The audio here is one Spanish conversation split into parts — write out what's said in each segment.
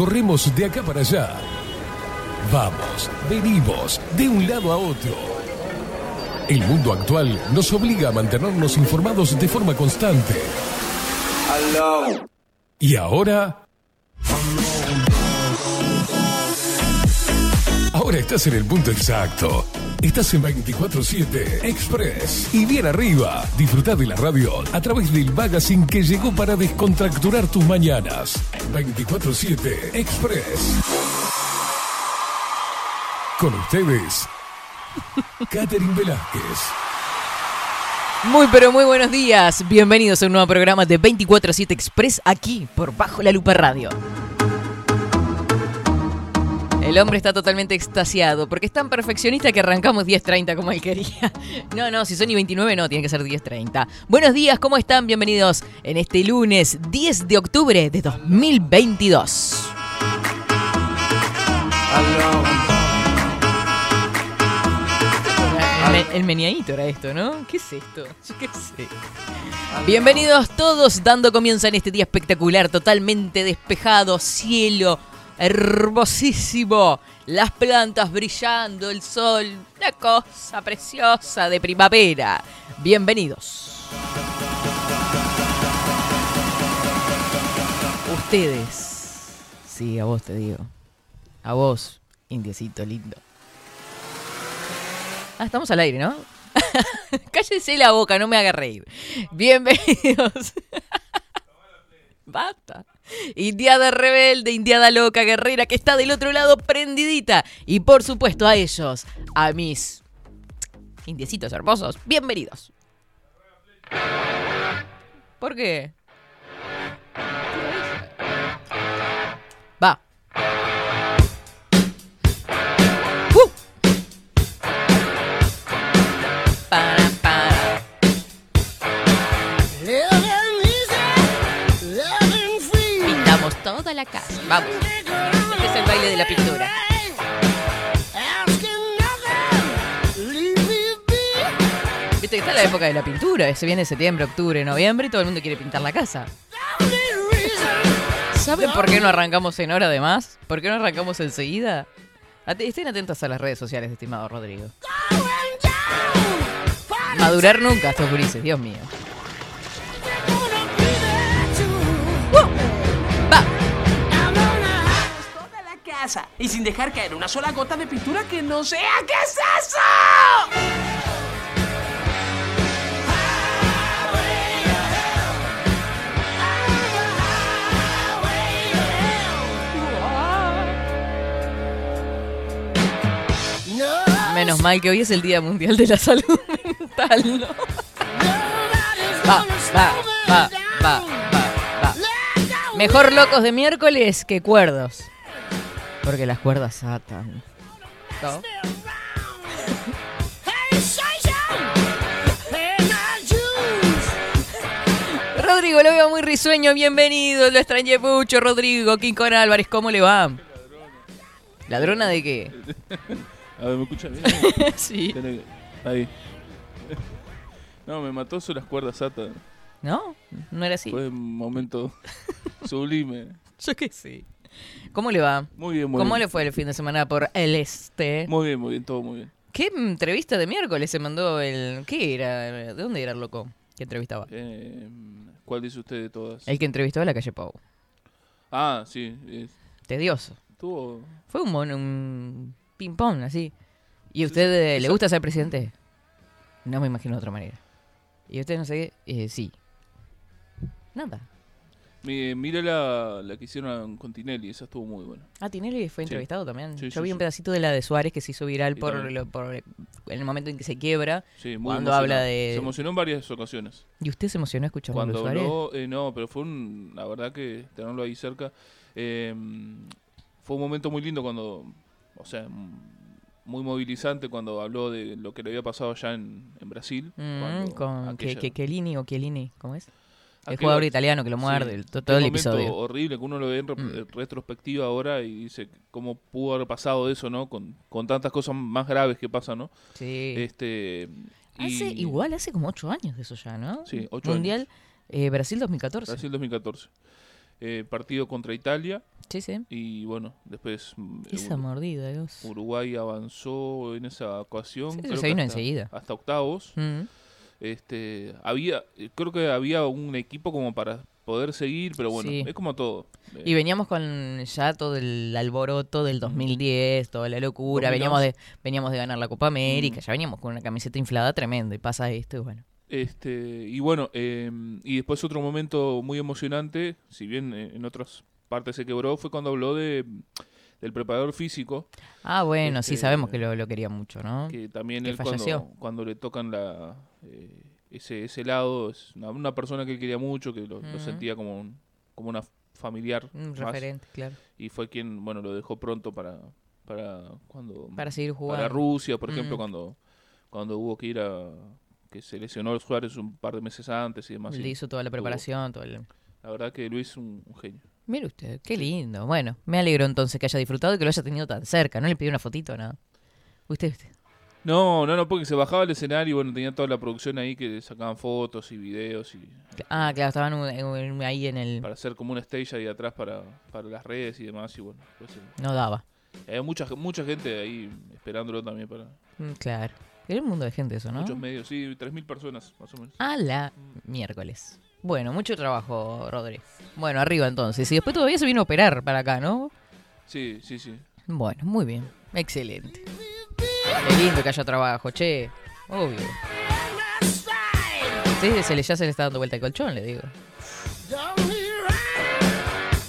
corremos de acá para allá. Vamos, venimos, de un lado a otro. El mundo actual nos obliga a mantenernos informados de forma constante. Y ahora... Ahora estás en el punto exacto. Estás en 24-7 Express. Y bien arriba, disfruta de la radio a través del magazine que llegó para descontracturar tus mañanas. 24-7 Express. Con ustedes, Catherine Velázquez. Muy pero muy buenos días. Bienvenidos a un nuevo programa de 24-7 Express aquí por Bajo la Lupa Radio. El hombre está totalmente extasiado porque es tan perfeccionista que arrancamos 10.30 como él quería. No, no, si son y 29 no, tiene que ser 10.30. Buenos días, ¿cómo están? Bienvenidos en este lunes 10 de octubre de 2022. El, meneadito era esto, ¿no? ¿Qué es esto? Yo qué sé. Bienvenidos todos, dando comienzo en este día espectacular, totalmente despejado, cielo hermosísimo, las plantas brillando, el sol, una cosa preciosa de primavera. Bienvenidos. Ustedes, sí, a vos te digo, a vos, indiecito lindo. Ah, estamos al aire, ¿no? Cállese la boca, no me haga reír. Bienvenidos. Basta. Indiada rebelde, indiada loca, guerrera, que está del otro lado prendidita. Y por supuesto a ellos, a mis indiecitos hermosos, bienvenidos. ¿Por qué? Toda la casa. Vamos. Este es el baile de la pintura. Viste que está la época de la pintura. Se viene septiembre, octubre, noviembre y todo el mundo quiere pintar la casa. ¿Saben por qué no arrancamos en hora de más? ¿Por qué no arrancamos enseguida? Estén atentos a las redes sociales, estimado Rodrigo. Madurar nunca estos gurises, Dios mío. Y sin dejar caer una sola gota de pintura que no sea qué es eso. Menos mal que hoy es el Día Mundial de la Salud Mental, ¿no? Va, va, va, va, va. Mejor locos de miércoles que cuerdos. Porque las cuerdas atan. ¿No? Rodrigo, lo veo muy risueño, bienvenido, lo extrañé mucho, Rodrigo, Quincón Álvarez, ¿cómo le va? ¿Ladrona de qué? A ver, ¿me escucha bien? sí. Ahí. No, me mató eso las cuerdas atas. ¿No? ¿No era así? Fue un momento sublime. Yo qué sé. ¿Cómo le va? Muy bien, muy ¿Cómo bien. le fue el fin de semana por el este? Muy bien, muy bien, todo muy bien. ¿Qué entrevista de miércoles se mandó el... ¿Qué era? ¿De dónde era el loco que entrevistaba? Eh, ¿Cuál dice usted de todas? El que entrevistó a la calle Pau. Ah, sí. eh, Tedioso. Tuvo... Fue un, mon- un ping-pong así. ¿Y a usted sí, eh, le gusta ser presidente? No me imagino de otra manera. ¿Y usted no sé qué? Eh, sí. Nada. Mi, mira la, la que hicieron con Tinelli, esa estuvo muy buena. Ah, Tinelli fue Sí. entrevistado también. Sí, Yo sí, vi un pedacito de la de Suárez que se hizo viral por, lo- por el momento en que se quiebra. Sí, muy Cuando emocionado. habla de- Se emocionó en varias ocasiones. ¿Y usted se emocionó escuchando Cuando Suárez? habló, eh, no, pero fue un, la verdad que tenerlo ahí cerca, eh, fue un momento muy lindo cuando, o sea, muy movilizante cuando habló de lo que le había pasado allá en, en Brasil. Mm, con aquella- que, que, Chiellini o Chiellini, ¿cómo es? El aquel- jugador italiano que lo muerde, todo el episodio. horrible que uno lo ve en, re- Mm. en retrospectiva ahora y dice cómo pudo haber pasado eso, ¿no? Con, con tantas cosas más graves que pasan, ¿no? Sí. Este, Hace, y- igual hace como ocho años de eso ya, ¿no? Sí, ocho Mundial eh, Brasil 2014. Brasil 2014. Eh, partido contra Italia. Sí, sí. Y bueno, después mm, Esa mordida, Dios. Uruguay avanzó en esa ocasión. Sí, creo se vino hasta- enseguida. Hasta octavos. Mm. Este, había, creo que había un equipo como para poder seguir, pero bueno, Sí. es como todo. Eh, Y veníamos con ya todo el alboroto del 2010, toda la locura. 2011. Veníamos de, veníamos de ganar la Copa América, Mm. ya veníamos con una camiseta inflada tremenda. Y pasa esto y bueno. Este, y bueno, eh, y después otro momento muy emocionante, si bien eh, en otras partes se quebró, fue cuando habló de del preparador físico, Ah, bueno, sí Este, sabemos que lo, lo quería mucho, ¿no? que también Que él falleció. cuando, cuando le tocan la eh, ese, ese lado, es una, una persona que él quería mucho, que lo, lo Ujú. sentía como, un- como una familiar Un más, referente, claro. y fue quien, bueno, lo dejó pronto para, para cuando Para seguir jugando. para Rusia, por ejemplo, Mm. cuando, cuando hubo que ir a que se lesionó el Suárez un par de meses antes y demás. Le y hizo toda la preparación, todo el... La verdad que Luis es un, un genio. Mire usted, qué lindo. Bueno, me alegro entonces que haya disfrutado y que lo haya tenido tan cerca. ¿No le pidió una fotito nada? Usted, usted. No, no, no, porque se bajaba el escenario y bueno, tenía toda la producción ahí que sacaban fotos y videos y Ah, claro, estaban un- ahí en el... para hacer como una stage ahí atrás para, para las redes y demás y bueno, pues, No daba. hay mucha mucha gente ahí esperándolo también para Mm, Claro. Era un mundo de gente eso, ¿no? muchos medios, sí, 3.000 personas más o menos. A la miércoles. Bueno, mucho trabajo, Rodri. Bueno, arriba entonces. Y después todavía se vino a operar para acá, ¿no? Sí, sí, sí. Bueno, muy bien. Excelente. Qué lindo que haya trabajo, che. Obvio. Sí, se le, ya se le está dando vuelta el colchón, le digo.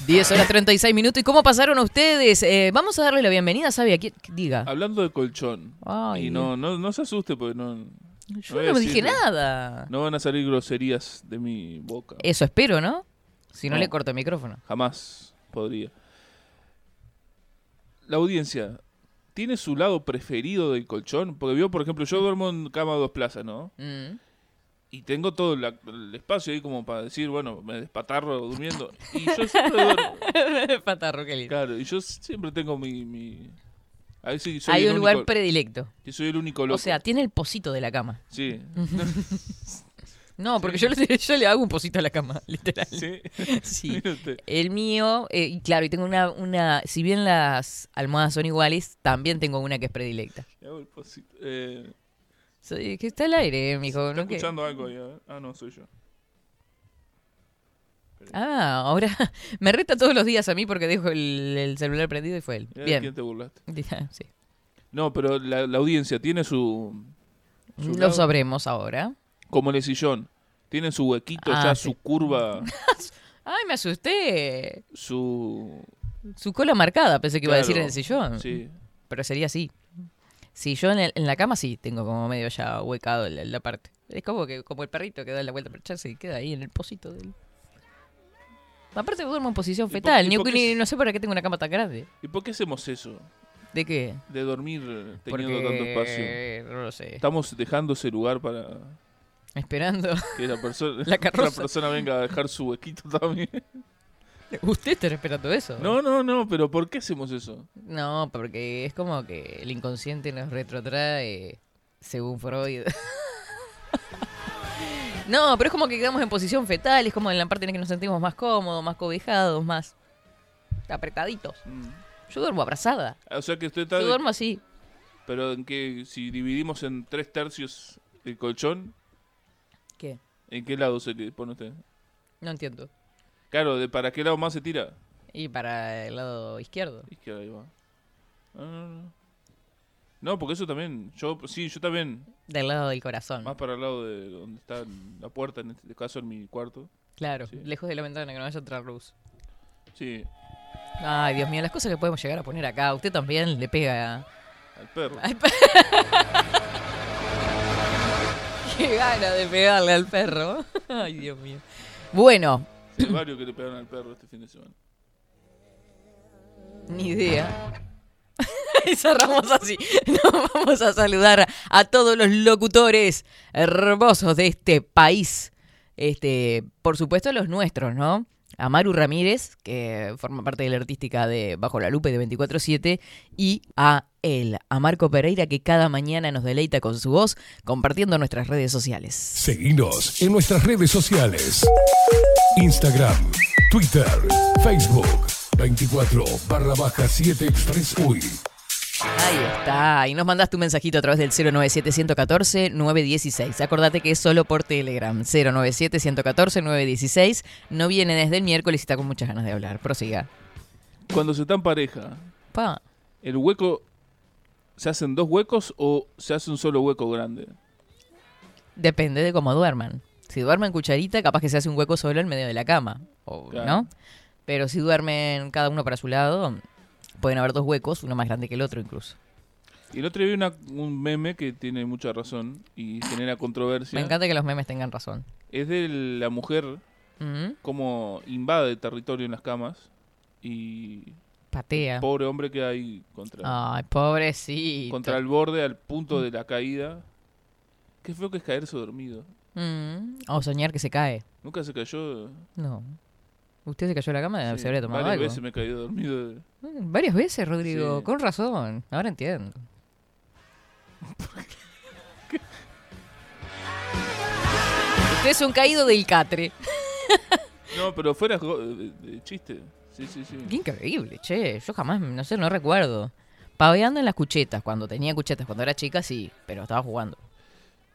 10 horas 36 minutos. ¿Y cómo pasaron ustedes? Eh, vamos a darle la bienvenida, ¿sabe? A quién? Diga. Hablando de colchón. Ay, y no, no, no se asuste porque no, Yo a no dije nada. no van a salir groserías de mi boca. Eso espero, ¿no? Si no, No. le corto el micrófono. Jamás podría. La audiencia, ¿tiene su lado preferido del colchón? Porque vio, por ejemplo, yo duermo en cama dos plazas, ¿no? Mm. Y tengo todo la- el espacio ahí como para decir, bueno, me despatarro durmiendo. Y yo siempre duermo. Patarro, qué lindo. Claro, y yo siempre tengo mi... mi... Soy Hay el un lugar predilecto. que soy el único loco. O sea, tiene el pocito de la cama. Sí. No, porque yo, le, yo le hago un pocito a la cama, literal. sí. El mío, eh, claro, y tengo una, una, si bien las almohadas son iguales, también tengo una que es predilecta. Le hago el pocito. Eh, Soy, que está al aire, mijo. está ¿no? Escuchando algo ahí, a ver. Ah, no, soy yo. Ah, ahora me reta todos los días a mí porque dejo el, el celular prendido y fue él. Bien. quién te burlaste. Sí. No, pero la, la audiencia tiene su... su Lo lado- sabremos ahora. Como en el sillón. Tienen su huequito Ah, ya, sí. su curva, Ay, me asusté. su... Su cola marcada, pensé que iba a decir en el sillón. Sí. Pero sería así. Sí, yo en, el- en la cama sí tengo como medio ya huecado la, la parte. Es como que como el perrito que da la vuelta para echarse y queda ahí en el pocito del. Aparte duermo en posición fetal, ni, ni- no sé para qué tengo una cama tan grande. ¿Y por qué hacemos eso? ¿De qué? De dormir eh, teniendo Porque tanto espacio. no lo sé. Estamos dejando ese lugar para Esperando. que la persona, La persona venga a dejar su huequito también. ¿Usted está esperando eso? No, no, no, pero ¿por qué hacemos eso? No, porque es como que el inconsciente nos retrotrae según Freud. No, pero es como que quedamos en posición fetal, es como en la parte en la que nos sentimos más cómodos, más cobijados, más apretaditos. Mm. Yo duermo abrazada. O sea que usted está... Yo duermo así. Pero en que si dividimos en tres tercios el colchón, ¿Qué? ¿en qué lado se pone usted? No entiendo. Claro, ¿de para qué lado más se tira? Y para el lado izquierdo. Izquierda, ahí va. Ah, no, no. No, porque eso también, yo sí, yo también, Del lado del corazón. más para el lado de donde está la puerta, en este caso en mi cuarto. Claro, Sí. lejos de la ventana que no vaya a entrar luz. Sí, Ay, Dios mío, las cosas que podemos llegar a poner acá. Usted también le pega. al perro. Qué gana de pegarle al perro. Ay, Dios mío. Bueno, Hay varios que le pegaron al perro este fin de semana. ni idea. Y cerramos así. Nos vamos a saludar a todos los locutores hermosos de este país. Este, por supuesto, los nuestros, ¿no? A Maru Ramírez, que forma parte de la artística de Bajo la Lupe de 24-7, y a él, a Marco Pereira, que cada mañana nos deleita con su voz, compartiendo nuestras redes sociales. Seguinos en nuestras redes sociales. Instagram, Twitter, Facebook. 24 barra baja 7 Express UI. Ahí está. Y nos mandaste un mensajito a través del 097-114-916. Acordate que es solo por Telegram. 097-114-916. No viene desde el miércoles y está con muchas ganas de hablar. Prosiga. Cuando se está en pareja, Pa. ¿el hueco se hacen dos huecos o se hace un solo hueco grande? Depende de cómo duerman. Si duermen cucharita, capaz que se hace un hueco solo en medio de la cama. O, Claro. ¿No? Pero si duermen cada uno para su lado, pueden haber dos huecos, uno más grande que el otro incluso. Y el otro día vi una- un meme que tiene mucha razón y genera controversia. Me encanta que los memes tengan razón. Es de la mujer Mm, como invade territorio en las camas y Patea. pobre hombre que hay contra, Ay, pobrecito. contra el borde al punto de la caída. Qué feo que es caerse dormido. Mm, O soñar que se cae. Nunca se cayó. No. ¿Usted se cayó a la cama? sí, ¿Se habría tomado varias algo? veces me he caído dormido. Varias veces, Rodrigo. Sí. Con razón. Ahora entiendo. Usted es un caído del catre. No, pero fuera jo- de, chiste. Sí, sí, sí. Qué increíble, che. Yo jamás, no sé, no recuerdo. Paveando en las cuchetas, cuando tenía cuchetas, cuando era chica, sí, pero estaba jugando.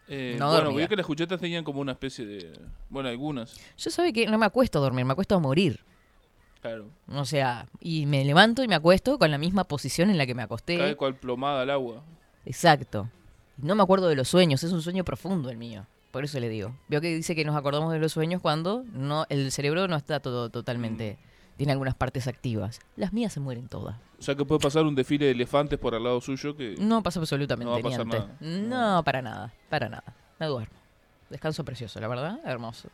Eh, No bueno, vi que las cuchetas tenían como una especie de... Bueno, algunas. Yo sabe que no me acuesto a dormir, me acuesto a morir. Claro. O sea, y me levanto y me acuesto con la misma posición en la que me acosté. Cae cual plomada al agua. Exacto. No me acuerdo de los sueños, es un sueño profundo el mío. Por eso le digo. Veo que dice que nos acordamos de los sueños cuando no el cerebro no está todo totalmente. Tiene algunas partes activas. Las mías se mueren todas. O sea que puede pasar un desfile de elefantes por al lado suyo que... No pasa absolutamente No va a pasar nada. No, para nada, para nada. Me duermo. Descanso precioso, la verdad, hermoso.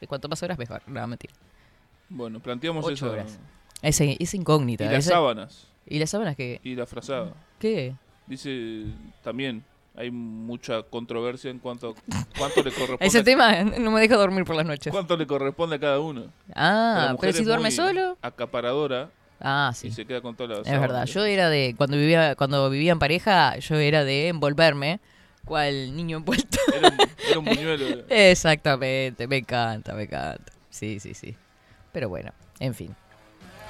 Y cuanto más horas mejor. No, mentira. Bueno, planteamos Ocho esa... horas. Ese, esa incógnita. Y las ese- sábanas. ¿Y las sábanas qué? Y la frazada. ¿Qué? Dice también hay mucha controversia en cuanto a cuánto le corresponde Ese tema no me deja dormir por las noches. cuánto le corresponde a cada uno. Ah, mujer pero si duerme solo. acaparadora Ah, y sí. se queda con todas las Es verdad, yo era de, cuando vivía, cuando vivía en pareja, yo era de envolverme, cual niño envuelto. Era un, era un buñuelo. Exactamente, me encanta, me encanta. Sí, sí, sí. Pero bueno, en fin.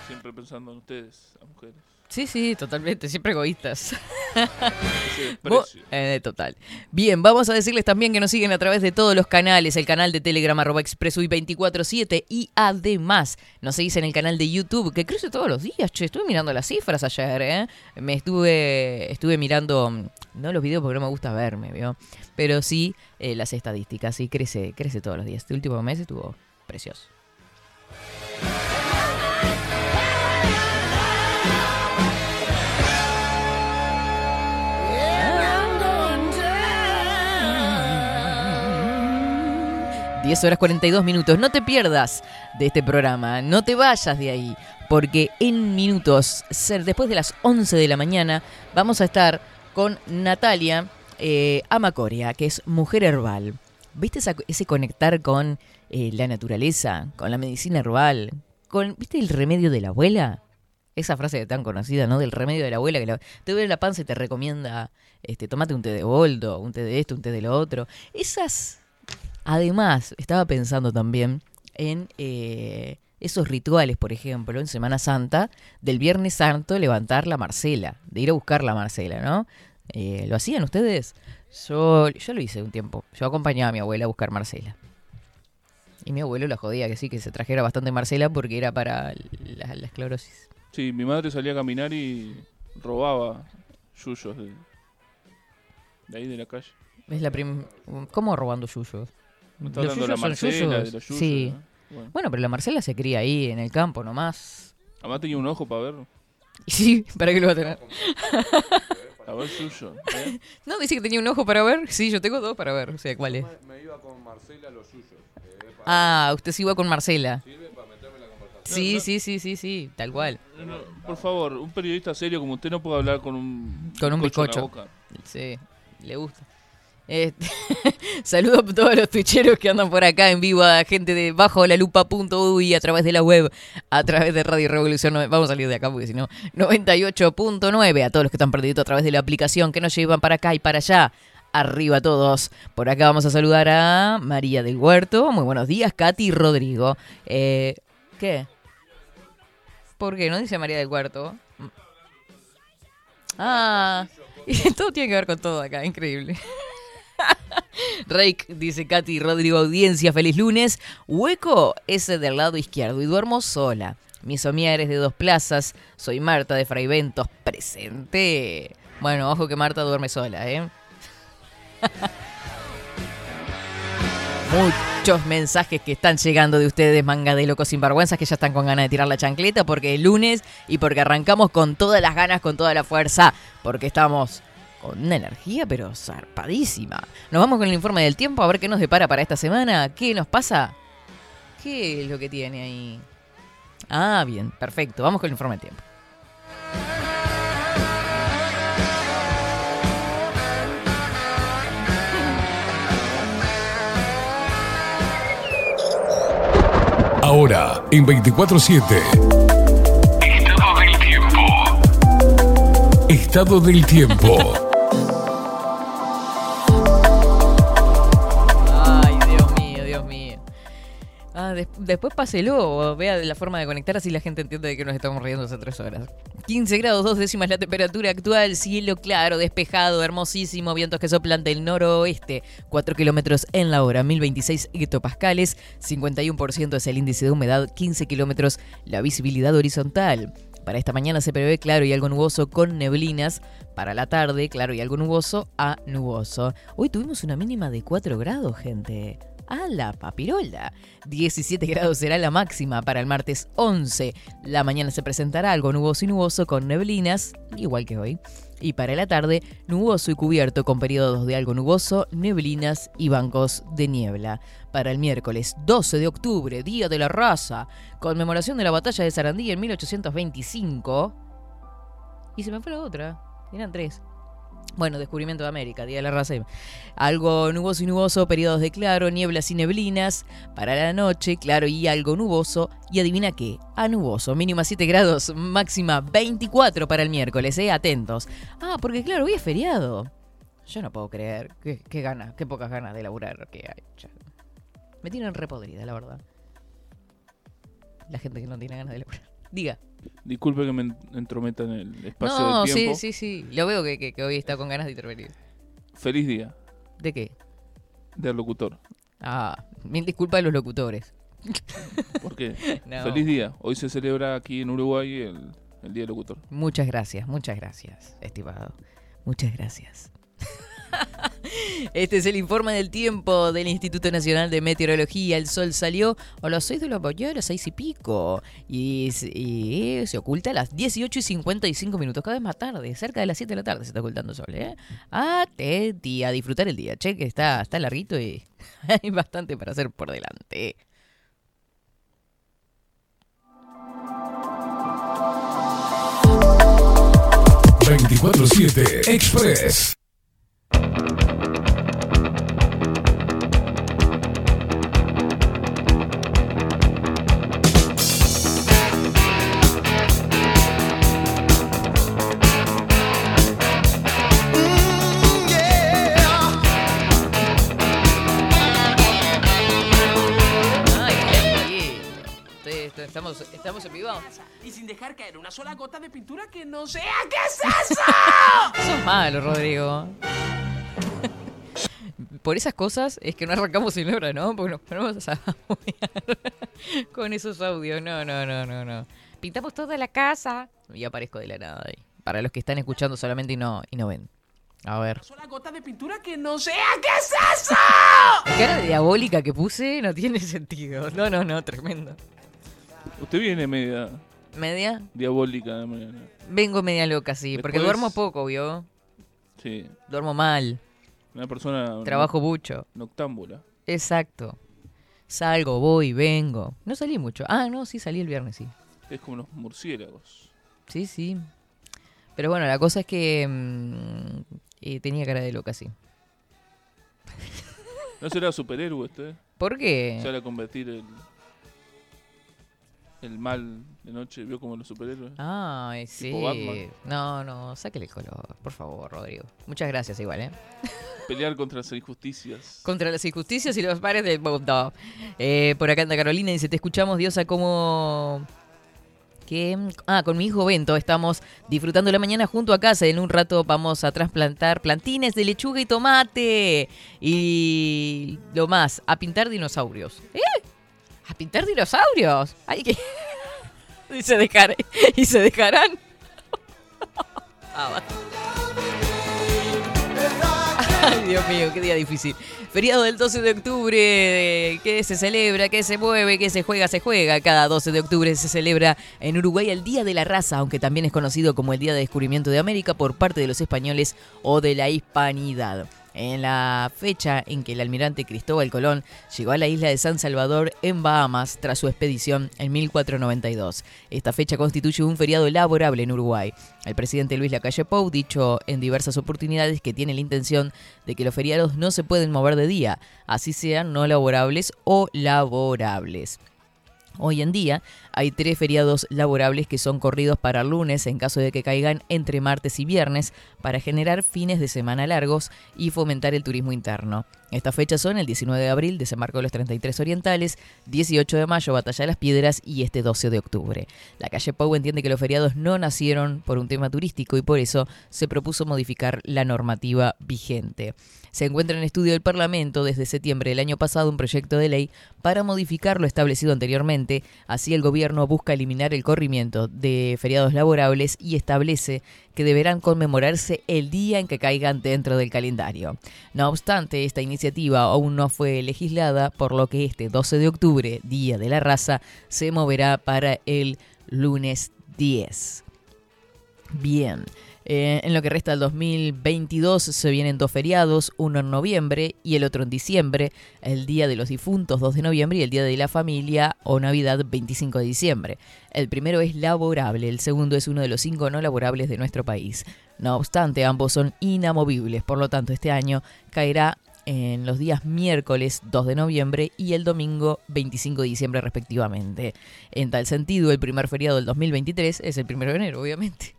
Siempre pensando en ustedes, las mujeres. Sí, sí, totalmente, siempre egoístas. Bo- eh, total. Bien, vamos a decirles también que nos siguen a través de todos los canales, el canal de Telegram arroba expresui 247 y además nos seguís en el canal de YouTube, que crece todos los días, che, estuve mirando las cifras ayer, ¿eh? Me estuve, estuve mirando, mm, no los videos porque no me gusta verme, ¿vio? Pero sí eh, las estadísticas, y crece, crece todos los días. Este último mes estuvo precioso. Yeah. 10 horas 42 minutos. No te pierdas de este programa, no te vayas de ahí, porque en minutos, después de las 11 de la mañana, vamos a estar con Natalia eh, Amacoria, que es mujer herbal. ¿Viste esa- ese conectar con eh, la naturaleza, con la medicina herbal? Con, ¿Viste el remedio de la abuela? Esa frase tan conocida, ¿no? Del remedio de la abuela que la- te duele la panza y te recomienda, este, tomate un té de boldo, un té de esto, un té de lo otro. Esas Además, estaba pensando también en eh, esos rituales, por ejemplo, en Semana Santa, del Viernes Santo, levantar la Marcela, de ir a buscar la Marcela, ¿no? Eh, ¿Lo hacían ustedes? Yo, yo lo hice un tiempo. Yo acompañaba a mi abuela a buscar Marcela. Y mi abuelo la jodía que sí, que se trajera bastante Marcela porque era para la, la esclerosis. Sí, mi madre salía a caminar y robaba yuyos de, de ahí de la calle. Es la prim... ¿Cómo robando yuyos? Me está ¿Los de la yuyos son Marcela, de yuyos? los yuyos. Sí. ¿no? Bueno. Bueno, pero la Marcela se cría ahí, en el campo nomás. Además tenía un ojo para ver. Y sí, ¿para qué lo va a tener? A ver yuyo. ¿eh? No, dice que tenía un ojo para ver. Sí, yo tengo dos para ver. O sea, ¿cuál es? Me iba con Marcela los suyos. eh, Ah, usted se iba con Marcela. Sirve para meterme en la conversación. Sí, sí, sí, sí, sí, tal cual. No, no, por favor, un periodista serio como usted no puede hablar con un Con un en la bizcocho. boca. Sí, le gusta. Este, saludo a todos los tuicheros que andan por acá en vivo, a gente de bajo la lupa.uy a través de la web, a través de Radio Revolución. Vamos a salir de acá porque si no, 98.9. A todos los que están perdidos a través de la aplicación que nos llevan para acá y para allá. Arriba todos. Por acá vamos a saludar a María del Huerto. Muy buenos días, Katy y Rodrigo. Eh, ¿Qué? ¿Por qué? ¿No dice María del Cuarto? Ah, todo tiene que ver con todo acá, increíble. Rake, dice Katy Rodrigo Audiencia, feliz lunes. Hueco ese del lado izquierdo y duermo sola. Mi somía eres de dos plazas. Soy Marta de Fraiventos, presente. Bueno, ojo que Marta duerme sola, ¿eh? Muchos mensajes que están llegando de ustedes, manga de locos sinvergüenzas, que ya están con ganas de tirar la chancleta porque es lunes y porque arrancamos con todas las ganas, con toda la fuerza, porque estamos una energía pero zarpadísima. Nos vamos con el informe del tiempo a ver qué nos depara para esta semana. ¿Qué nos pasa? ¿Qué es lo que tiene ahí? Ah, bien, perfecto. Vamos con el informe del tiempo. Ahora, en 24-7. Estado del tiempo. Estado del tiempo. Ah, des- después páselo vea la forma de conectar así la gente entiende de que nos estamos riendo hace tres horas. 15 grados, dos décimas la temperatura actual, cielo claro, despejado, hermosísimo, vientos que soplan del noroeste, 4 kilómetros en la hora, 1026 hectopascales, 51% es el índice de humedad, 15 kilómetros la visibilidad horizontal. Para esta mañana se prevé claro y algo nuboso con neblinas. Para la tarde, claro y algo nuboso a nuboso. Hoy tuvimos una mínima de 4 grados, gente. A la papirola. 17 grados será la máxima para el martes 11. La mañana se presentará algo nuboso y nuboso con neblinas, igual que hoy. Y para la tarde, nuboso y cubierto con periodos de algo nuboso, neblinas y bancos de niebla. Para el miércoles 12 de octubre, Día de la Raza, conmemoración de la batalla de Sarandí en 1825. Y se me fue la otra, eran tres. Bueno, descubrimiento de América, Día de la Raza. Algo nuboso y nuboso, periodos de claro, nieblas y neblinas. Para la noche, claro y algo nuboso. Y adivina qué, a nuboso, mínima 7 grados, máxima 24 para el miércoles, ¿eh? Atentos. Ah, porque claro, hoy es feriado. Yo no puedo creer. Qué, qué ganas, qué pocas ganas de laburar que hay. Me tienen repodrida, la verdad. La gente que no tiene ganas de laburar. Diga. Disculpe que me en- entrometa en el espacio No, del sí, tiempo. sí, sí. Lo veo que, que- que hoy está con ganas de intervenir. Feliz día ¿De qué? del locutor. Ah, mil disculpas a los locutores. ¿Por qué? No. Feliz día. Hoy se celebra aquí en Uruguay el, el Día del Locutor. Muchas gracias, muchas gracias, estimado. Muchas gracias. Este es el informe del tiempo del Instituto Nacional de Meteorología. El sol salió a las 6 de la mañana, a las 6 y pico. Y, se- oculta a las 18 y 55 minutos, cada vez más tarde. Cerca de las 7 de la tarde se está ocultando el sol. ¿eh? Atenti a disfrutar el día. Che, que está, está larguito y hay bastante para hacer por delante. ...24-7 Express. Estamos, estamos en vivo. Y sin dejar caer una sola gota de pintura que no sea qué es eso. Sos malo, Rodrigo. Por esas cosas es que no arrancamos sin hora, ¿no? Porque nos ponemos a con esos audios. No, no, no, no, no. Pintamos toda la casa. Y aparezco de la nada ahí. Para los que están escuchando solamente y no, y no ven. A ver. Sola gota de pintura que no sea qué es eso. La cara de diabólica que puse no tiene sentido. No, no, no, tremendo. Usted viene media ¿Media? diabólica de mañana. Vengo media loca, sí. Porque duermo poco, ¿vio? Sí. Duermo mal. Una persona Trabajo mucho. noctámbula. Exacto. Salgo, voy, vengo. No salí mucho. Ah, no, sí, salí el viernes, sí. Es como los murciélagos. Sí, sí. Pero bueno, la cosa es que mm, eh, tenía cara de loca, sí. ¿No será superhéroe usted? ¿Por qué? ¿Sale a convertir el, el mal de noche? ¿Vio como los superhéroes? Ay, sí. Tipo Batman. No, no, sáquele el color, por favor, Rodrigo. Muchas gracias igual, ¿eh? Pelear contra las injusticias. Contra las injusticias y los pares del mundo. Eh, por acá anda Carolina dice, te escuchamos, Diosa, ¿cómo, que ah, con mi hijo Bento estamos disfrutando la mañana junto a casa. En un rato vamos a trasplantar plantines de lechuga y tomate. Y lo más, a pintar dinosaurios. ¿Eh? ¿A pintar dinosaurios? Ay, que... y, se dejar... y se dejarán. Ah, va. Dios mío, qué día difícil. Feriado del 12 de octubre, que se celebra, que se mueve, que se juega, se juega. Cada 12 de octubre se celebra en Uruguay el Día de la Raza, aunque también es conocido como el Día de Descubrimiento de América por parte de los españoles o de la hispanidad en la fecha en que el almirante Cristóbal Colón llegó a la isla de San Salvador en Bahamas tras su expedición en 1492. Esta fecha constituye un feriado laborable en Uruguay. El presidente Luis Lacalle Pou dicho en diversas oportunidades que tiene la intención de que los feriados no se pueden mover de día, así sean no laborables o laborables. Hoy en día hay tres feriados laborables que son corridos para lunes en caso de que caigan entre martes y viernes para generar fines de semana largos y fomentar el turismo interno. Estas fechas son el 19 de abril, desembarco de los 33 orientales, 18 de mayo, batalla de las piedras y este 12 de octubre. La calle Pau entiende que los feriados no nacieron por un tema turístico y por eso se propuso modificar la normativa vigente. Se encuentra en estudio del Parlamento desde septiembre del año pasado un proyecto de ley para modificar lo establecido anteriormente. Así el gobierno busca eliminar el corrimiento de feriados laborables y establece que deberán conmemorarse el día en que caigan dentro del calendario. No obstante, esta iniciativa aún no fue legislada, por lo que este 12 de octubre, Día de la Raza, se moverá para el lunes 10. Bien. Eh, en lo que resta del 2022 se vienen dos feriados, uno en noviembre y el otro en diciembre, el Día de los Difuntos 2 de noviembre y el Día de la Familia o Navidad 25 de diciembre. El primero es laborable, el segundo es uno de los cinco no laborables de nuestro país. No obstante, ambos son inamovibles, por lo tanto este año caerá en los días miércoles 2 de noviembre y el domingo 25 de diciembre respectivamente. En tal sentido, el primer feriado del 2023 es el 1 de enero, obviamente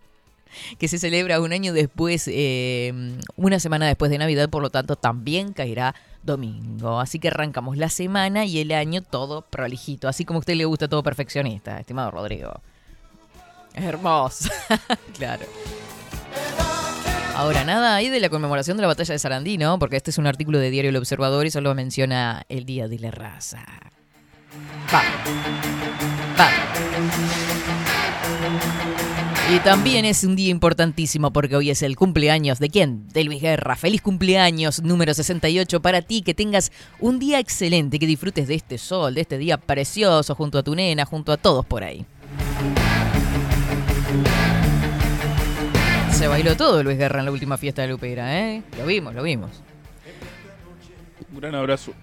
que se celebra un año después, eh, una semana después de Navidad, por lo tanto también caerá domingo. Así que arrancamos la semana y el año todo prolijito, así como a usted le gusta todo perfeccionista, estimado Rodrigo. Hermoso, claro. Ahora, nada ahí de la conmemoración de la batalla de Sarandí, ¿no? Porque este es un artículo de Diario El Observador y solo menciona el Día de la Raza. Va. Va. Y también es un día importantísimo porque hoy es el cumpleaños de quién? De Luis Guerra. Feliz cumpleaños número 68 para ti, que tengas un día excelente, que disfrutes de este sol, de este día precioso junto a tu nena, junto a todos por ahí. Se bailó todo Luis Guerra en la última fiesta de Lupera, ¿eh? Lo vimos, lo vimos. Un gran abrazo.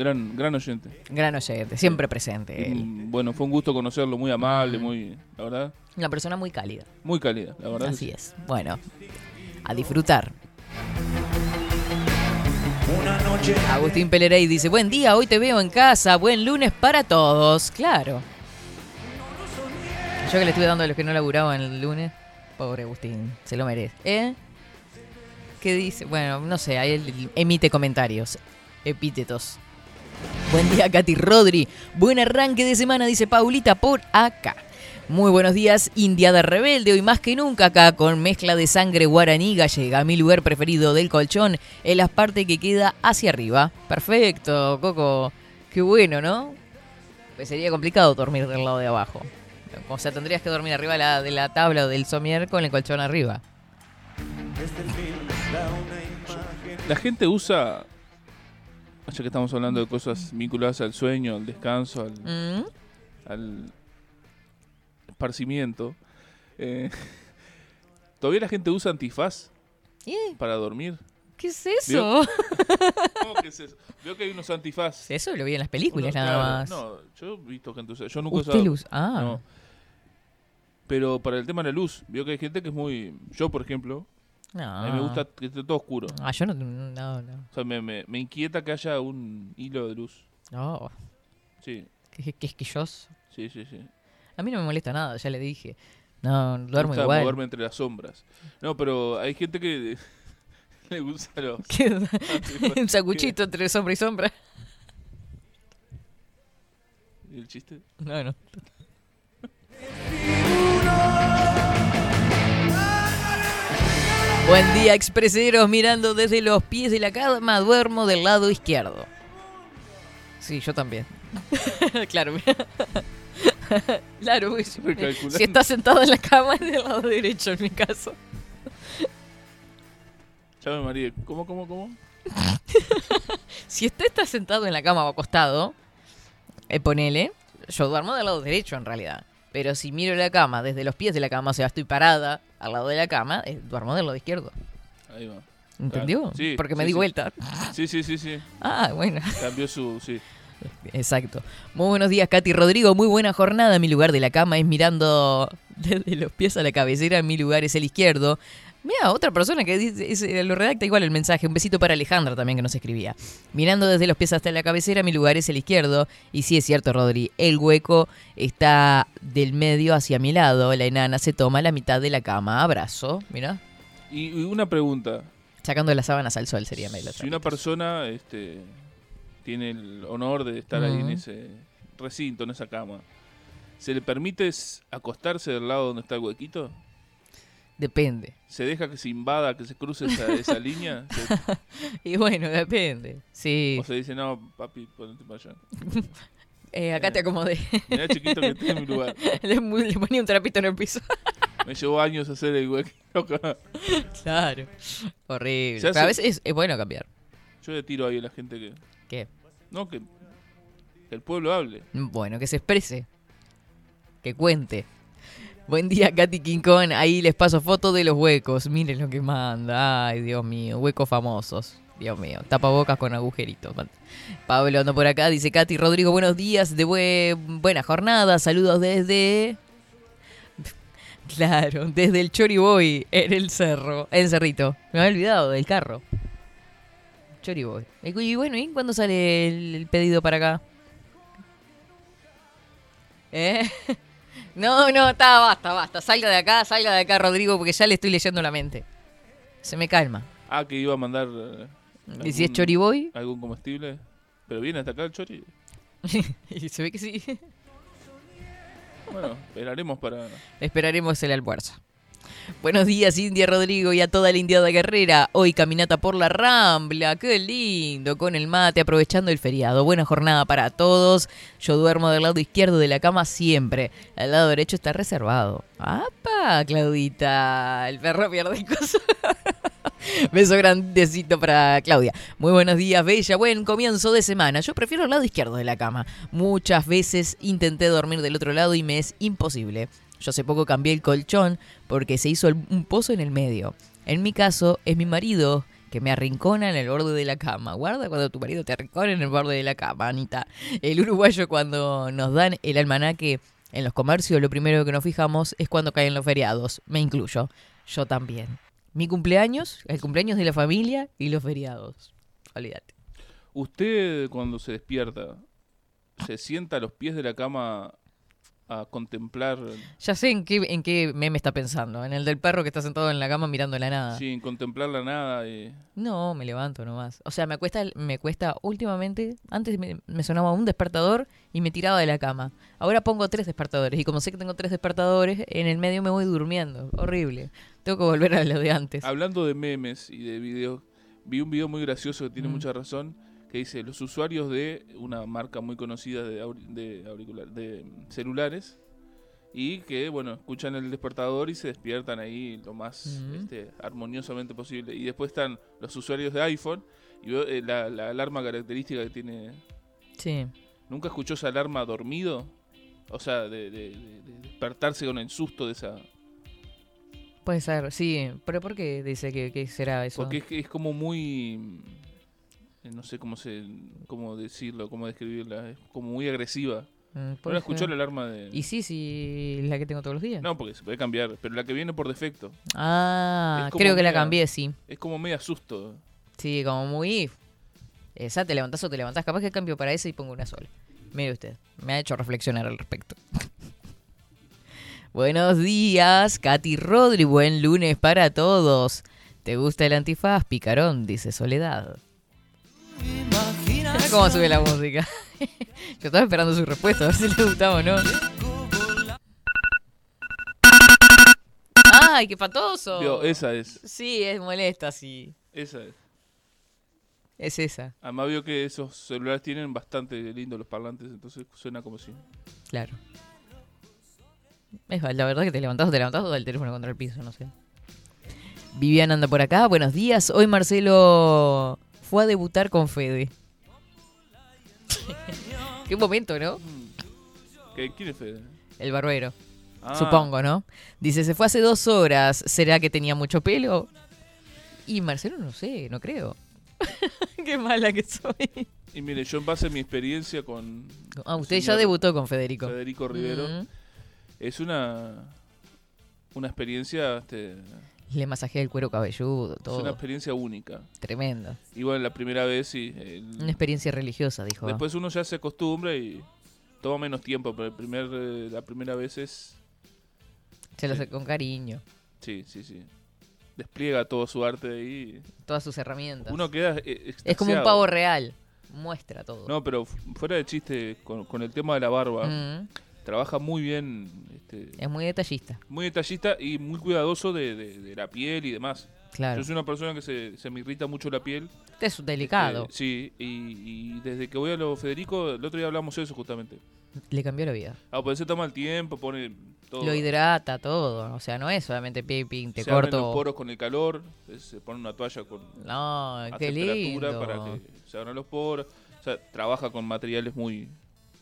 Gran, gran oyente. Gran oyente, siempre presente. él. Bueno, fue un gusto conocerlo, muy amable, muy, la verdad, Una persona muy cálida. muy cálida, la verdad. Así sí. es. Bueno, a disfrutar. Agustín Pelerey dice, buen día, hoy te veo en casa, buen lunes para todos. Claro. Yo que le estuve dando a los que no laburaban el lunes. Pobre Agustín, se lo merece. ¿Eh? ¿Qué dice? Bueno, no sé, ahí él emite comentarios, epítetos. Buen día, Katy Rodri. Buen arranque de semana, dice Paulita por acá. Muy buenos días, Indiada Rebelde. Hoy más que nunca acá con mezcla de sangre guaraní gallega. Mi lugar preferido del colchón es la parte que queda hacia arriba. Perfecto, Coco. Qué bueno, ¿no? Pues sería complicado dormir del lado de abajo. O sea, tendrías que dormir arriba de la, de la tabla o del somier con el colchón arriba. La gente usa, ya que estamos hablando de cosas vinculadas al sueño, al descanso, al, Mm, al esparcimiento, eh, todavía la gente usa antifaz ¿eh? para dormir. ¿Qué es eso? ¿Cómo que es eso? Veo que hay unos antifaz. Eso lo vi en las películas Uno- nada claro, más. No, yo he visto gente usar. Yo nunca he usado. Ah. No. Pero para el tema de la luz, veo que hay gente que es muy. Yo, por ejemplo, No. a mí me gusta que esté todo oscuro. Ah, yo no. No, no. O sea, me, me, me inquieta que haya un hilo de luz. No. Sí, Qué, qué esquilloso. sí, sí, sí. A mí no me molesta nada, ya le dije. No, duermo gusta igual. moverme entre las sombras. No, pero hay gente que le gusta los. Antifaz. Un sacuchito entre sombra y sombra. ¿Y el chiste? No, no. Buen día, expreseros, mirando desde los pies de la cama, duermo del lado izquierdo. Sí, yo también. claro, mira. claro. Recalculando. si estás sentado en la cama es del lado derecho en mi caso. Me mareé. ¿Cómo, cómo, cómo? Si usted está sentado en la cama o acostado, eh, ponele, yo duermo del lado derecho en realidad. Pero si miro la cama desde los pies de la cama, o sea, estoy parada al lado de la cama, eh, duermo del lado izquierdo. Ahí va. ¿Entendió? Sí, Porque me sí, di sí. vuelta. Sí, sí, sí, sí. Ah, bueno. Cambió su. Sí. Exacto. Muy buenos días, Katy Rodrigo. Muy buena jornada. Mi lugar de la cama es mirando desde los pies a la cabecera. Mi lugar es el izquierdo. Mira, otra persona que dice, es- lo redacta igual el mensaje. Un besito para Alejandra también que nos escribía. Mirando desde los pies hasta la cabecera, mi lugar es el izquierdo. Y sí es cierto, Rodri, el hueco está del medio hacia mi lado. La enana se toma la mitad de la cama. Abrazo. Mira, Y, y una pregunta. sacando las sábanas al sol sería mail. Si una persona este, tiene el honor de estar ahí en ese recinto, en esa cama, ¿se le permite acostarse del lado donde está el huequito? Depende. ¿Se deja que se invada, que se cruce esa, esa línea? Se- Y bueno, depende. Sí. ¿O se dice, no, papi, ponete para allá? Eh, acá te acomodé. Mirá chiquito que estoy en mi lugar. le, le ponía un trapito en el piso. Me llevó años hacer el huequito. Claro. Horrible. Hace- Pero a veces es, es bueno cambiar. Yo le tiro ahí a la gente que... ¿Qué? No, que, que el pueblo hable. Bueno, que se exprese. Que cuente. Buen día, Katy Kong. Ahí les paso fotos de los huecos. Miren lo que manda. Ay, Dios mío. Huecos famosos. Dios mío. Tapabocas con agujeritos. Pablo ando por acá. Dice Katy Rodrigo, buenos días. De bue- buena jornada. Saludos desde... Claro, desde el Choriboy en el cerro. En Cerrito. Me había olvidado del carro. Choriboy. Y bueno, ¿y cuándo sale el pedido para acá? ¿Eh? No, no, está, basta, basta. Salga de acá, salga de acá, Rodrigo, porque ya le estoy leyendo la mente. Se me calma. Ah, que iba a mandar... eh, ¿Y si es algún- Choriboy? ¿Algún comestible? ¿Pero viene hasta acá el chori? y se ve que sí. Bueno, esperaremos para... Esperaremos el almuerzo. Buenos días, India Rodrigo y a toda la Indiada Guerrera. Hoy caminata por la Rambla. Qué lindo, con el mate, aprovechando el feriado. Buena jornada para todos. Yo duermo del lado izquierdo de la cama siempre. El lado derecho está reservado. ¡Apa, Claudita! El perro pierde el coso. Beso grandecito para Claudia. Muy buenos días, Bella. Buen comienzo de semana. Yo prefiero el lado izquierdo de la cama. Muchas veces intenté dormir del otro lado y me es imposible. Yo hace poco cambié el colchón porque se hizo un pozo en el medio. En mi caso, es mi marido que me arrincona en el borde de la cama. Guarda cuando tu marido te arrincona en el borde de la cama, Anita. El uruguayo cuando nos dan el almanaque en los comercios, lo primero que nos fijamos es cuando caen los feriados. Me incluyo. Yo también. Mi cumpleaños, el cumpleaños de la familia y los feriados. Olvídate. ¿Usted cuando se despierta se sienta a los pies de la cama a contemplar, Ya sé en qué, en qué meme está pensando. En el del perro que está sentado en la cama mirando la nada. sin contemplar la nada? Y... No, me levanto nomás. O sea, me cuesta, me cuesta últimamente, antes me, me sonaba un despertador y me tiraba de la cama. Ahora pongo tres despertadores y como sé que tengo tres despertadores, en el medio me voy durmiendo. Horrible. Tengo que volver a lo de antes. Hablando de memes y de videos, vi un video muy gracioso que tiene Mm. mucha razón, que dice, los usuarios de una marca muy conocida de, de, auricular- de celulares, y que, bueno, escuchan el despertador y se despiertan ahí lo más este, armoniosamente posible. Y después están los usuarios de iPhone, y veo, eh, la, la alarma característica que tiene... Sí. ¿Nunca escuchó esa alarma dormido? O sea, de, de- de- de despertarse con el susto de esa... Puede ser, sí. ¿Pero por qué dice que, que será eso? Porque es, que es como muy. No sé cómo se, cómo decirlo, cómo describirla. Es como muy agresiva. Mm, ¿No la escuchó la alarma de.? Y sí, sí, la que tengo todos los días. No, porque se puede cambiar. Pero la que viene por defecto. Ah, creo que la cambié, sí. Es como media susto. Sí, como muy... Esa te levantás o te levantás. Capaz que cambio para esa y pongo una sola. Mire usted, me ha hecho reflexionar al respecto. Buenos días, Katy Rodri. Buen lunes para todos. ¿Te gusta el antifaz, picarón? Dice Soledad. Mira cómo sube la música. Yo estaba esperando su respuesta, a ver si le gustaba o no. ¡Ay, qué patoso! Digo, esa es. Sí, es molesta, sí. Esa es. Es esa, Además veo que esos celulares tienen bastante lindos los parlantes, entonces suena como si... claro. Es, la verdad que te levantás o te levantás o el teléfono contra el piso, no sé. Viviana anda por acá, buenos días. Hoy Marcelo fue a debutar con Fede. Qué momento, ¿no? ¿Qué, ¿Quién es Fede? El barbero. Ah, Supongo, ¿no? Dice, se fue hace dos horas. ¿Será que tenía mucho pelo? Y Marcelo no sé, no creo. Qué mala que soy. Y mire, yo en base a mi experiencia con Ah, usted ya señor debutó con Federico. Federico Rivero, Mm. es una una experiencia este, Le masajea el cuero cabelludo, es todo. una experiencia única. Tremendo. Y bueno, la primera vez sí. el- Una experiencia religiosa, dijo. después uno ya se acostumbra y toma menos tiempo, pero el primer, eh, la primera vez es... Se lo hace con cariño. Sí, sí, sí. Despliega todo su arte ahí. Todas sus herramientas. Uno queda... eh, es como un pavo real. Muestra todo. No, pero fu- fuera de chiste, con, con el tema de la barba, Mm. Trabaja muy bien, este, Es muy detallista. muy detallista y muy cuidadoso de, de- de la piel y demás. Claro. Yo soy una persona que se, se me irrita mucho la piel. Este es delicado. Este, sí, y, y desde que voy a lo Federico, el otro día hablamos de eso justamente. Le cambió la vida. Ah, pues se toma el tiempo, pone todo. Lo hidrata, todo. O sea, no es solamente piping, te se abren corto. los poros con el calor, se pone una toalla con No, a qué temperatura lindo. para que se abran los poros. O sea, trabaja con materiales muy,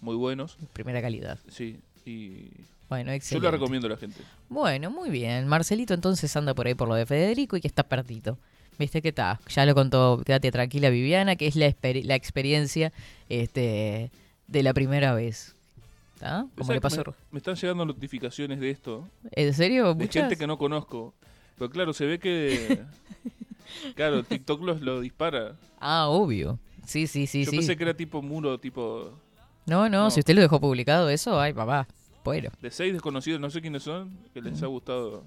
muy buenos. Primera calidad. Sí, y Bueno, yo excelente. lo recomiendo a la gente. Bueno, muy bien. Marcelito entonces anda por ahí por lo de Federico y que está perdido. ¿Viste qué está? Ya lo contó, quédate tranquila Viviana, que es la, exper- la experiencia este, de la primera vez. ¿Está? Como ¿Sabes le que pasó. Me, me están llegando notificaciones de esto, ¿En serio? de ¿Muchas? gente que no conozco. Pero claro, se ve que. claro, TikTok los, lo dispara. Ah, obvio. Sí, sí, sí, Yo sí. pensé que era tipo muro, tipo. No, no, No. si usted lo dejó publicado eso, ay, papá. Bueno. De seis desconocidos, no sé quiénes son, que les ha gustado.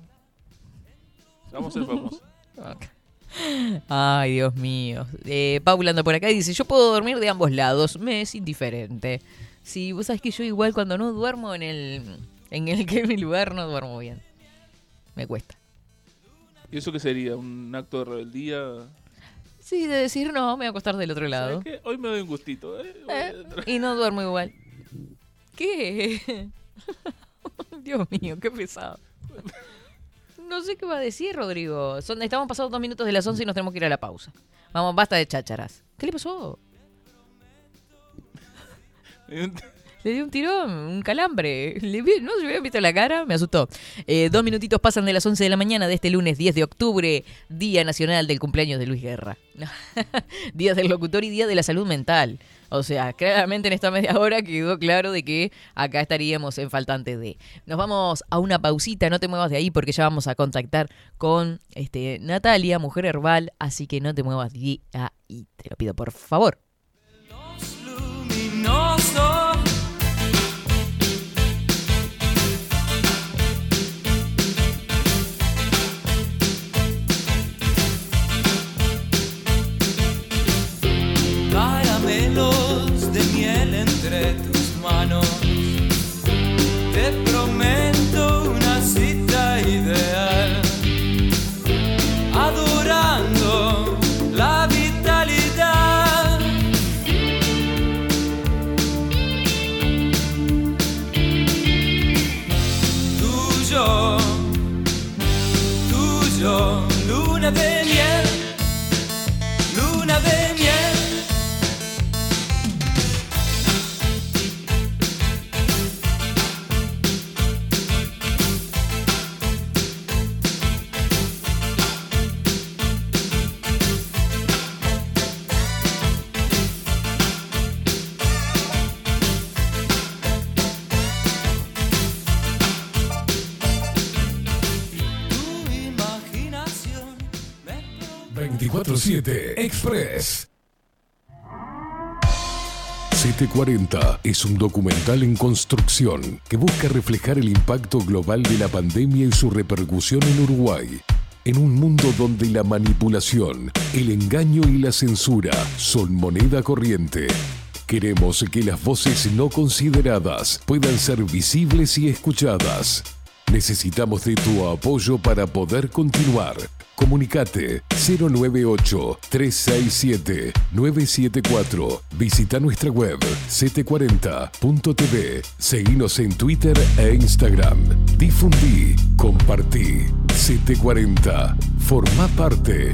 Vamos a ser famosos. Ay, Dios mío. Eh, Paula anda por acá y dice, yo puedo dormir de ambos lados, me es indiferente. Si vos sabés que yo igual cuando no duermo en el, en el que es mi lugar, no duermo bien. Me cuesta. ¿Y eso qué sería? ¿Un acto de rebeldía? Sí, de decir, no, me voy a acostar del otro lado. ¿Sabes qué? Hoy me doy un gustito, ¿eh? Eh, y no duermo igual. ¿Qué? Dios mío, qué pesado. No sé qué va a decir, Rodrigo. Son, estamos pasados dos minutos de las 11 y nos tenemos que ir a la pausa. Vamos, basta de chácharas. ¿Qué le pasó? Le dio un tirón, un calambre. No se había visto la cara, me asustó. Eh, dos minutitos pasan de las 11 de la mañana de este lunes 10 de octubre, Día Nacional del Cumpleaños de Luis Guerra. día del locutor y Día de la Salud Mental. O sea, claramente en esta media hora quedó claro de que acá estaríamos en faltante de. Nos vamos a una pausita, no te muevas de ahí porque ya vamos a contactar con este, Natalia, mujer herbal, así que no te muevas de ahí, te lo pido por favor. 24-7 Express. 740 es un documental en construcción que busca reflejar el impacto global de la pandemia y su repercusión en Uruguay. En un mundo donde la manipulación, el engaño y la censura son moneda corriente. Queremos que las voces no consideradas puedan ser visibles y escuchadas. Necesitamos de tu apoyo para poder continuar. Comunicate 098-367-974. Visita nuestra web ct40.tv. Seguinos en Twitter e Instagram. Difundí, compartí. CT40. Forma parte.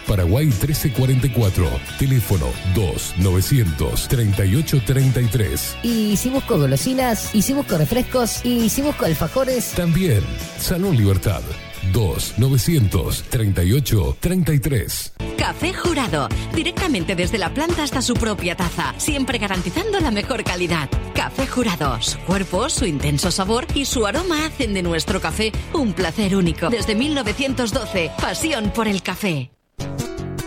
Paraguay 1344. Teléfono 2900 3833. Y si busco golosinas. Y si busco refrescos. Y si busco alfajores. También. Salón Libertad. 2 900 38 33. Café Jurado. Directamente desde la planta hasta su propia taza. Siempre garantizando la mejor calidad. Café Jurado. Su cuerpo, su intenso sabor y su aroma hacen de nuestro café un placer único. Desde 1912. Pasión por el café. Thank you.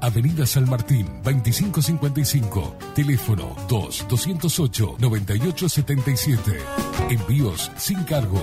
Avenida San Martín, 2555. Teléfono 2-208-9877. Envíos sin cargo.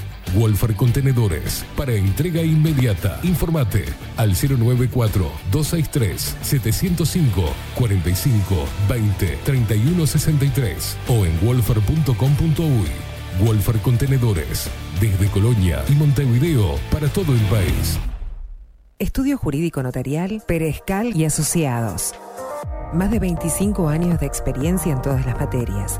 Wolfer Contenedores para entrega inmediata. Informate al 094-263-705 45 20 31 63 o en wolfer.com.uy. Wolfer Contenedores desde Colonia y Montevideo para todo el país. Estudio Jurídico Notarial, Perezcal y Asociados. Más de 25 años de experiencia en todas las materias,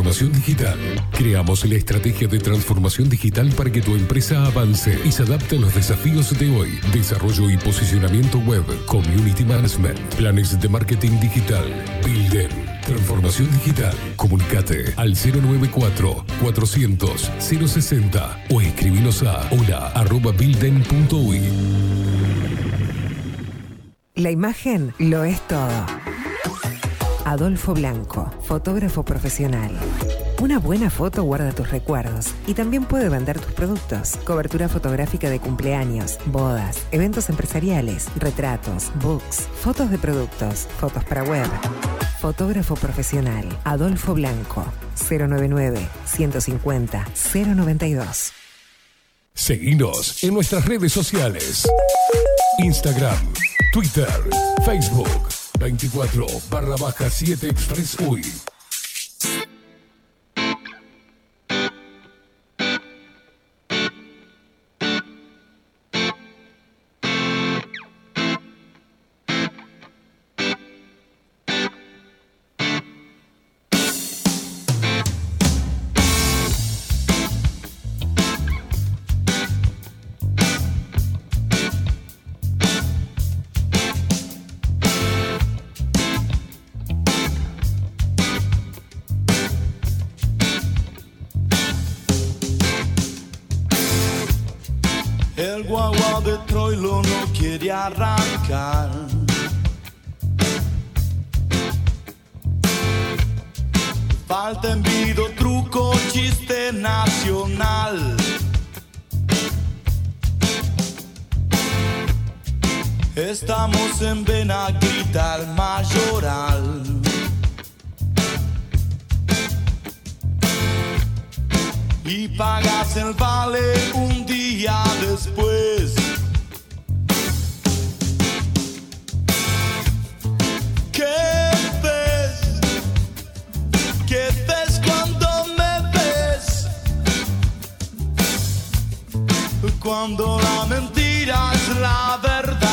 Transformación digital. Creamos la estrategia de transformación digital para que tu empresa avance y se adapte a los desafíos de hoy. Desarrollo y posicionamiento web, community management, planes de marketing digital. Builden, transformación digital. Comunicate al 094 400 060 o escribinos a hola arroba. La imagen lo es todo. Adolfo Blanco, fotógrafo profesional. Una buena foto guarda tus recuerdos y también puede vender tus productos. Cobertura fotográfica de cumpleaños, bodas, eventos empresariales, retratos, books, fotos de productos, fotos para web. Fotógrafo profesional, Adolfo Blanco, 099 150 092. Seguinos en nuestras redes sociales. Instagram, Twitter, Facebook, 24 barra baja 7 Express UI. arrancar. Falta envido, truco, chiste nacional. Estamos en Benagrita, el mayoral. Y pagas el vale un día después. Cuando me ves? Cuando la mentira es la verdad.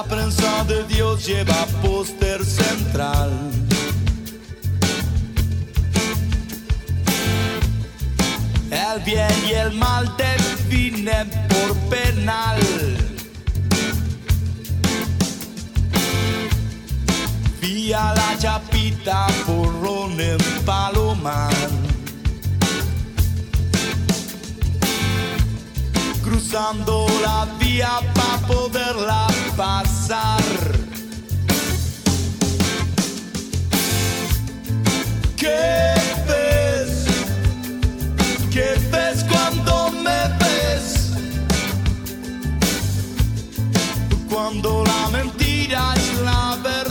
La prensa de Dios lleva póster central. El bien y el mal definen por penal. Vía la chapita porrón en Palomar. Cruzando la vía para poderla pasar. ¿Qué ves? ¿Qué ves cuando me ves? Cuando la mentira es la verdad.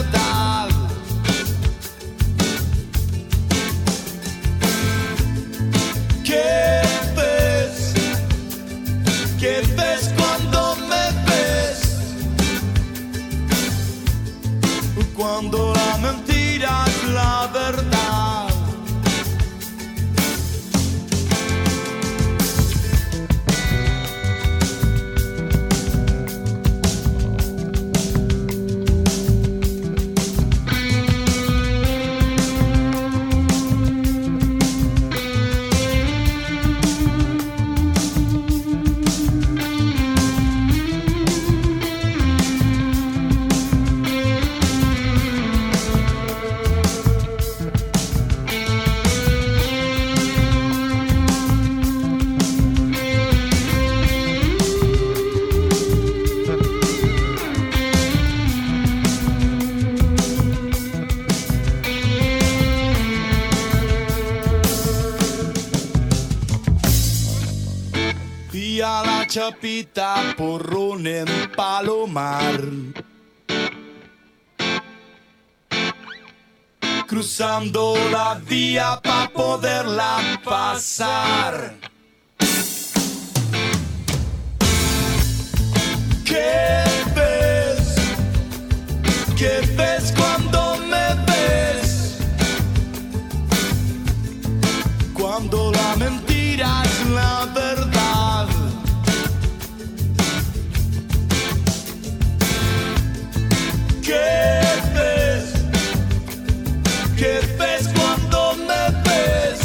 Chapita porrón en Palomar. Cruzando la vía para poderla pasar. ¿Qué ves? ¿Qué ves cuando me ves? Cuando la mentira es la verdad. ¿Qué ves cuando me ves?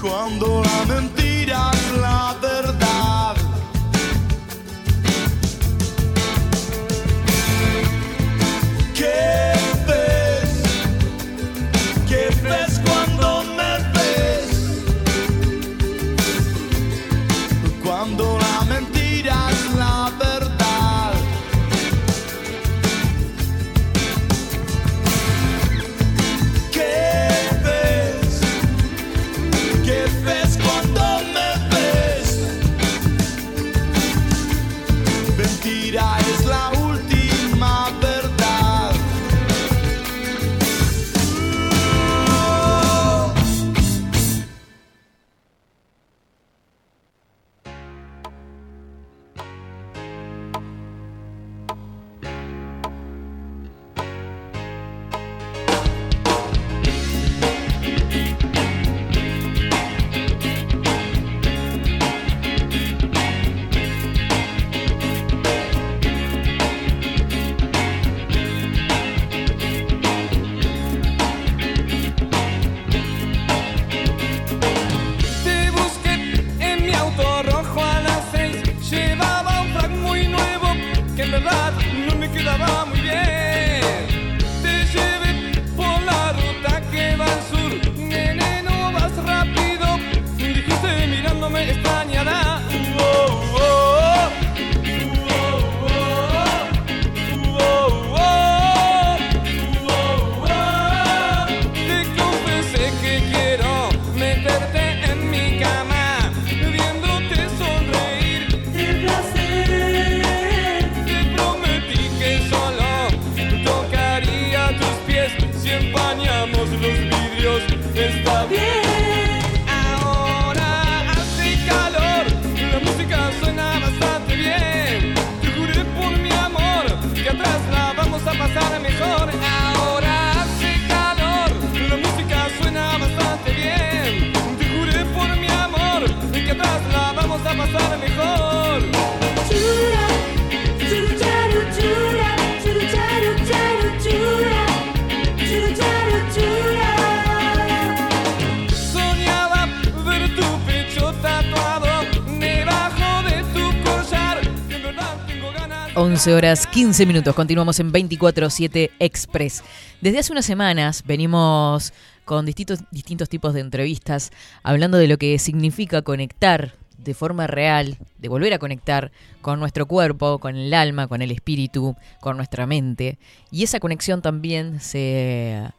Cuando la mentira la 11 horas 15 minutos. Continuamos en 24-7 Express. Desde hace unas semanas venimos con distintos, distintos tipos de entrevistas hablando de lo que significa conectar de forma real, de volver a conectar con nuestro cuerpo, con el alma, con el espíritu, con nuestra mente. Y esa conexión también se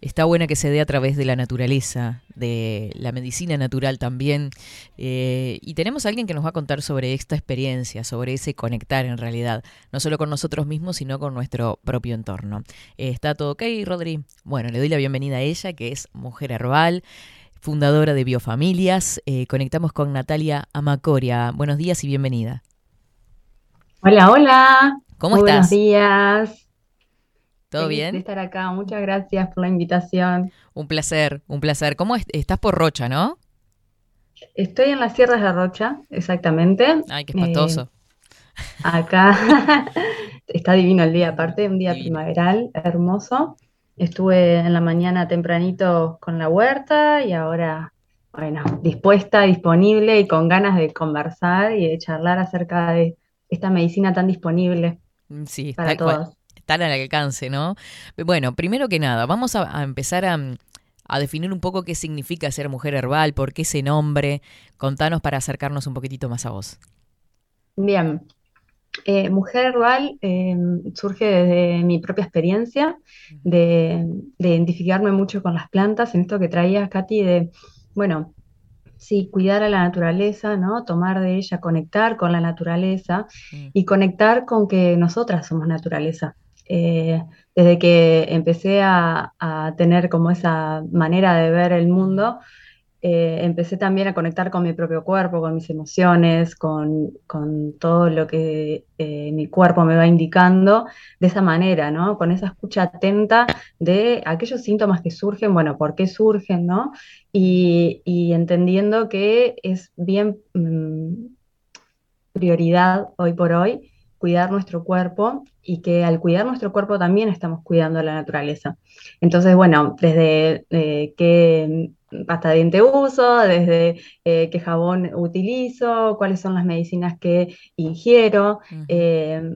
está buena que se dé a través de la naturaleza, de la medicina natural también. Eh, y tenemos a alguien que nos va a contar sobre esta experiencia, sobre ese conectar en realidad, no solo con nosotros mismos, sino con nuestro propio entorno. Eh, ¿Está todo ok, Rodri? Bueno, le doy la bienvenida a ella, que es mujer herbal. Fundadora de Biofamilias. Eh, conectamos con Natalia Amacoria. Buenos días y bienvenida. Hola, hola. ¿Cómo Muy estás? Buenos días. ¿Todo Feliz bien? De estar acá. Muchas gracias por la invitación. Un placer, un placer. ¿Cómo es- estás por Rocha, no? Estoy en las sierras de Rocha, exactamente. Ay, qué espantoso. Eh, acá está divino el día, aparte, un día primaveral, hermoso. Estuve en la mañana tempranito con la huerta y ahora, bueno, dispuesta, disponible y con ganas de conversar y de charlar acerca de esta medicina tan disponible Sí, para cual. Están al alcance, ¿no? Bueno, primero que nada, vamos a, a empezar a, a definir un poco qué significa ser mujer herbal, por qué ese nombre. Contanos para acercarnos un poquitito más a vos. Bien, Eh, Mujer Herbal eh, surge desde mi propia experiencia de, de identificarme mucho con las plantas, en esto que traías, Katy, de, bueno, sí, cuidar a la naturaleza, ¿no? Tomar de ella, conectar con la naturaleza y conectar con que nosotras somos naturaleza. Eh, desde que empecé a, tener como esa manera de ver el mundo, eh, empecé también a conectar con mi propio cuerpo, con mis emociones, con, todo lo que eh, mi cuerpo me va indicando de esa manera, ¿no? Con esa escucha atenta de aquellos síntomas que surgen, bueno, por qué surgen, ¿no? Y, y entendiendo que es bien mm, prioridad hoy por hoy cuidar nuestro cuerpo y que al cuidar nuestro cuerpo también estamos cuidando la naturaleza. Entonces, bueno, desde eh, qué pasta de diente uso, desde eh, qué jabón utilizo, cuáles son las medicinas que ingiero, eh,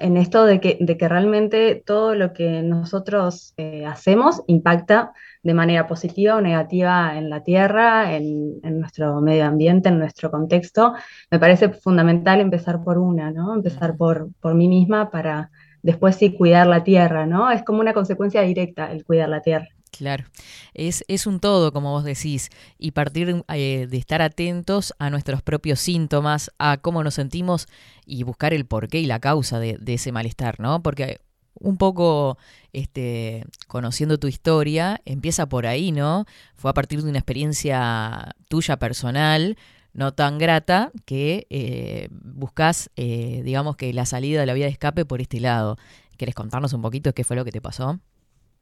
en esto de que, de que realmente todo lo que nosotros hacemos impacta de manera positiva o negativa en la tierra, en, en nuestro medio ambiente, en nuestro contexto. Me parece fundamental empezar por una, ¿no? Empezar por, por mí misma para después sí cuidar la tierra, ¿no? Es como una consecuencia directa el cuidar la tierra. Claro, es, es un todo, como vos decís, y partir eh, de estar atentos a nuestros propios síntomas, a cómo nos sentimos y buscar el porqué y la causa de, de ese malestar, ¿no? Porque un poco este, conociendo tu historia, empieza por ahí, ¿no? Fue a partir de una experiencia tuya personal, no tan grata, que eh, buscas, eh, digamos que la salida de la vía de escape por este lado. ¿Quieres contarnos un poquito qué fue lo que te pasó?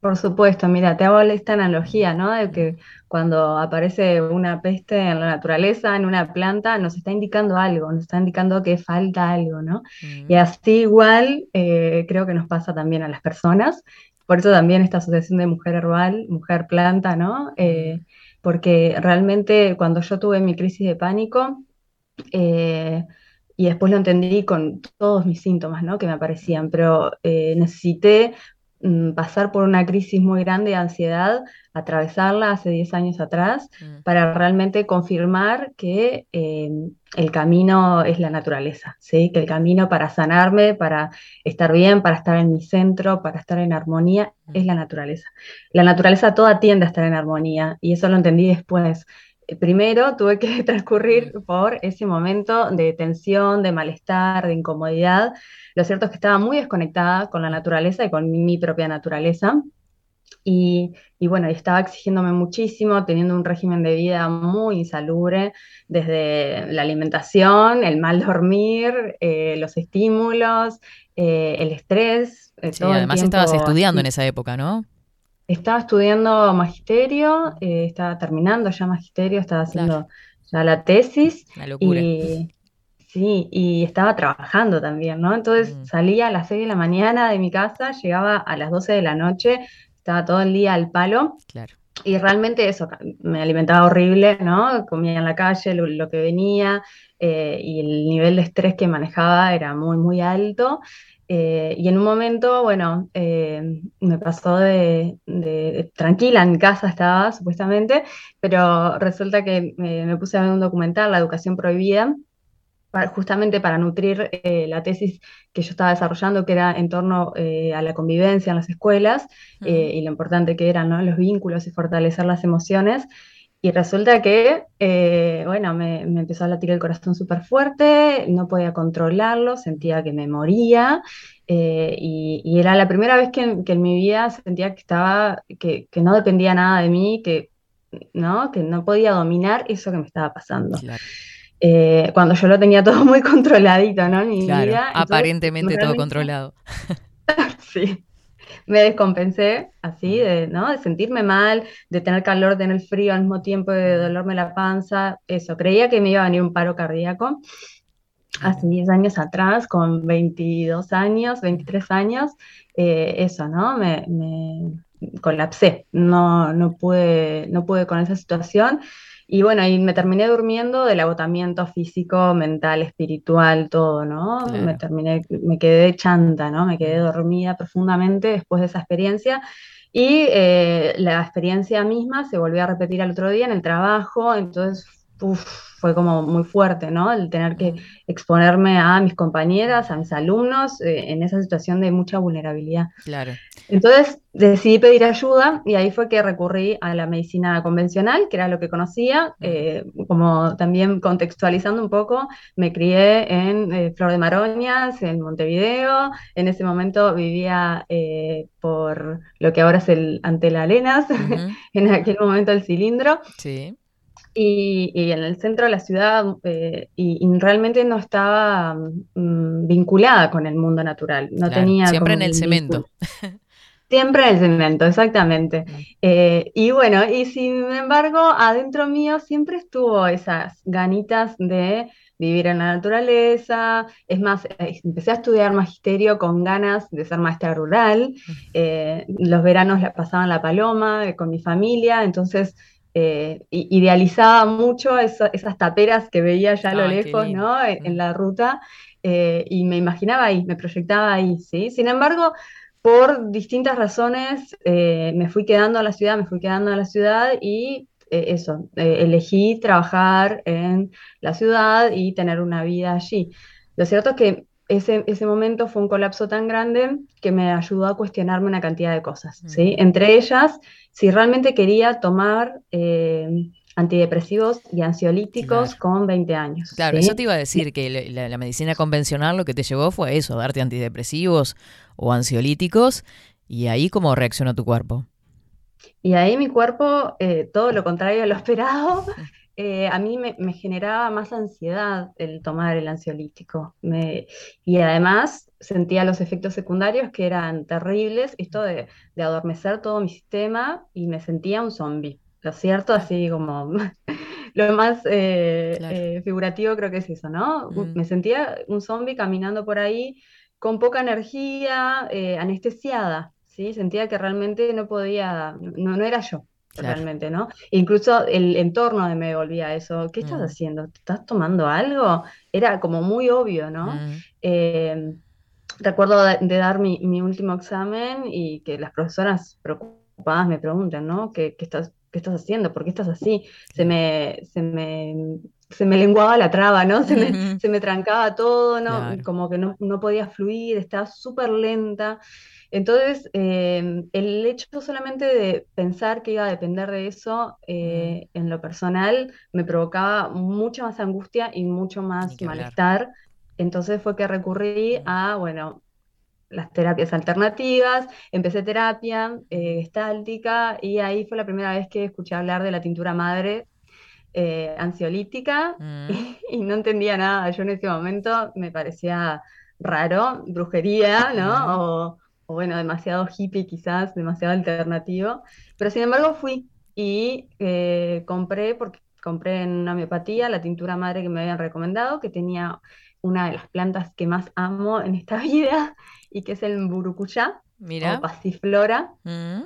Por supuesto, mira, te hago esta analogía, ¿no? De que cuando aparece una peste en la naturaleza, en una planta, nos está indicando algo, nos está indicando que falta algo, ¿no? Y así igual eh, creo que nos pasa también a las personas. Por eso también esta asociación de mujer herbal, mujer planta, ¿no? Eh, porque realmente cuando yo tuve mi crisis de pánico, eh, y después lo entendí con todos mis síntomas, ¿no? Que me aparecían, pero eh, necesité mm, pasar por una crisis muy grande de ansiedad, atravesarla hace 10 años atrás, para realmente confirmar que eh, el camino es la naturaleza, ¿sí? Que el camino para sanarme, para estar bien, para estar en mi centro, para estar en armonía, es la naturaleza. La naturaleza toda tiende a estar en armonía y eso lo entendí después. Eh, Primero tuve que transcurrir por ese momento de tensión, de malestar, de incomodidad. Lo cierto es que estaba muy desconectada con la naturaleza y con mi, propia naturaleza. Y, y bueno, estaba exigiéndome muchísimo, teniendo un régimen de vida muy insalubre, desde la alimentación, el mal dormir, eh, los estímulos, eh, el estrés. eh, Sí, todo el además estabas estudiando en esa época, ¿no? Estaba estudiando magisterio, eh, estaba terminando ya magisterio, estaba haciendo ya la tesis Una locura. y sí, y estaba trabajando también, ¿no? Entonces Mm. salía a las 6 de la mañana de mi casa, llegaba a las 12 de la noche, estaba todo el día al palo Claro. y realmente eso, me alimentaba horrible, ¿no? Comía en la calle lo, que venía eh, y el nivel de estrés que manejaba era muy, muy alto. Eh, y en un momento, bueno, eh, me pasó de, tranquila, en casa estaba supuestamente, pero resulta que me puse a ver un documental, La Educación Prohibida, justamente para nutrir eh, la tesis que yo estaba desarrollando, que era en torno a la convivencia en las escuelas y lo importante que eran los vínculos y fortalecer las emociones. Y resulta que, bueno, me, empezó a latir el corazón súper fuerte, no podía controlarlo, sentía que me moría. Y, era la primera vez que, en mi vida sentía que estaba, que, que, no dependía nada de mí, que no, que no podía dominar eso que me estaba pasando. Eh, cuando yo lo tenía todo muy controladito, ¿no? mi vida. aparentemente todo controlado. sí. Me descompensé así, de, ¿no? De sentirme mal, de tener calor, de tener frío al mismo tiempo, de dolorme la panza, eso. Creía que me iba a venir un paro cardíaco hace 10 años atrás, con 22 años, 23 años, eh, eso, ¿no? Me, me, colapsé, no, no, pude, no pude con esa situación y bueno, y me terminé durmiendo del agotamiento físico, mental, espiritual, todo, ¿no? Me terminé, me quedé chanta, ¿no? Me quedé dormida profundamente después de esa experiencia. Y eh, la experiencia misma se volvió a repetir al otro día en el trabajo, entonces fue como muy fuerte, ¿no? El tener que exponerme a mis compañeras, a mis alumnos, eh, en esa situación de mucha vulnerabilidad. Claro. Entonces decidí pedir ayuda y ahí fue que recurrí a la medicina convencional, que era lo que conocía, eh, como también contextualizando un poco, me crié en eh, Flor de Maroñas, en Montevideo, en ese momento vivía por lo que ahora es el Antela Arenas, en aquel momento el cilindro. Sí y, en el centro de la ciudad eh, y, realmente no estaba mm, vinculada con el mundo natural. No tenía siempre en el cemento. Siempre en el cemento, exactamente. Eh, y bueno, y sin embargo, adentro mío siempre estuvo esas ganitas de vivir en la naturaleza. Es más, eh, empecé a estudiar magisterio con ganas de ser maestra rural. los veranos la pasaba en La Paloma con mi familia, entonces eh, idealizaba mucho esas taperas que veía ya a lo lejos, ¿no? En, la ruta, eh, y me imaginaba ahí, me proyectaba ahí, ¿sí? Sin embargo, por distintas razones eh, me fui quedando a la ciudad, me fui quedando a la ciudad y eso, elegí trabajar en la ciudad y tener una vida allí. Lo cierto es que ese, ese, momento fue un colapso tan grande que me ayudó a cuestionarme una cantidad de cosas, ¿sí? Entre ellas, si realmente quería tomar eh, antidepresivos y ansiolíticos con 20 años. Claro, eso te iba a decir, que la, medicina convencional lo que te llevó fue eso, darte antidepresivos o ansiolíticos, y ahí cómo reaccionó tu cuerpo. Y ahí mi cuerpo, eh, todo lo contrario a lo esperado, eh, a mí me, generaba más ansiedad el tomar el ansiolítico. y además sentía los efectos secundarios que eran terribles, esto de, adormecer todo mi sistema y me sentía un zombie. Lo cierto, así como lo más eh, eh, figurativo creo que es eso, ¿no? Mm. Me sentía un zombie caminando por ahí con poca energía, anestesiada, ¿sí? Sentía que realmente no podía, no, no era yo realmente, ¿no? Incluso el entorno de me volvía eso. ¿Qué estás mm. haciendo? ¿Estás tomando algo? Era como muy obvio, ¿no? Mm. Eh, recuerdo de, dar mi, último examen y que las profesoras preocupadas me preguntan, ¿no? ¿Qué, estás, qué estás haciendo? ¿Por qué estás así? Se me, se me, se me lenguaba la traba, ¿no? Se me, se me trancaba todo, ¿no? Como que no, no podía fluir, estaba súper lenta. Entonces, em, el hecho solamente de pensar que iba a depender de eso eh, en lo personal me provocaba mucha más angustia y mucho más malestar. Entonces fue que recurrí a, bueno, las terapias alternativas, empecé terapia eh, gestáltica y ahí fue la primera vez que escuché hablar de la tintura madre eh, ansiolítica mm. y, no entendía nada. Yo en ese momento me parecía raro, brujería, ¿no? o bueno, demasiado hippie quizás, demasiado alternativo, pero sin embargo fui y eh, compré, porque compré en una homeopatía la tintura madre que me habían recomendado, que tenía una de las plantas que más amo en esta vida y que es el burucuyá, o pasiflora. Mm.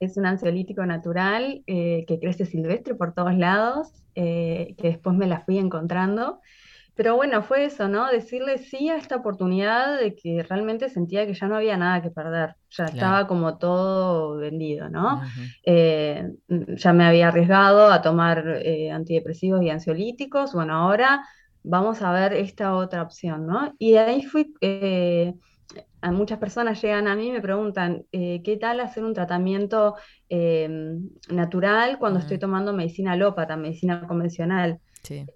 Es un ansiolítico natural eh, que crece silvestre por todos lados, eh, que después me la fui encontrando. Pero bueno, fue eso, ¿no? Decirle sí a esta oportunidad de que realmente sentía que ya no había nada que perder, ya estaba como todo vendido, ¿no? Eh, ya me había arriesgado a tomar eh, antidepresivos y ansiolíticos, bueno, ahora vamos a ver esta otra opción, ¿no? Y ahí fui, eh, a muchas personas llegan a mí y me preguntan, ¿qué tal hacer un tratamiento natural cuando estoy tomando medicina alópata, medicina convencional?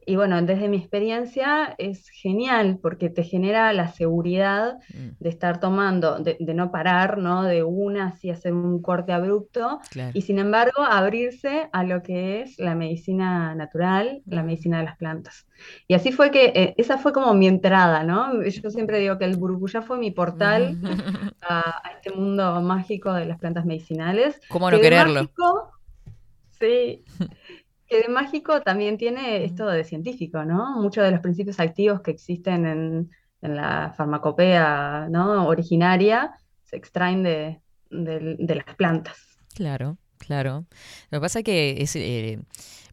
Y bueno, desde mi experiencia es genial porque te genera la seguridad Mm. de estar tomando, de, de no parar, ¿no? De una, así hacer un corte abrupto Claro. y sin embargo abrirse a lo que es la medicina natural, Mm. la medicina de las plantas. Y así fue que, eh, esa fue como mi entrada, ¿no? Yo siempre digo que el burbuja fue mi portal a, a este mundo mágico de las plantas medicinales. ¿Cómo no que quererlo? mágico, sí, que de mágico también tiene esto de científico, ¿no? Muchos de los principios activos que existen en, en la farmacopea, ¿no? originaria se extraen de, de- de las plantas. Claro, claro. Lo que pasa es que es, eh,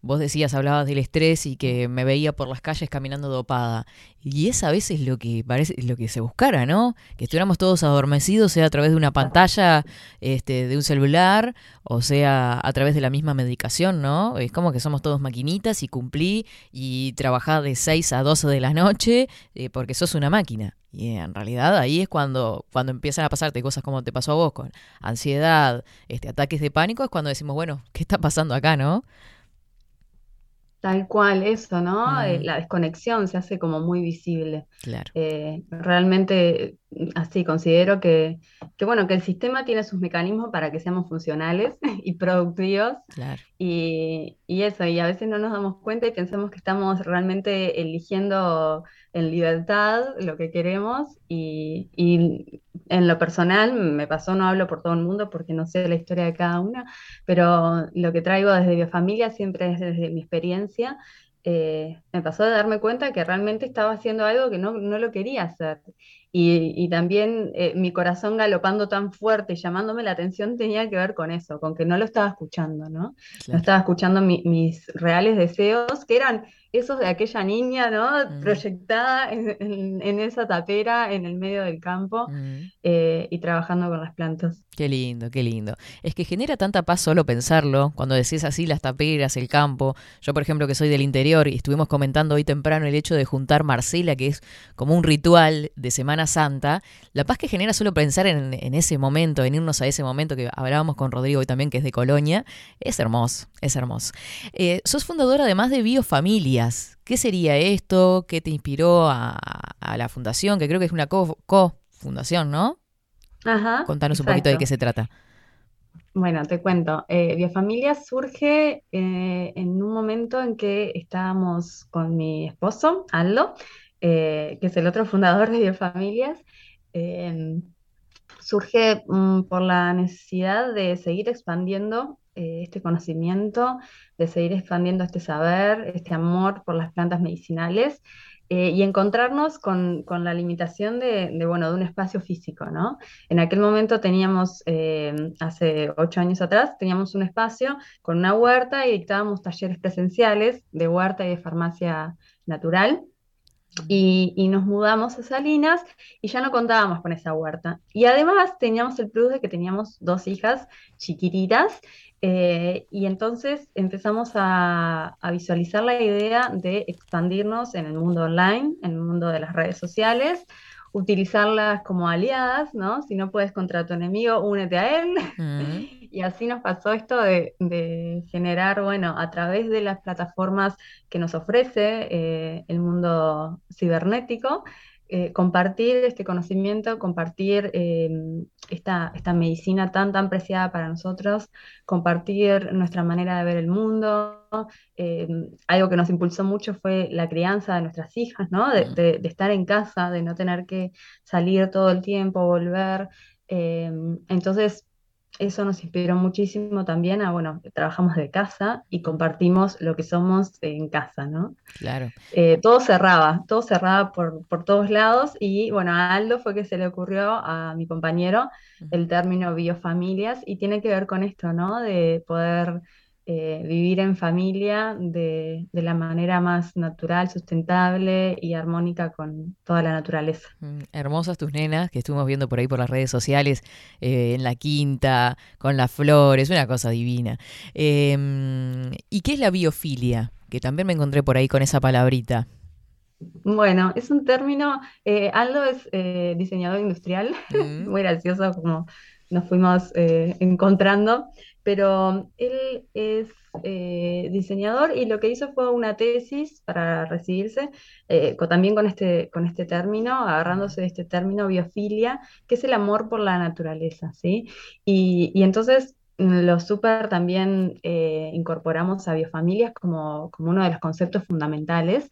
vos decías, hablabas del estrés y que me veía por las calles caminando dopada. Y es a veces lo que parece, lo que se buscara, ¿no? Que estuviéramos todos adormecidos, sea a través de una pantalla, este, de un celular, o sea a través de la misma medicación, ¿no? Es como que somos todos maquinitas y cumplí y trabajá de 6 a 12 de la noche eh, porque sos una máquina. Y en realidad ahí es cuando, cuando empiezan a pasarte cosas como te pasó a vos, con ansiedad, este, ataques de pánico, es cuando decimos, bueno, ¿qué está pasando acá, no? Tal cual, eso, ¿no? Eh, Mm. la desconexión se hace como muy visible. Claro. Eh, realmente, mm, así considero que, que, bueno, que el sistema tiene sus mecanismos para que seamos funcionales y productivos. Claro. Y, y eso, y a veces no nos damos cuenta y pensamos que estamos realmente eligiendo en libertad lo que queremos. Y, y en lo personal, me pasó, no hablo por todo el mundo porque no sé la historia de cada una, pero lo que traigo desde Biofamilia siempre es desde mi experiencia. eh, me pasó de darme cuenta que realmente estaba haciendo algo que no, no lo quería hacer. Y, y también eh, mi corazón galopando tan fuerte y llamándome la atención tenía que ver con eso, con que no lo estaba escuchando, ¿no? No estaba escuchando mi- mis reales deseos, que eran esos de aquella niña, ¿no? Mm. Proyectada en, en- en esa tapera en el medio del campo Mm. eh, y trabajando con las plantas. Qué lindo, qué lindo. Es que genera tanta paz solo pensarlo, cuando decís así las taperas, el campo. Yo, por ejemplo, que soy del interior y estuvimos comentando hoy temprano el hecho de juntar Marcela, que es como un ritual de Semana Santa. La paz que genera solo pensar en, en ese momento, en irnos a ese momento que hablábamos con Rodrigo hoy también, que es de Colonia, es hermoso, es hermoso. Eh, sos fundadora además de Biofamilias. ¿Qué sería esto? ¿Qué te inspiró a, a la fundación? Que creo que es una co- co-fundación, ¿no? Ajá, Contanos un poquito de qué se trata. Bueno, te cuento. Eh, Biofamilia surge eh, en un momento en que estábamos con mi esposo, Aldo, eh, que es el otro fundador de Biofamilias. Eh, surge mm, por la necesidad de seguir expandiendo eh, este conocimiento, de seguir expandiendo este saber, este amor por las plantas medicinales eh, y encontrarnos con, con la limitación de, de, bueno, de un espacio físico, ¿no? En aquel momento teníamos, eh, hace ocho años atrás, teníamos un espacio con una huerta y dictábamos talleres presenciales de huerta y de farmacia natural. Y, nos mudamos a Salinas y ya no contábamos con esa huerta. Y además teníamos el plus de que teníamos dos hijas chiquititas eh, y entonces empezamos a, visualizar la idea de expandirnos en el mundo online, en el mundo de las redes sociales, utilizarlas como aliadas, ¿no? Si no puedes contra tu enemigo, únete a él. Mm. Y así nos pasó esto de, de, generar, bueno, a través de las plataformas que nos ofrece eh, el mundo cibernético, eh, compartir este conocimiento, compartir eh, esta, esta medicina tan, tan preciada para nosotros, compartir nuestra manera de ver el mundo. Eh, algo que nos impulsó mucho fue la crianza de nuestras hijas, ¿no? De, de, de estar en casa, de no tener que salir todo el tiempo, volver. Eh, entonces, eso nos inspiró muchísimo también a, bueno, trabajamos de casa y compartimos lo que somos en casa, ¿no? Claro. Eh, todo cerraba, todo cerraba por, por, todos lados y bueno, a Aldo fue que se le ocurrió a mi compañero el término biofamilias y tiene que ver con esto, ¿no? De poder eh, vivir en familia de, la manera más natural, sustentable y armónica con toda la naturaleza. Mm, hermosas tus nenas que estuvimos viendo por ahí por las redes sociales, eh, en la quinta, con las flores, una cosa divina. Em, ¿Y qué es la biofilia? Que también me encontré por ahí con esa palabrita. Bueno, es un término, eh, Aldo es diseñador industrial, mm. muy gracioso como nos fuimos encontrando pero él es eh, diseñador y lo que hizo fue una tesis para recibirse, eh, también con este, con este término, agarrándose de este término biofilia, que es el amor por la naturaleza, ¿sí? Y, entonces lo súper también eh, incorporamos a biofamilias como, como uno de los conceptos fundamentales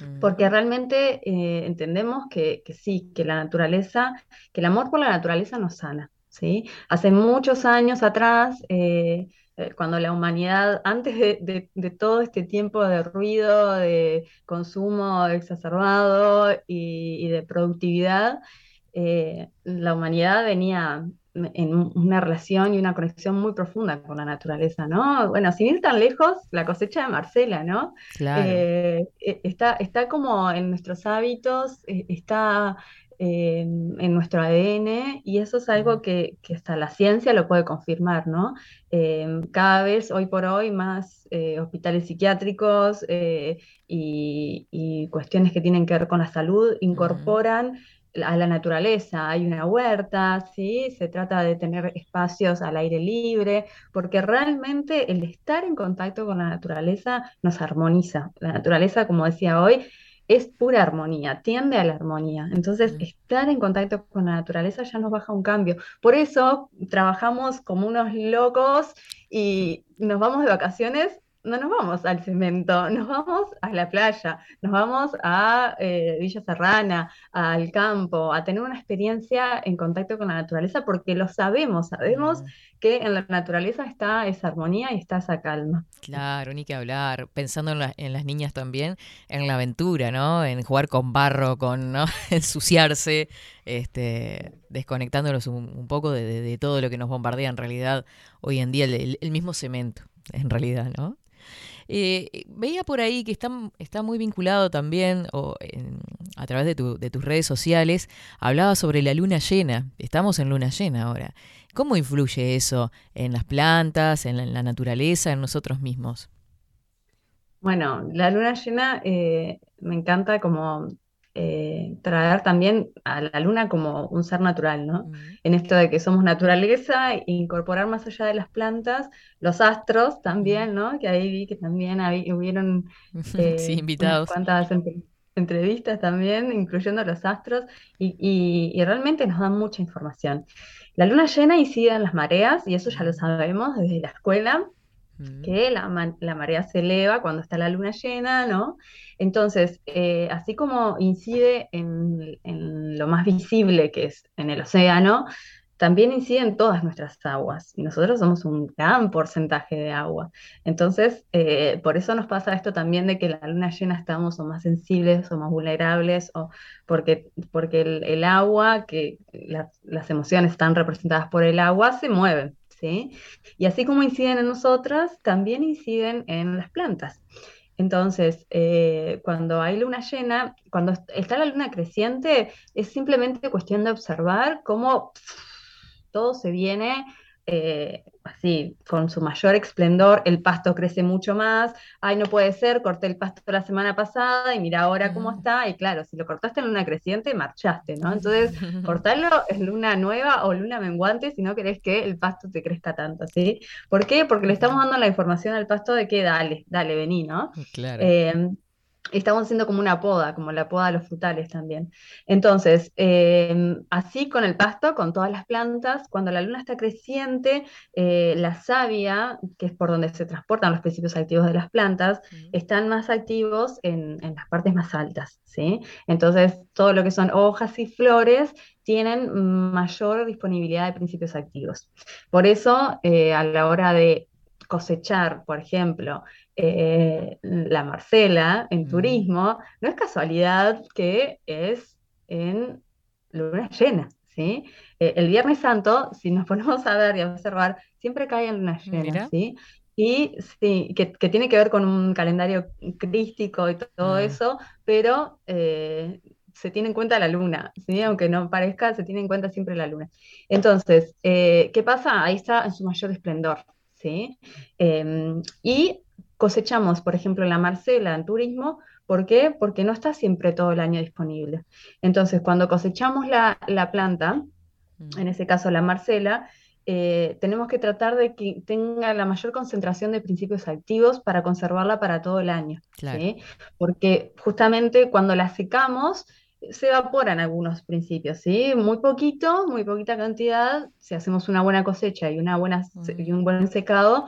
mm. porque realmente entendemos que, que, sí, que la naturaleza, que el amor por la naturaleza nos sana. ¿Sí? Hace muchos años atrás, eh, eh, cuando la humanidad, antes de, todo este tiempo de ruido, de consumo exacerbado y, de productividad, eh, la humanidad venía en una relación y una conexión muy profunda con la naturaleza, ¿no? Bueno, sin ir tan lejos, la cosecha de Marcela, ¿no? está, está como en nuestros hábitos, está en nuestro ADN y eso es algo que, hasta la ciencia lo puede confirmar, ¿no? Em, cada vez, hoy por hoy, más eh, hospitales psiquiátricos eh, y, cuestiones que tienen que ver con la salud incorporan a la naturaleza. Hay una huerta, ¿sí? Se trata de tener espacios al aire libre, porque realmente el estar en contacto con la naturaleza nos armoniza. La naturaleza, como decía hoy, es pura armonía, tiende a la armonía. Entonces, estar en contacto con la naturaleza ya nos baja un cambio. Por eso trabajamos como unos locos y nos vamos de vacaciones no nos vamos al cemento, nos vamos a la playa, nos vamos a eh, Villa Serrana, al campo, a tener una experiencia en contacto con la naturaleza porque lo sabemos, sabemos que en la naturaleza está esa armonía y está esa calma. Claro, ni que hablar, pensando en, las niñas también, en la aventura, ¿no? En jugar con barro, con ¿no? ensuciarse, este, desconectándonos un, poco de, todo lo que nos bombardea en realidad hoy en día, el mismo cemento, en realidad, ¿no? Eh, veía por ahí que está, está muy vinculado también, a través de tus redes sociales, hablaba sobre la luna llena. Estamos en luna llena ahora. ¿Cómo influye eso en las plantas, en la, naturaleza, en nosotros mismos? Bueno, la luna llena eh, me encanta como eh, traer también a la luna como un ser natural, ¿no? En esto de que somos naturaleza, incorporar más allá de las plantas, los astros también, ¿no? Que ahí vi que también hubieron eh, invitados. cuantas entrevistas también, incluyendo los astros, y, realmente nos dan mucha información. La luna llena incide en las mareas, y eso ya lo sabemos desde la escuela, que la, marea se eleva cuando está la luna llena, ¿no? Entonces, eh, así como incide en, lo más visible que es en el océano, también incide en todas nuestras aguas. Y nosotros somos un gran porcentaje de agua. Entonces, eh, por eso nos pasa esto también de que la luna llena estamos o más sensibles o más vulnerables, o porque, porque el, agua, que las emociones están representadas por el agua, se mueven. Y así como inciden en nosotras, también inciden en las plantas. Entonces, eh, cuando hay luna llena, cuando está la luna creciente, es simplemente cuestión de observar cómo todo se viene eh, así, con su mayor esplendor, el pasto crece mucho más, ay, no puede ser, corté el pasto la semana pasada y mira ahora cómo está, y claro, si lo cortaste en luna creciente, marchaste, ¿no? Entonces, cortarlo en luna nueva o luna menguante si no querés que el pasto te crezca tanto, ¿sí? ¿Por qué? Porque le estamos dando la información al pasto de que dale, dale, vení, ¿no? Claro. Eh, estamos haciendo como una poda, como la poda de los frutales también. Entonces, eh, así con el pasto, con todas las plantas, cuando la luna está creciente, eh, la savia, que es por donde se transportan los principios activos de las plantas, están más activos en, en, las partes más altas, ¿sí? Entonces, todo lo que son hojas y flores tienen mayor disponibilidad de principios activos. Por eso, eh, a la hora de cosechar, por ejemplo, eh, la Marcela en turismo, no es casualidad que es en luna llena, ¿sí? Eh, el Viernes Santo, si nos ponemos a ver y a observar, siempre cae en luna llena, ¿sí? Y sí, que, tiene que ver con un calendario crístico y todo mm. eso, pero eh, se tiene en cuenta la luna, ¿sí? aunque no parezca, se tiene en cuenta siempre la luna. Entonces, ¿qué pasa? Ahí está en su mayor esplendor. ¿sí? Em, y cosechamos, por ejemplo, la Marcela en turismo, ¿por qué? Porque no está siempre todo el año disponible. Entonces, cuando cosechamos la, planta, mm. en ese caso la Marcela, eh, tenemos que tratar de que tenga la mayor concentración de principios activos para conservarla para todo el año. Porque justamente cuando la secamos, se evaporan algunos principios, ¿sí? Muy poquito, muy poquita cantidad. Si hacemos una buena cosecha y, una buena, y un buen secado,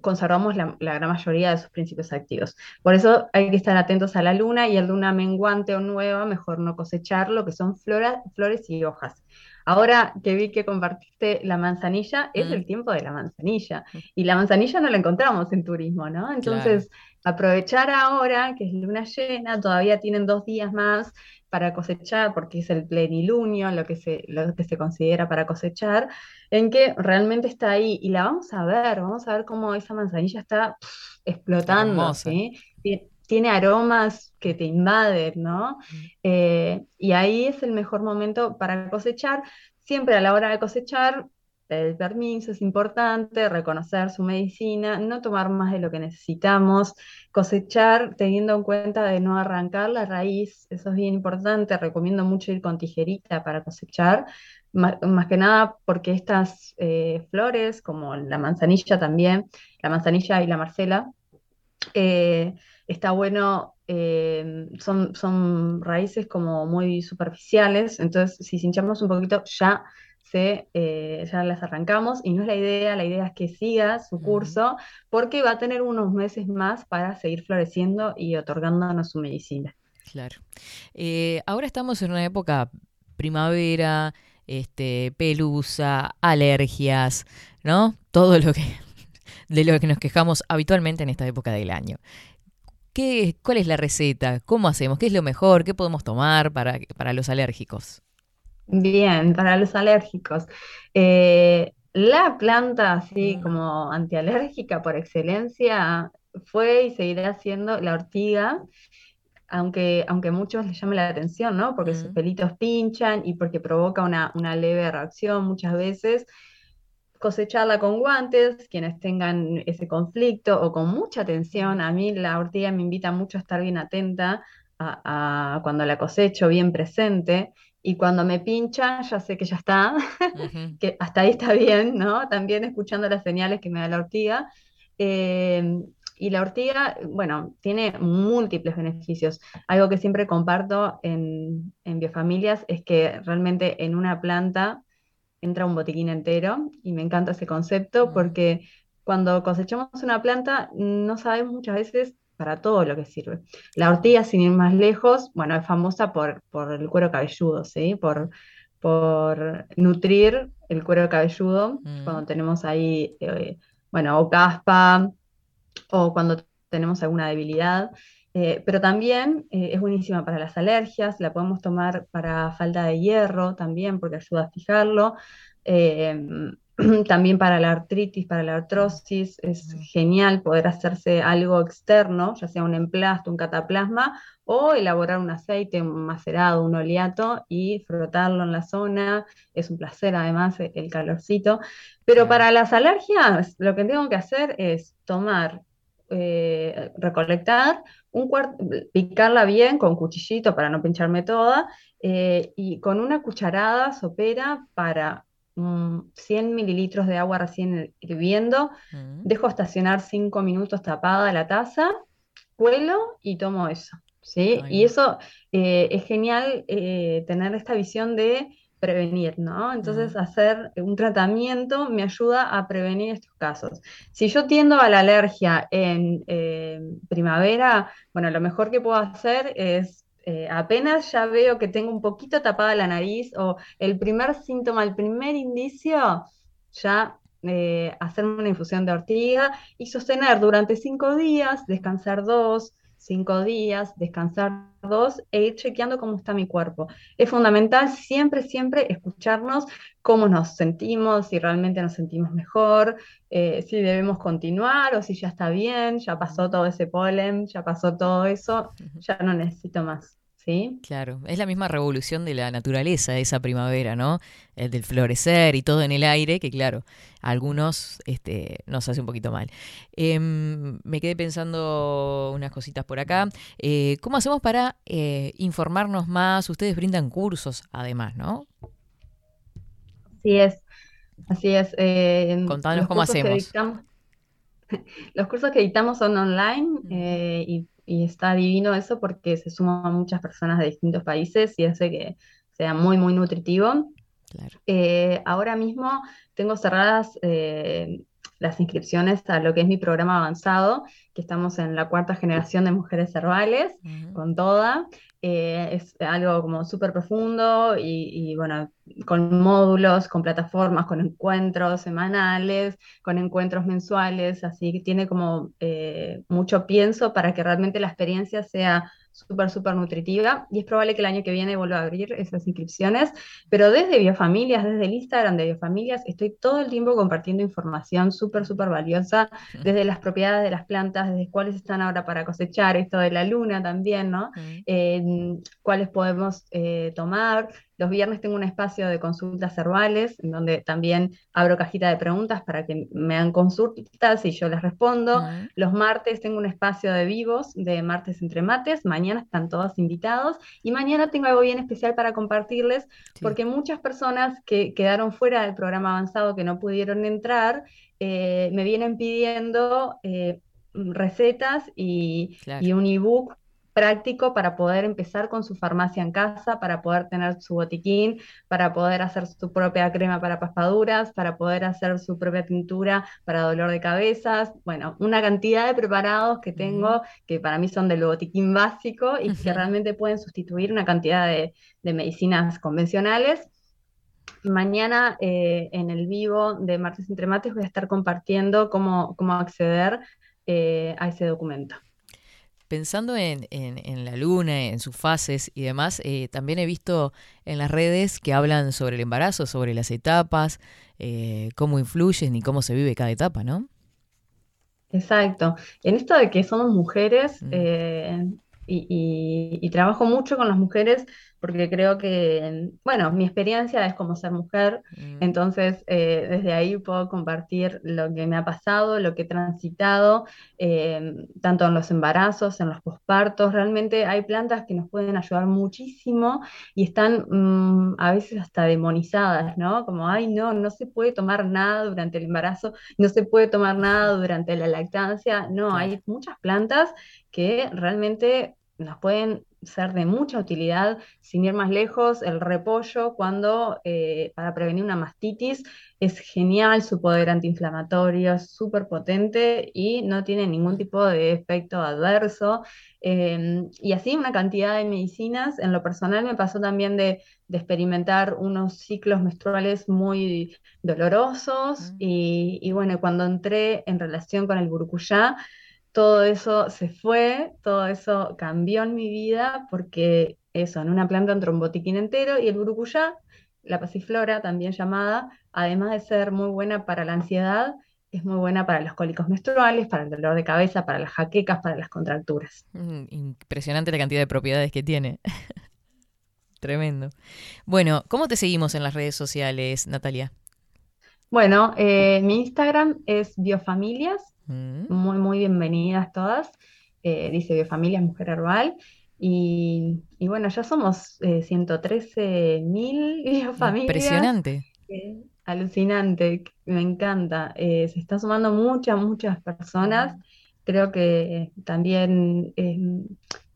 conservamos la, gran mayoría de sus principios activos. Por eso hay que estar atentos a la luna y el luna menguante o nueva, mejor no cosechar lo que son flores y hojas. Ahora que vi que compartiste la manzanilla, es el tiempo de la manzanilla. Y la manzanilla no la encontramos en turismo, ¿no? Entonces, aprovechar ahora que es luna llena, todavía tienen dos días más para cosechar, porque es el plenilunio, lo que se, lo que se considera para cosechar, en que realmente está ahí. Y la vamos a ver, vamos a ver cómo esa manzanilla está explotando, ¿sí? Tiene aromas que te invaden, ¿no? Eh, y ahí es el mejor momento para cosechar. Siempre a la hora de cosechar, el permiso es importante, reconocer su medicina, no tomar más de lo que necesitamos, cosechar teniendo en cuenta de no arrancar la raíz, eso es bien importante, recomiendo mucho ir con tijerita para cosechar, más, que nada porque estas eh, flores, como la manzanilla también, la manzanilla y la marcela, eh, está bueno, eh, son, son raíces como muy superficiales, entonces si hinchamos un poquito ya eh, ya las arrancamos y no es la idea, la idea es que siga su curso porque va a tener unos meses más para seguir floreciendo y otorgándonos su medicina. Claro. Eh, ahora estamos en una época primavera, este, pelusa, alergias, ¿no? Todo lo que de lo que nos quejamos habitualmente en esta época del año. ¿Qué, ¿Cuál es la receta? ¿Cómo hacemos? ¿Qué es lo mejor? ¿Qué podemos tomar para, para los alérgicos? Bien, para los alérgicos. Eh, la planta así como antialérgica por excelencia fue y seguirá siendo la ortiga, aunque, aunque a muchos les llame la atención, ¿no? Porque sus pelitos pinchan y porque provoca una, una leve reacción muchas veces. Cosecharla con guantes, quienes tengan ese conflicto o con mucha atención. A mí la ortiga me invita mucho a estar bien atenta a, a cuando la cosecho, bien presente y cuando me pinchan ya sé que ya está, que hasta ahí está bien, ¿no? También escuchando las señales que me da la ortiga. Em, y la ortiga, bueno, tiene múltiples beneficios. Algo que siempre comparto en, en biofamilias es que realmente en una planta entra un botiquín entero y me encanta ese concepto porque cuando cosechamos una planta no sabemos muchas veces para todo lo que sirve. La ortiga, sin ir más lejos, bueno, es famosa por, por el cuero cabelludo, ¿sí? Por, por nutrir el cuero cabelludo mm. cuando tenemos ahí, eh, bueno, o caspa o cuando tenemos alguna debilidad. Eh, pero también eh, es buenísima para las alergias, la podemos tomar para falta de hierro también porque ayuda a fijarlo. También para la artritis, para la artrosis, es genial poder hacerse algo externo, ya sea un emplasto, un cataplasma, o elaborar un aceite, un macerado, un oleato y frotarlo en la zona. Es un placer además el calorcito. Pero para las alergias, lo que tengo que hacer es tomar, eh, recolectar, un picarla bien con cuchillito para no pincharme toda, eh, y con una cucharada sopera para 100 mililitros de agua recién hirviendo, mm. dejo estacionar 5 minutos tapada la taza, cuelo y tomo eso. ¿sí? Y eso eh, es genial tener esta visión de prevenir, ¿no? Entonces, hacer un tratamiento me ayuda a prevenir estos casos. Si yo tiendo a la alergia en eh, primavera, bueno, lo mejor que puedo hacer es apenas ya veo que tengo un poquito tapada la nariz o el primer síntoma, el primer indicio, ya eh, hacer una infusión de ortiga y sostener durante cinco días, descansar dos, cinco días, descansar dos e ir chequeando cómo está mi cuerpo. Es fundamental siempre, siempre escucharnos cómo nos sentimos, si realmente nos sentimos mejor, eh, si debemos continuar o si ya está bien, ya pasó todo ese polen, ya pasó todo eso, ya no necesito más. ¿Sí? Claro, es la misma revolución de la naturaleza, esa primavera, ¿no? El del florecer y todo en el aire, que claro, a algunos este, nos hace un poquito mal. Em, me quedé pensando unas cositas por acá. Eh, ¿Cómo hacemos para eh, informarnos más? Ustedes brindan cursos, además, ¿no? Así es, así es. Eh, Contanos cómo hacemos. los cursos que editamos son online y y está divino eso porque se suman muchas personas de distintos países y hace que sea muy, muy nutritivo. Eh, ahora mismo tengo cerradas eh, las inscripciones a lo que es mi programa avanzado, que estamos en la cuarta generación de mujeres herbales, con toda. Eh, es algo como súper profundo y, bueno, con módulos, con plataformas, con encuentros semanales, con encuentros mensuales, así que tiene como eh, mucho pienso para que realmente la experiencia sea súper, súper nutritiva y es probable que el año que viene vuelva a abrir esas inscripciones, pero desde Biofamilias, desde el Instagram de Biofamilias, estoy todo el tiempo compartiendo información súper, súper valiosa, desde las propiedades de las plantas, desde cuáles están ahora para cosechar, esto de la luna también, ¿no? cuáles podemos eh, tomar, los viernes tengo un espacio de consultas herbales, en donde también abro cajita de preguntas para que me hagan consultas y yo les respondo. Los martes tengo un espacio de vivos, de martes entre mates. Mañana están todos invitados. Y mañana tengo algo bien especial para compartirles, porque muchas personas que quedaron fuera del programa avanzado, que no pudieron entrar, eh, me vienen pidiendo eh, recetas y, y un ebook práctico para poder empezar con su farmacia en casa, para poder tener su botiquín, para poder hacer su propia crema para paspaduras, para poder hacer su propia tintura para dolor de cabezas. Bueno, una cantidad de preparados que tengo que para mí son del botiquín básico y que realmente pueden sustituir una cantidad de, medicinas convencionales. Mañana eh, en el vivo de Martes Entre Mates voy a estar compartiendo cómo, cómo acceder eh, a ese documento. Pensando en, la luna, en sus fases y demás, eh, también he visto en las redes que hablan sobre el embarazo, sobre las etapas, eh, cómo influyen y cómo se vive cada etapa, ¿no? Exacto. En esto de que somos mujeres, mm. eh, y, trabajo mucho con las mujeres porque creo que, bueno, mi experiencia es como ser mujer, mm. entonces eh, desde ahí puedo compartir lo que me ha pasado, lo que he transitado, em, tanto en los embarazos, en los pospartos, realmente hay plantas que nos pueden ayudar muchísimo y están mm, a veces hasta demonizadas, ¿no? Como, ay, no, no se puede tomar nada durante el embarazo, no se puede tomar nada durante la lactancia, no, hay muchas plantas que realmente nos pueden ser de mucha utilidad, sin ir más lejos, el repollo cuando eh, para prevenir una mastitis es genial, su poder antiinflamatorio es súper potente y no tiene ningún tipo de efecto adverso. Em, y así una cantidad de medicinas. En lo personal me pasó también de, experimentar unos ciclos menstruales muy dolorosos y, y bueno, cuando entré en relación con el burkuyá, todo eso se fue, todo eso cambió en mi vida porque eso, en una planta entró un botiquín entero y el burucuyá, la pasiflora también llamada, además de ser muy buena para la ansiedad, es muy buena para los cólicos menstruales, para el dolor de cabeza, para las jaquecas, para las contracturas. Mm, impresionante la cantidad de propiedades que tiene. Tremendo. Bueno, ¿cómo te seguimos en las redes sociales, Natalia? Bueno, eh, mi Instagram es biofamilias, Mm. Muy, muy bienvenidas todas. Eh, dice Biofamilias Mujer Herbal. Y, bueno, ya somos eh, 113 mil biofamilias. Impresionante. Eh, alucinante, me encanta. Eh, se están sumando muchas, muchas personas. Creo que también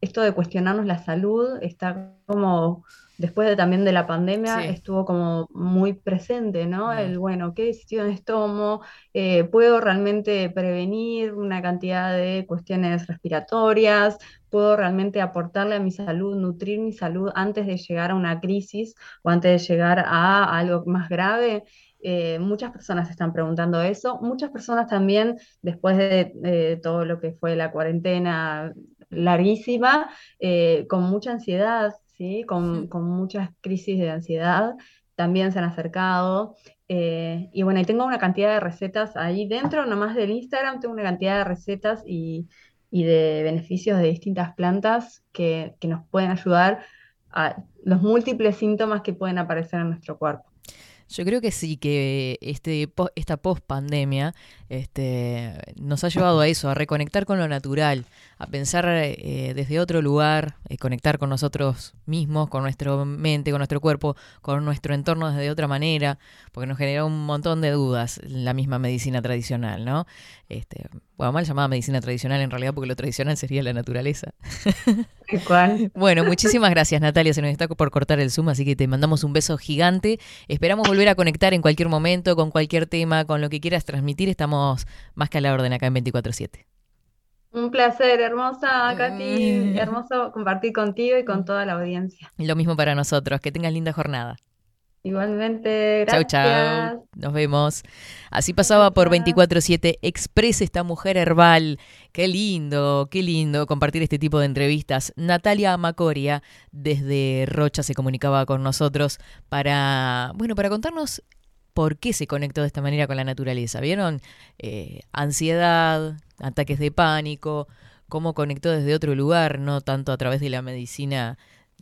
esto de cuestionarnos la salud está como, después de, también de la pandemia, Sí. estuvo como muy presente, ¿no? Mm. El, bueno, ¿qué decisiones tomo? Eh, ¿puedo realmente prevenir una cantidad de cuestiones respiratorias? ¿Puedo realmente aportarle a mi salud, nutrir mi salud antes de llegar a una crisis o antes de llegar a algo más grave? Eh, muchas personas están preguntando eso. Muchas personas también, después de, de todo lo que fue la cuarentena larguísima, eh, con mucha ansiedad, ¿sí? Con, con muchas crisis de ansiedad, también se han acercado. Eh, y bueno, y tengo una cantidad de recetas ahí dentro, nomás del Instagram, tengo una cantidad de recetas y, y de beneficios de distintas plantas que, que nos pueden ayudar a los múltiples síntomas que pueden aparecer en nuestro cuerpo. Yo creo que sí, que este, esta post-pandemia este, nos ha llevado a eso, a reconectar con lo natural, a pensar eh, desde otro lugar, eh, conectar con nosotros mismos, con nuestra mente, con nuestro cuerpo, con nuestro entorno desde otra manera, porque nos genera un montón de dudas la misma medicina tradicional, ¿no? Este, bueno, mal llamada medicina tradicional en realidad, porque lo tradicional sería la naturaleza. ¿Cuál? Bueno, muchísimas gracias Natalia, se nos está por cortar el Zoom, así que te mandamos un beso gigante. Esperamos volver a conectar en cualquier momento, con cualquier tema, con lo que quieras transmitir. Estamos más que a la orden acá en 24-7. Un placer, hermosa, Katy, Mm. hermoso compartir contigo y con toda la audiencia. Lo mismo para nosotros, que tengas linda jornada. Igualmente, Chau, gracias. chau. Nos vemos. Así pasaba por 24-7 Express esta mujer herbal. Qué lindo, qué lindo compartir este tipo de entrevistas. Natalia Macoria desde Rocha se comunicaba con nosotros para, bueno, para contarnos por qué se conectó de esta manera con la naturaleza. ¿Vieron? Eh, ansiedad, ataques de pánico, cómo conectó desde otro lugar, no tanto a través de la medicina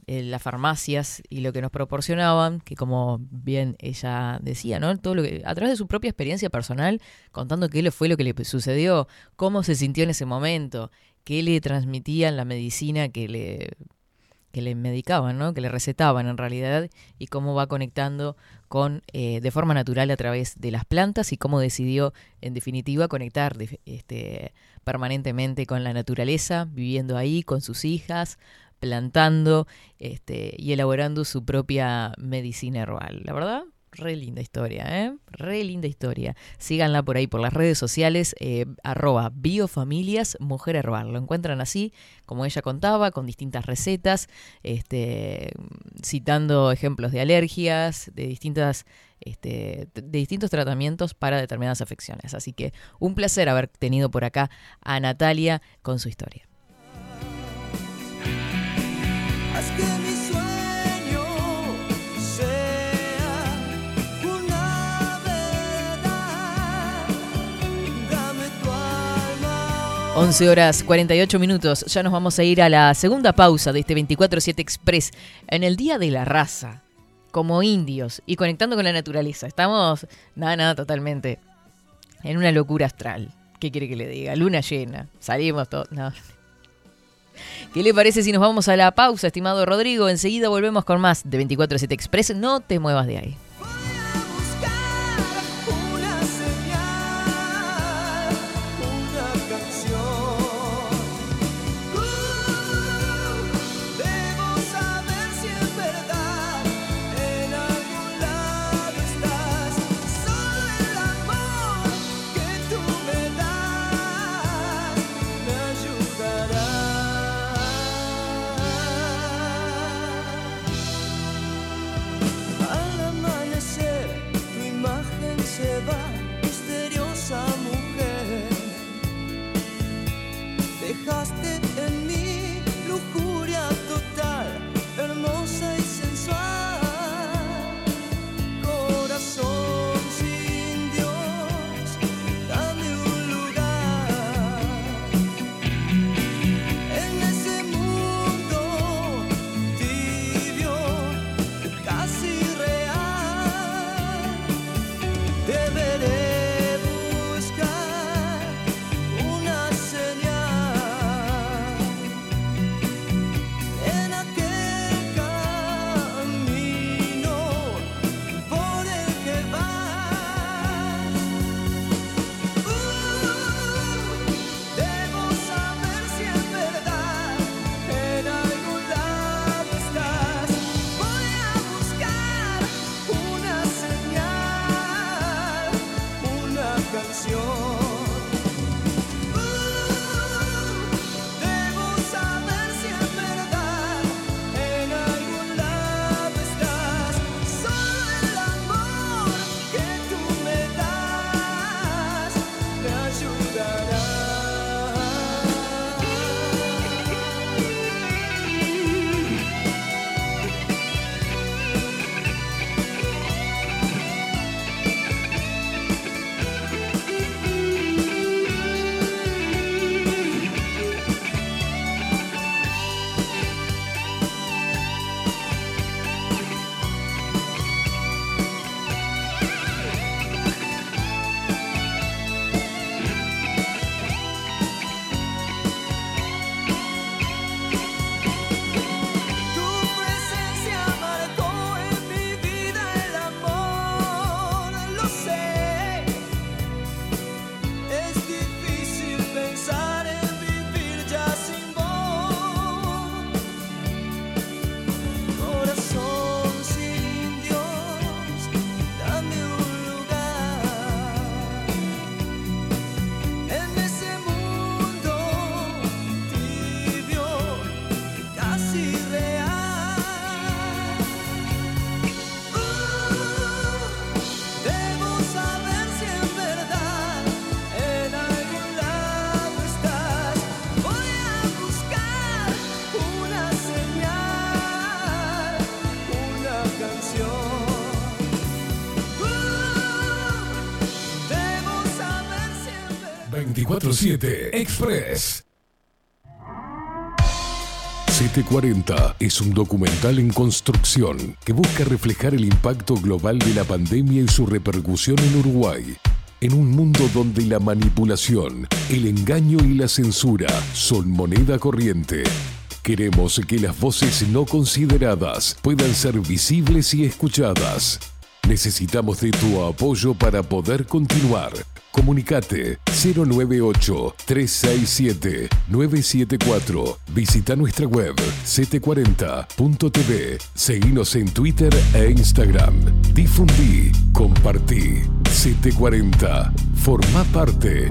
eh, las farmacias y lo que nos proporcionaban, que como bien ella decía, ¿no? Todo lo que, a través de su propia experiencia personal, contando qué fue lo que le sucedió, cómo se sintió en ese momento, qué le transmitían la medicina que le que le medicaban, ¿no? que le recetaban en realidad, y cómo va conectando con eh, de forma natural a través de las plantas y cómo decidió, en definitiva, conectar este, permanentemente con la naturaleza, viviendo ahí con sus hijas, plantando este, y elaborando su propia medicina herbal. La verdad, re linda historia, ¿eh? Re linda historia. Síganla por ahí por las redes sociales, eh, arroba biofamilias mujer. Lo encuentran así, como ella contaba, con distintas recetas, este, citando ejemplos de alergias, de distintas este, de distintos tratamientos para determinadas afecciones. Así que un placer haber tenido por acá a Natalia con su historia. 11 horas 48 minutos. Ya nos vamos a ir a la segunda pausa de este 24-7 Express en el Día de la Raza, como indios y conectando con la naturaleza. Estamos, nada, nada, totalmente en una locura astral. ¿Qué quiere que le diga? Luna llena. Salimos todos. ¿Qué le parece si nos vamos a la pausa, estimado Rodrigo? Enseguida volvemos con más de 24-7 Express. No te muevas de ahí. 24-7 Express. 740 es un documental en construcción que busca reflejar el impacto global de la pandemia y su repercusión en Uruguay. En un mundo donde la manipulación, el engaño y la censura son moneda corriente. Queremos que las voces no consideradas puedan ser visibles y escuchadas. Necesitamos de tu apoyo para poder continuar. Comunicate 098-367-974. Visita nuestra web 740.tv. Seguinos en Twitter e Instagram. Difundí, compartí. 740. Forma parte.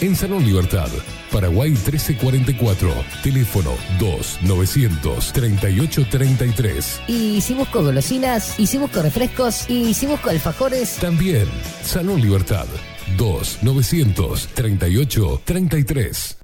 en Salón Libertad. Paraguay 1344. Teléfono 2900 3833. Y si busco golosinas. Y si busco refrescos. Y si busco alfajores. También Salón Libertad 2900 3833.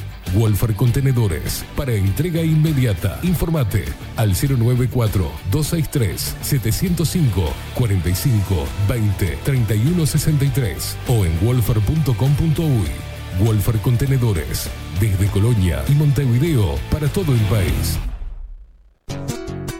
Wolfer Contenedores para entrega inmediata. Informate al 094-263-705 45 20 31 63 o en wolfer.com.uy. Wolfer Contenedores desde Colonia y Montevideo para todo el país.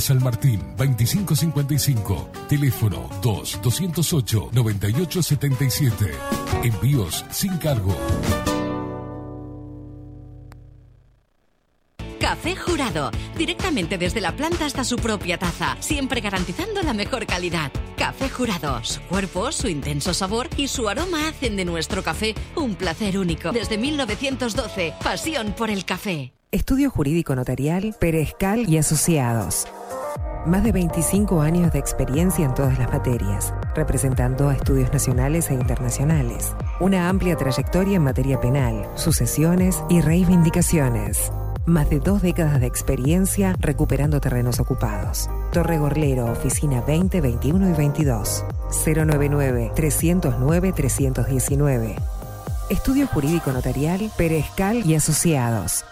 San Martín, 2555. Teléfono 2-208-9877. Envíos sin cargo. Café Jurado, directamente desde la planta hasta su propia taza, siempre garantizando la mejor calidad. Café Jurado, su cuerpo, su intenso sabor y su aroma hacen de nuestro café un placer único. Desde 1912, pasión por el café. Estudio Jurídico Notarial, Perezcal y Asociados. Más de 25 años de experiencia en todas las materias, representando a estudios nacionales e internacionales. Una amplia trayectoria en materia penal, sucesiones y reivindicaciones. Más de dos décadas de experiencia recuperando terrenos ocupados. Torre Gorlero, oficina 20, 21 y 22. 099-309-319. Estudio Jurídico Notarial, Perezcal y Asociados.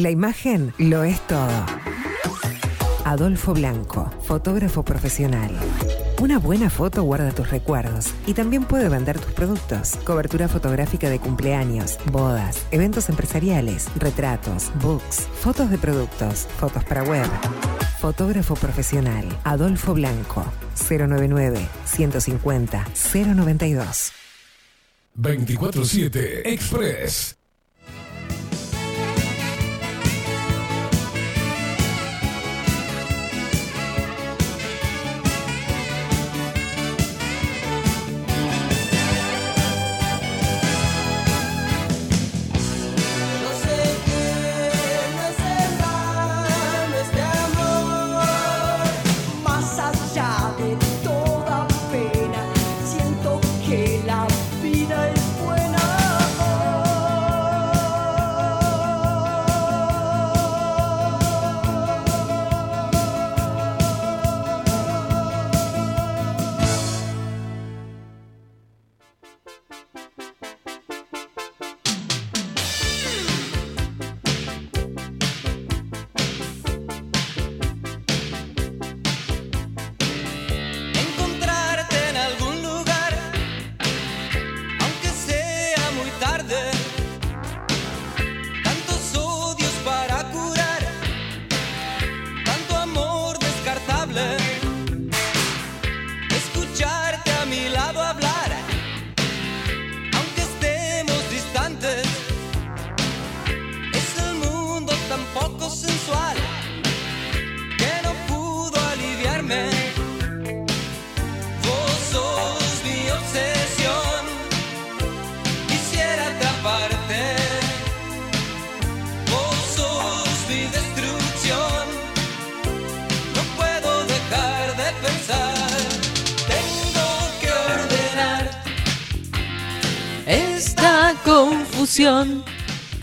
La imagen lo es todo. Adolfo Blanco, fotógrafo profesional. Una buena foto guarda tus recuerdos y también puede vender tus productos. Cobertura fotográfica de cumpleaños, bodas, eventos empresariales, retratos, books, fotos de productos, fotos para web. Fotógrafo profesional, Adolfo Blanco, 099 150 092. 24-7 Express.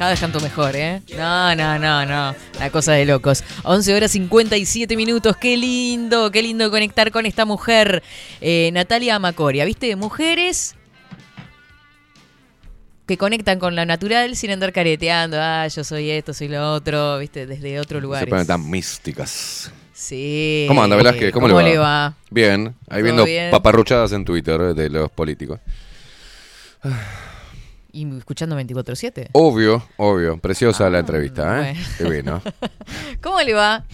Cada vez canto mejor, ¿eh? No, no, no, no. La cosa de locos. 11 horas 57 minutos. Qué lindo, qué lindo conectar con esta mujer. Eh, Natalia Macoria, ¿viste? Mujeres que conectan con la natural sin andar careteando. Ah, yo soy esto, soy lo otro, ¿viste? Desde otro lugar. Se ponen tan místicas. Sí. ¿Cómo anda Velázquez? ¿Cómo, ¿Cómo le, va? le va? Bien, ahí ¿Todo viendo bien? paparruchadas en Twitter de los políticos. ¿Y escuchando 24-7? Obvio, obvio. Preciosa la entrevista, ¿eh? Ah, bueno. Qué vino. ¿Cómo le va?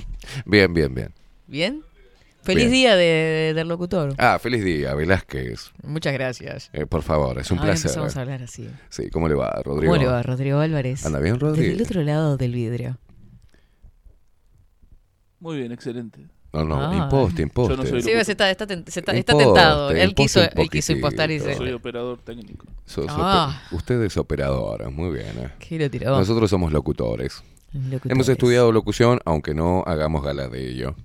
Bien, bien, bien. ¿Bien? Feliz Bien. día de, del locutor. Ah, feliz día, Velázquez. Muchas gracias. Eh, por favor, es un Ahora placer. empezamos a hablar así. Sí, ¿cómo le va, Rodrigo? ¿Cómo le va, Rodrigo Álvarez? ¿Anda bien, Rodrigo? Desde el otro lado del vidrio. Muy bien, excelente. No, no, Ah. imposte, imposte. Yo no soy Sí, se está, está, ten- se está, está Imposte, tentado. Él quiso, imposte él quiso impostar y se... Soy operador técnico. Ah. Usted es operadora, muy bien. eh. ¿Qué lo tiró? Nosotros somos locutores. Locutores. Hemos estudiado locución, aunque no hagamos gala de ello.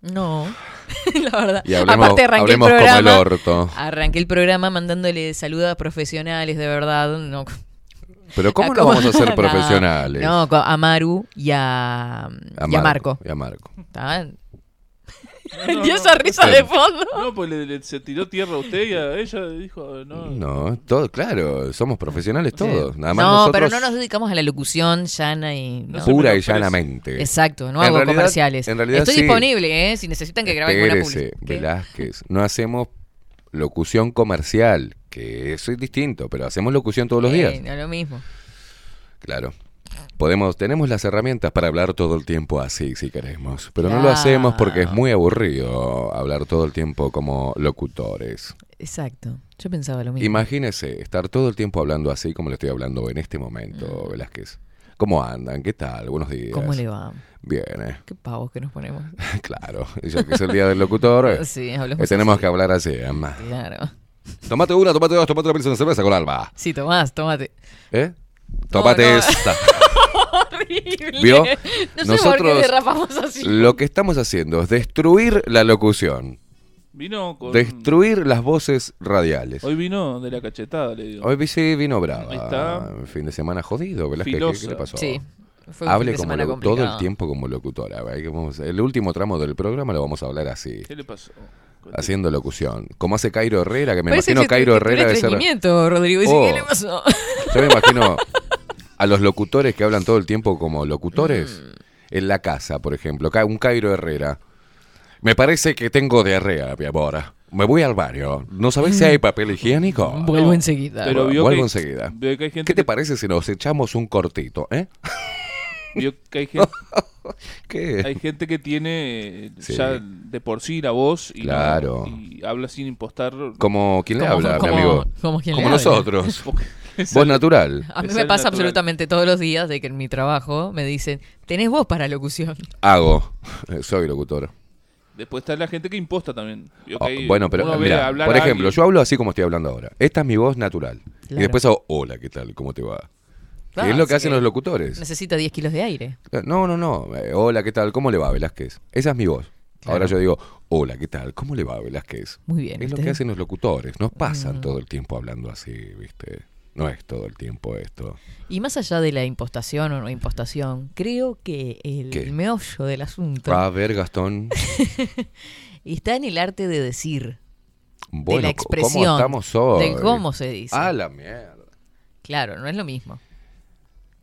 No, la verdad. Y hablemos- Aparte arranqué hablemos el como programa. el orto. Arranqué el programa mandándole saludos profesionales, de verdad. No, Pero ¿cómo a no vamos a ser profesionales? No, a Maru y a, y a Marco. Y a Marco. ¿Está? No, y no, esa risa no. de fondo. No, pues le, le- se tiró tierra a usted y a ella dijo, no. No, todo, claro, somos profesionales todos. Nada más no, nosotros, pero no nos dedicamos a la locución llana y... no. pura y llanamente. Exacto, no En hago realidad- comerciales. En realidad Estoy sí. disponible, ¿eh? Si necesitan que grabe con una Espérese, publicidad. Velázquez, no hacemos locución comercial, que eso es distinto, pero hacemos locución todos los días. Eh, no lo mismo. Claro. Podemos, tenemos las herramientas para hablar todo el tiempo así, si queremos. Pero no lo hacemos porque es muy aburrido hablar todo el tiempo como locutores. Exacto. Yo pensaba lo mismo. Imagínese estar todo el tiempo hablando así como le estoy hablando en este momento, Velázquez. ¿Cómo andan? ¿Qué tal? Buenos días. Mm. ¿Cómo le va? Bien, eh. Qué pavos que nos ponemos. claro. Ya que es el día del locutor, Sí, eh, tenemos así. que hablar así. ma. Claro. Tomate una, tomate dos, tomate una pizza de cerveza con alba. Sí, Tomás, tomate. ¿Eh? Tomate no. esta. Horrible. ¿Vio? No sé por qué Nosotros derrapamos así. lo que estamos haciendo es destruir la locución, Vino con... destruir las voces radiales. Hoy vino de la cachetada, le digo. Hoy vi- sí vino brava. Ahí está. Fin de semana jodido, ¿verdad? ¿Qué, qué- le pasó? Sí. Fue un Hable como todo el tiempo como locutora. el último tramo del programa lo vamos a hablar así, ¿Qué le pasó? Haciendo locución. Como hace Cairo Herrera, que me Parece imagino que Cairo tu Herrera estreñimiento, Rodrigo. Oh. ¿qué le pasó? Yo me imagino a los locutores que hablan todo el tiempo como locutores Mm. en la casa, por ejemplo. Un Cairo Herrera. Me parece que tengo diarrea, mi amor. Me voy al baño. ¿No sabes si hay papel higiénico? Vuelvo enseguida. Pero vio Vuelvo que- enseguida. vio que hay gente ¿Qué te que- parece si nos echamos un cortito, eh? Vio que hay gente, ¿Qué? hay gente que tiene Sí. ya de por sí la voz y, no- Claro. y habla sin impostar. Como quien le habla, como- mi amigo. como quien nosotros. Voz al- natural. A mí me pasa natural. absolutamente todos los días de que en mi trabajo me dicen, tenés voz para locución. Hago. Soy locutor. Después está la gente que imposta también. Oh, hay- bueno, pero mira, por ejemplo, yo hablo así como estoy hablando ahora. Esta es mi voz natural. Y después hago, hola, ¿qué tal? ¿Cómo te va? Ah, que es lo que hacen que los locutores. Necesita 10 kilos de aire. No, no, no. eh, hola, ¿qué tal? ¿Cómo le va, Velázquez? Esa es mi voz. Claro. Ahora yo digo, hola, ¿qué tal? ¿Cómo le va, Velázquez? Muy bien. Es lo que hacen los locutores. No pasan Mm. todo el tiempo hablando así, ¿viste? No es todo el tiempo esto. Y más allá de la impostación o no impostación, creo que el ¿Qué? meollo del asunto A ver, Gastón. está en el arte de decir, Bueno, de la expresión, ¿cómo estamos hoy? de cómo se dice. A la mierda. Claro, no es lo mismo.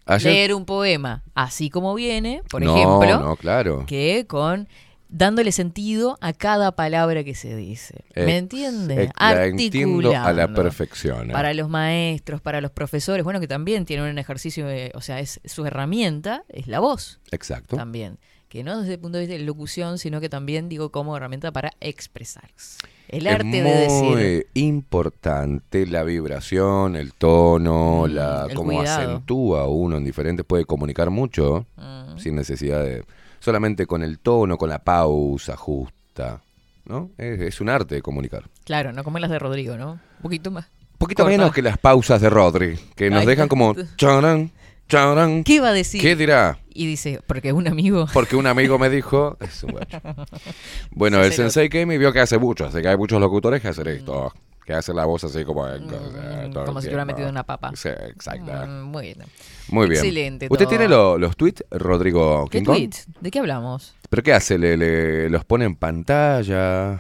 Ayer- Leer un poema así como viene, por no, ejemplo, no, claro. que con dándole sentido a cada palabra que se dice. ¿Me entiende? la entiendo a la Articulando. perfección. eh. Para los maestros, para los profesores, bueno, que también tienen un ejercicio, de- o sea, es su herramienta, es la voz Exacto. también. Que no desde el punto de vista de locución, sino que también digo como herramienta para expresarse. El arte es de decir. muy importante la vibración, el tono, la Mm, el cómo cuidado. acentúa uno en diferentes puede comunicar mucho Mm. sin necesidad de solamente con el tono, con la pausa justa, ¿no? Es, es un arte de comunicar. Claro, no como las de Rodrigo, ¿no? Un poquito más. Un poquito Corta. menos que las pausas de Rodri, que nos Ay, dejan como charan, ¿Qué iba a decir? ¿Qué dirá? Y dice, porque un amigo. Porque un amigo me dijo, es un guacho. Bueno, el sensei Kemi vio que hace mucho, hace que hay muchos locutores que hacen esto. Que hace la voz así como... Mm, como si hubiera metido una papa. Sí, exacto. Mm, bueno. Muy bien. Excelente. ¿Usted todo. tiene lo- los tweets, Rodrigo ¿Qué tweets? ¿De qué hablamos? ¿Pero qué hace? ¿Le, le- los pone en pantalla?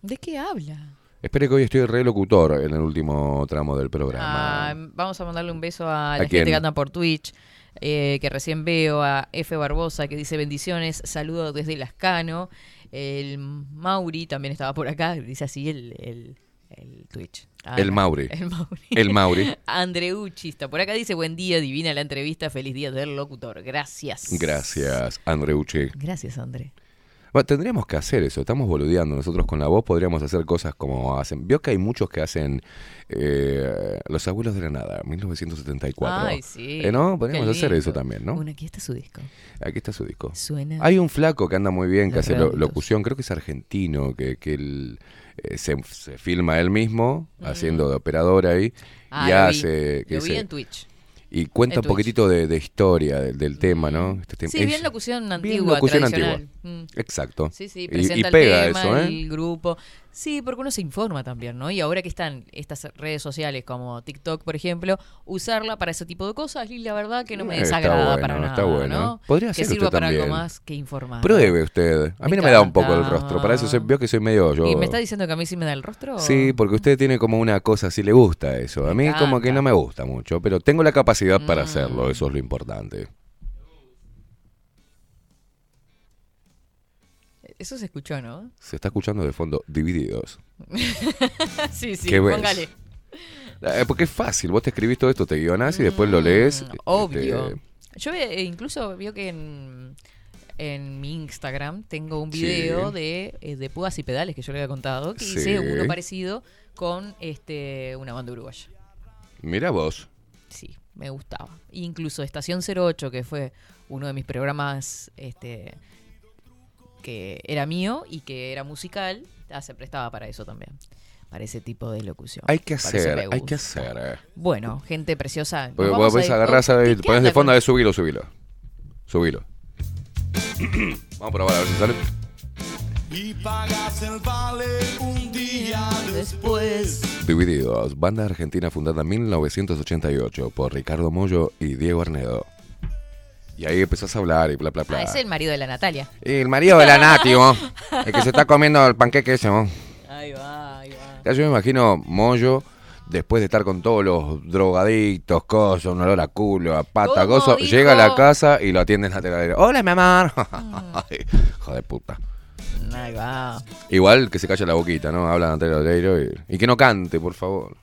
¿De qué habla? Espere que hoy estoy re locutor en el último tramo del programa. Ah, vamos a mandarle un beso a la gente que anda por Twitch, eh, que recién veo, a F. Barbosa, que dice bendiciones, saludo desde Lascano. El Mauri también estaba por acá, dice así el, el, el Twitch. Ah, El Mauri. El Mauri. El Mauri. Andreuchi está por acá, dice buen día, divina la entrevista, feliz día del locutor. Gracias. Gracias, Andreucci. Gracias, André. Bueno, tendríamos que hacer eso, estamos boludeando. Nosotros con la voz podríamos hacer cosas como hacen. Vio que hay muchos que hacen eh, Los Abuelos de la Nada, 1974. Ay, sí. Eh, ¿No? Podríamos hacer eso también, ¿no? Bueno, aquí está su disco. Aquí está su disco. Suena. Hay un flaco que anda muy bien, que hace lo- locución, creo que es argentino, que, que él, eh, se, se filma él mismo haciendo de operador ahí Ah, y lo vi. hace... que Lo vi en Twitch. Y cuenta En un poquitito de, de historia del, del tema, ¿no? Este tema- Sí, es- bien locución bien antigua, locución tradicional. antigua. Mm. Exacto. Sí, sí, Y- presenta y, el pega tema, eso, ¿eh? el grupo. Sí, porque uno se informa también, ¿no? Y ahora que están estas redes sociales como TikTok, por ejemplo, usarla para ese tipo de cosas, y la verdad que no me Eh, está desagrada bueno, para está nada, bueno. ¿no? Podría que sirva para algo también. más que informar. Pruebe usted. A mí Me no me da un poco el rostro. Para eso se, vio que soy medio yo. ¿Y me está diciendo que a mí sí me da el rostro? Sí, porque usted tiene como una cosa, si le gusta eso. A mí como que no me gusta mucho, pero tengo la capacidad Mm. para hacerlo, eso es lo importante. Eso se escuchó, ¿no? Se está escuchando de fondo Divididos. sí, sí, ¿Qué póngale. Eh, porque es fácil, vos te escribís todo esto, te guionás y después lo lees. Mm, Obvio. este, Yo eh, incluso vio que en, en mi Instagram tengo un Sí. video de, eh, de púas y pedales que yo le había contado, que Sí. hice uno parecido con este una banda uruguaya. mira vos. Sí, me gustaba. Incluso Estación 08, que fue uno de mis programas este que era mío y que era musical, ah, se prestaba para eso también. Para ese tipo de locución. Hay que hacer, hay que hacer. eh. Bueno, gente preciosa. Porque vamos vos ves, ir- agarrás Oh, ahí, ¿qué- te qué pones de fondo, con- a ver, subilo, subilo. Subilo. Vamos a probar a ver si sale. Y pagas el vale un día después. Divididos, banda argentina fundada en 1988 por Ricardo Mollo y Diego Arnedo. Y ahí empezás a hablar y bla, bla, bla. Ah, es el marido de la Natalia. Y el marido de la Nati, ¿no? el que se está comiendo el panqueque ese, ¿no? Ahí va, ahí va. Ya Yo me imagino Mollo, después de estar con todos los drogadictos, cosas, un olor a culo, a pata, ¿Cómo coso, dijo? llega a la casa y lo atiende en la teladera. Hola, mi amor. Ay, Hijo de puta. Ahí va. Igual que se calle la boquita, ¿no? Habla Natalia Oreiro y, y que no cante, por favor.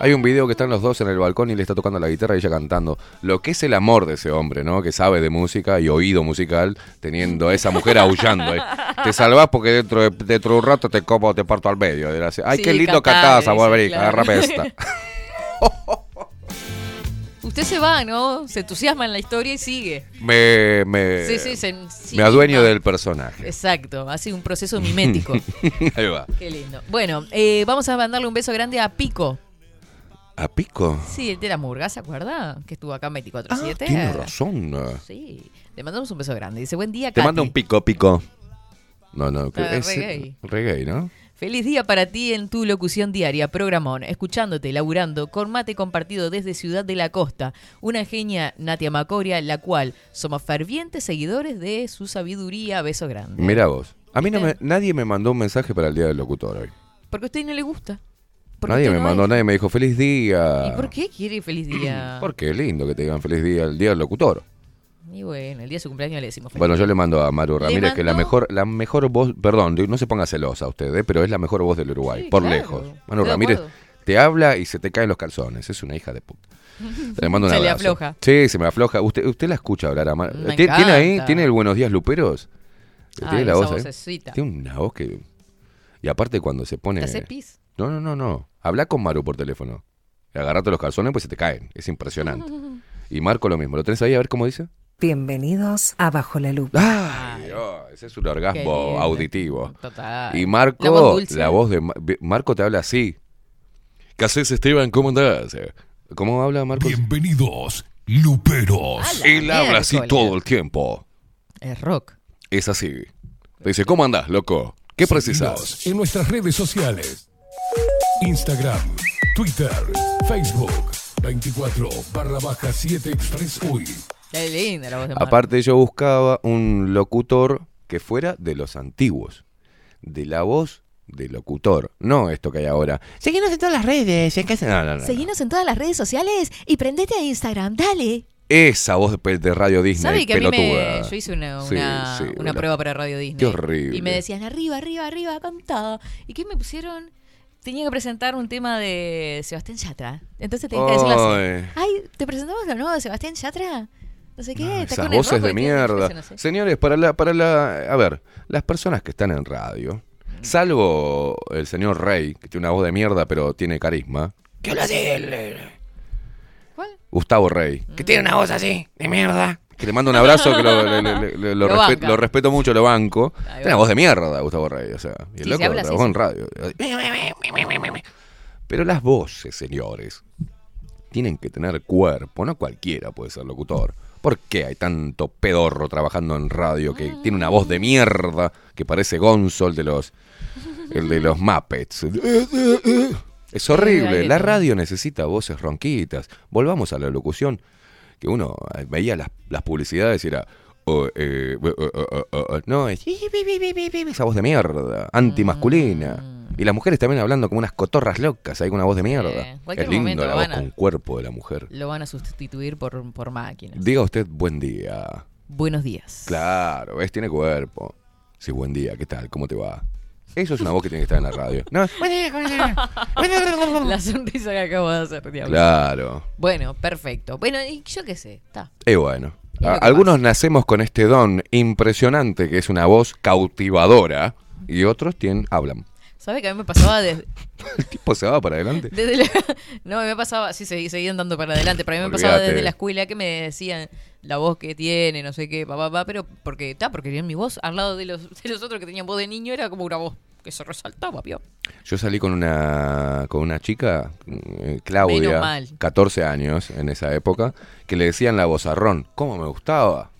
Hay un video que están los dos en el balcón y le está tocando la guitarra y ella cantando. Lo que es el amor de ese hombre, ¿no? Que sabe de música y oído musical, teniendo a esa mujer aullando. ¿eh? Te salvás porque dentro de, dentro de un rato te copo, te parto al medio. desgracia. Ay, Sí, qué lindo cantá, cantás, Abuelita, claro. agárrame esta. Usted se va, ¿no? Se entusiasma en la historia y sigue. Me, me, Sí, sí, se- sí, me adueño del personaje. Exacto, hace un proceso mimético. Ahí va. Qué lindo. Bueno, eh, vamos a mandarle un beso grande a Pico. ¿A pico? Sí, el de la murga, ¿se acuerda? Que estuvo acá en 24-7. Ah, Tiene razón. Sí, le mandamos un beso grande. Dice, buen día, Te Katy. manda un pico, pico. No, no, que Ah, es re gay. re gay, ¿no? Feliz día para ti en tu locución diaria, programón, escuchándote, laburando, con mate compartido desde Ciudad de la Costa. Una genia Natia Macoria, la cual somos fervientes seguidores de su sabiduría. Beso grande. Mira vos. A mí no me, nadie me mandó un mensaje para el Día del Locutor hoy. Porque a usted no le gusta. Nadie me no mandó, nadie me dijo feliz día. ¿Y por qué quiere feliz día? Porque es lindo que te digan feliz día el Día del Locutor. Y bueno, el día de su cumpleaños le decimos feliz Bueno, yo le mando a Maru ¿Le Ramírez que la mejor, la mejor voz, perdón, no se ponga celosa usted, ¿eh? pero es la mejor voz del Uruguay, Sí, por claro. lejos. De Ramírez te habla y se te caen los calzones, es una hija de puta. Le mando un Se le afloja. Sí, se me afloja. ¿Usted, usted la escucha hablar a Mar- Me ¿Tiene, ahí? ¿Tiene el Buenos Días Luperos? ¿Tiene la voz. Tiene una voz que... Y aparte cuando se pone... ¿Te hace pis? No, no, no, no. Habla con Maru por teléfono. Agarrate los calzones pues se te caen. Es impresionante. Y Marco lo mismo. ¿Lo tenés ahí a ver cómo dice? Bienvenidos a Bajo la Lupa. Ay, oh, ese es un orgasmo auditivo. Total. Y Marco, La voz dulce. la voz de Ma- Marco te habla así. ¿Qué haces, Esteban? ¿Cómo andás? ¿Cómo habla Marco? Bienvenidos, Luperos. Él habla así todo el tiempo. Es rock. Es así. Te dice, ¿cómo andás, loco? ¿Qué precisas? En nuestras redes sociales. Instagram, Twitter, Facebook, 24 barra baja 7 Express UI. Qué linda la voz de Marco. Aparte yo buscaba un locutor que fuera de los antiguos, de la voz de locutor, no esto que hay ahora. Seguinos en todas las redes. en casa- No, no, no. Seguinos en todas las redes sociales y prendete a Instagram. Dale. Esa voz de, de Radio Disney, ¿Sabe que a mí me, yo hice una, una, sí, una prueba para Radio Disney? Qué horrible. Y me decían arriba, arriba, arriba, cantá. ¿Y qué me pusieron? Tenía que presentar un tema de Sebastián Yatra. Entonces tenía que decirlo así. Ay. ¿te presentamos lo nuevo de Sebastián Yatra? No sé qué, Esas Tacones voces Rojos, de mierda. Eso no sé. Señores, para la, para la. A ver, las personas que están en radio, salvo el señor Rey, que tiene una voz de mierda, pero tiene carisma. ¿Qué habla así? el- el- Gustavo Rey. Que tiene una voz así, de mierda. Que le mando un abrazo, que lo, le- le- le- lo respeto mucho, lo banco. Tiene una voz de mierda, Gustavo Rey. O sea, y el Sí, loco se trabajó en radio. Pero las voces, señores, tienen que tener cuerpo. No cualquiera puede ser locutor. ¿Por qué hay tanto pedorro trabajando en radio que tiene una voz de mierda que parece Gonzo, el de los, el de los Muppets? Es horrible. La radio necesita voces ronquitas. Volvamos a la locución. Que uno eh, veía las, las publicidades y era. oh, eh, eh, eh, no, es esa voz de mierda, antimasculina. Y las mujeres también hablando como unas cotorras locas, con una voz de mierda. es lindo la voz a- con cuerpo de la mujer. Lo van a sustituir por, por máquinas. Diga usted buen día. Buenos días. Claro, ves, tiene cuerpo. Sí, buen día, ¿qué tal? ¿Cómo te va? Eso es una voz que tiene que estar en la radio. No, La sonrisa que acabo de hacer, diablo. claro. Bueno, perfecto. Bueno, y yo qué sé, está. Y bueno. A- algunos nacemos con este don impresionante que es una voz cautivadora y otros tienen, hablan. ¿Sabe que a mí me pasaba desde, El tipo se va para adelante. desde la... No, me pasaba, sí, seguí- seguían dando para adelante, pero a mí me pasaba Olvídate. desde la escuela que me decían la voz que tiene, no sé qué, papá, papá, pero porque está, porque en mi voz al lado de los, de los otros que tenían voz de niño era como una voz que se resaltaba, pio. Yo salí con una con una chica, eh, Claudia, mal. 14 años en esa época, que le decían la vozarrón. ¿Cómo me gustaba?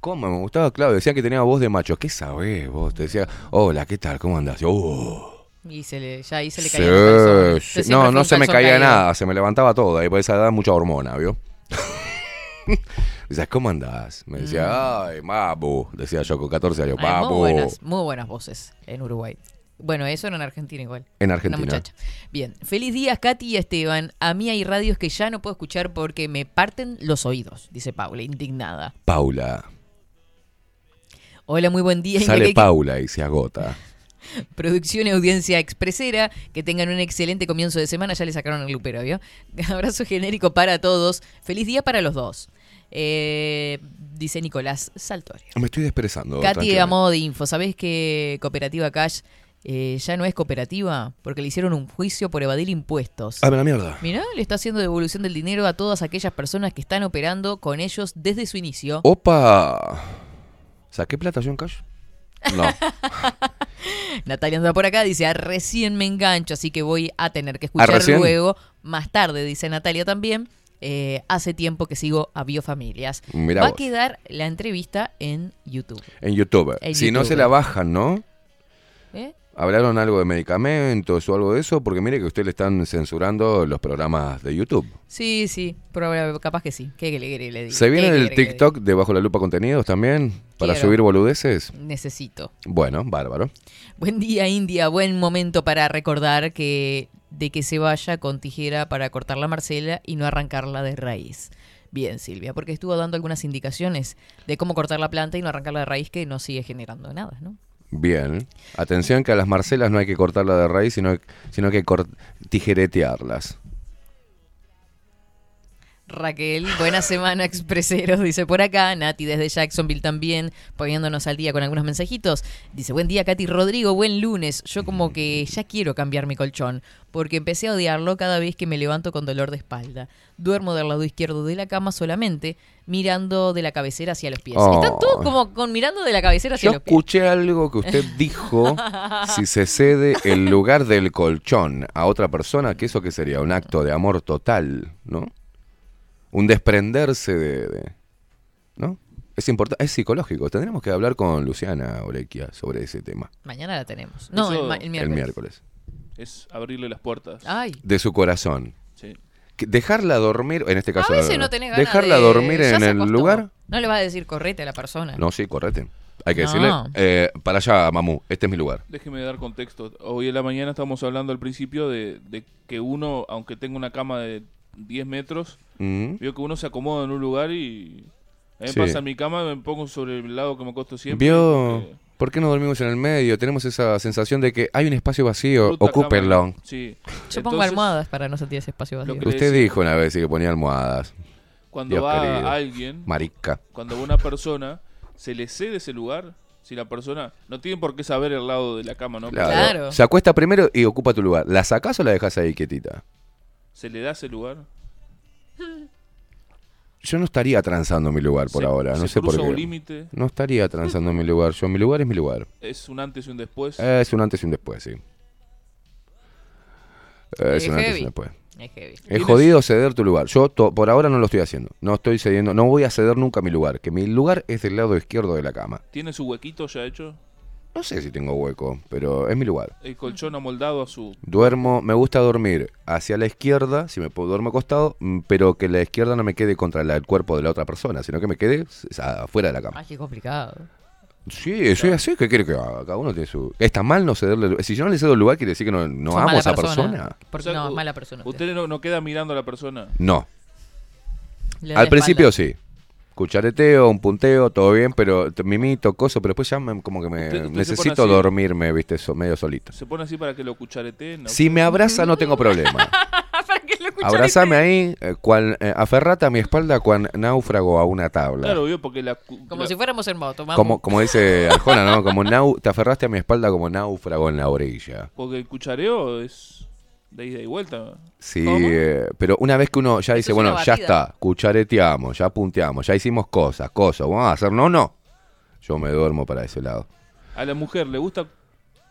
¿Cómo me gustaba, Claudia? Decían que tenía voz de macho. ¿Qué sabés vos? Te decía, hola, ¿qué tal? ¿Cómo andás? Yo, "Oh". Y se le, ya ahí se le Sí, caía sí. Siempre No, no se me caía caído. nada, se me levantaba todo. Ahí por esa edad mucha hormona, ¿vio? Decías, ¿cómo andás? Me decía, ay, babu. Decía yo con 14 años, Mm. Babu. muy buenas, muy buenas voces en Uruguay. Bueno, eso era en Argentina igual. En Una Argentina. muchacha. Bien. Feliz días, Katy y Esteban. A mí hay radios que ya no puedo escuchar porque me parten los oídos, dice Paula, indignada. Paula. Hola, muy buen día. Sale. Paula y se agota. Producción y audiencia expresera. Que tengan un excelente comienzo de semana. Ya le sacaron el lupero, ¿vio? Abrazo genérico para todos. Feliz día para los dos. Eh, dice Nicolás Saltorio. Me estoy desperezando. Katy, a modo de info, ¿sabés que Cooperativa Cash eh, ya no es cooperativa? Porque le hicieron un juicio por evadir impuestos. Ah, la mierda. Mirá, le está haciendo devolución del dinero a todas aquellas personas que están operando con ellos desde su inicio. Opa. ¿Saqué plata yo en cash? No. Natalia anda por acá, dice, "Ah, recién me engancho, así que voy a tener que escuchar recién? luego, más tarde, dice Natalia también. Eh, hace tiempo que sigo a Biofamilias. Mirá Va a quedar la entrevista en YouTube. En YouTube. En si no se la bajan, ¿no? ¿Eh? ¿Hablaron algo de medicamentos o algo de eso? Porque mire que a usted le están censurando los programas de YouTube. Sí, sí, pero capaz que sí. ¿Qué le, le, le digo? ¿Se ¿Qué viene el? TikTok de Bajo la Lupa Contenidos también? ¿Para Quiero. subir boludeces? Necesito. Bueno, bárbaro. Buen día, India. Buen momento para recordar que de que se vaya con tijera para cortar la Marcela y no arrancarla de raíz. Bien, Silvia, porque estuvo dando algunas indicaciones de cómo cortar la planta y no arrancarla de raíz que no sigue generando nada, ¿no? Bien. Atención que a las Marcelas no hay que cortarla de raíz, sino, sino que tijeretearlas. Raquel, buena semana, expreseros, dice por acá. Nati desde Jacksonville también, poniéndonos al día con algunos mensajitos. Dice, buen día, Katy Rodrigo, buen lunes. Yo como que ya quiero cambiar mi colchón, porque empecé a odiarlo cada vez que me levanto con dolor de espalda. Duermo del lado izquierdo de la cama solamente, mirando de la cabecera hacia los pies. Oh. Están todos como con mirando de la cabecera hacia Yo los pies. escuché algo que usted dijo, si se cede el lugar del colchón a otra persona, que eso que sería un acto de amor total, ¿no? Un desprenderse de... de- ¿No? Es importante, es psicológico. Tendremos que hablar con Luciana Orequia sobre ese tema. Mañana la tenemos. No, Eso- el, ma- el El miércoles. miércoles. es abrirle las puertas. Ay. De su corazón. Sí. Dejarla dormir, en este caso. A veces no tenés ganas Dejarla de- dormir ya en el acostó. lugar. No le vas a decir correte a la persona. No, sí, correte. Hay que No. decirle, eh, para allá, mamú, este es mi lugar. Déjeme dar contexto. Hoy en la mañana estábamos hablando al principio de, de que uno, aunque tenga una cama de 10 metros, Mm. vio que uno se acomoda en un lugar y... A mí me Sí. pasa en mi cama, me pongo sobre el lado que me acuesto siempre. ¿Vio? porque ¿Por qué no dormimos en el medio? Tenemos esa sensación de que hay un espacio vacío, fruta, ocúpenlo. Sí. Yo pongo almohadas para no sentir ese espacio vacío. Lo que- Usted dijo una vez sí, que ponía almohadas. Cuando Dios va querido. alguien, Marica. cuando va una persona, se le cede ese lugar. Si la persona no tiene por qué saber el lado de la cama, ¿no? Claro. Se acuesta primero y ocupa tu lugar. ¿La sacás o la dejas ahí quietita? Se le da ese lugar. Yo no estaría transando mi lugar por Se- ahora, no se sé por qué. un límite. No estaría transando mi lugar. Yo, mi lugar es mi lugar. Es un antes y un después. Es un antes y un después, sí. Es Es un antes y un después. Es heavy. Es jodido ceder tu lugar. Yo to- por ahora no lo estoy haciendo. No estoy cediendo, no voy a ceder nunca mi lugar. Que mi lugar es del lado izquierdo de la cama. ¿Tiene su huequito ya hecho? No sé si tengo hueco, pero es mi lugar. El colchón amoldado a su... Duermo, me gusta dormir hacia la izquierda, si me puedo duermo acostado, mm, pero que la izquierda no me quede contra la- el cuerpo de la otra persona, sino que me quede afuera de la cama. Ay, qué complicado. Sí, soy así, ¿qué quiere que haga? Cada uno tiene su... Está mal no cederle... Si yo no le cedo el lugar, quiere decir que no, no amo a esa persona. Por- O sea, no, mala persona. usted. Usted no, no queda mirando a la persona. No. Al principio espalda. sí. Cuchareteo, un punteo, todo bien, pero mimito, coso, pero después ya me- como que me Usted- usted se necesito dormirme, viste, so- medio solito. Se pone así para que lo cuchareteen. ¿no? Si me abraza no tengo problema. Abrazame ahí, eh, cual, eh, aferrate a mi espalda cual náufrago a una tabla. Claro, porque la... Como la- si fuéramos en moto. vamos. Como, como dice Arjona, ¿no? Como nau- te aferraste a mi espalda como náufrago en la orilla. Porque el cuchareo es de ida y vuelta. Sí, eh, pero una vez que uno ya dice, bueno, ya está, cuchareteamos, ya punteamos, ya hicimos cosas, cosas, vamos a hacer, no, no. Yo me duermo para ese lado. A la mujer, ¿le gusta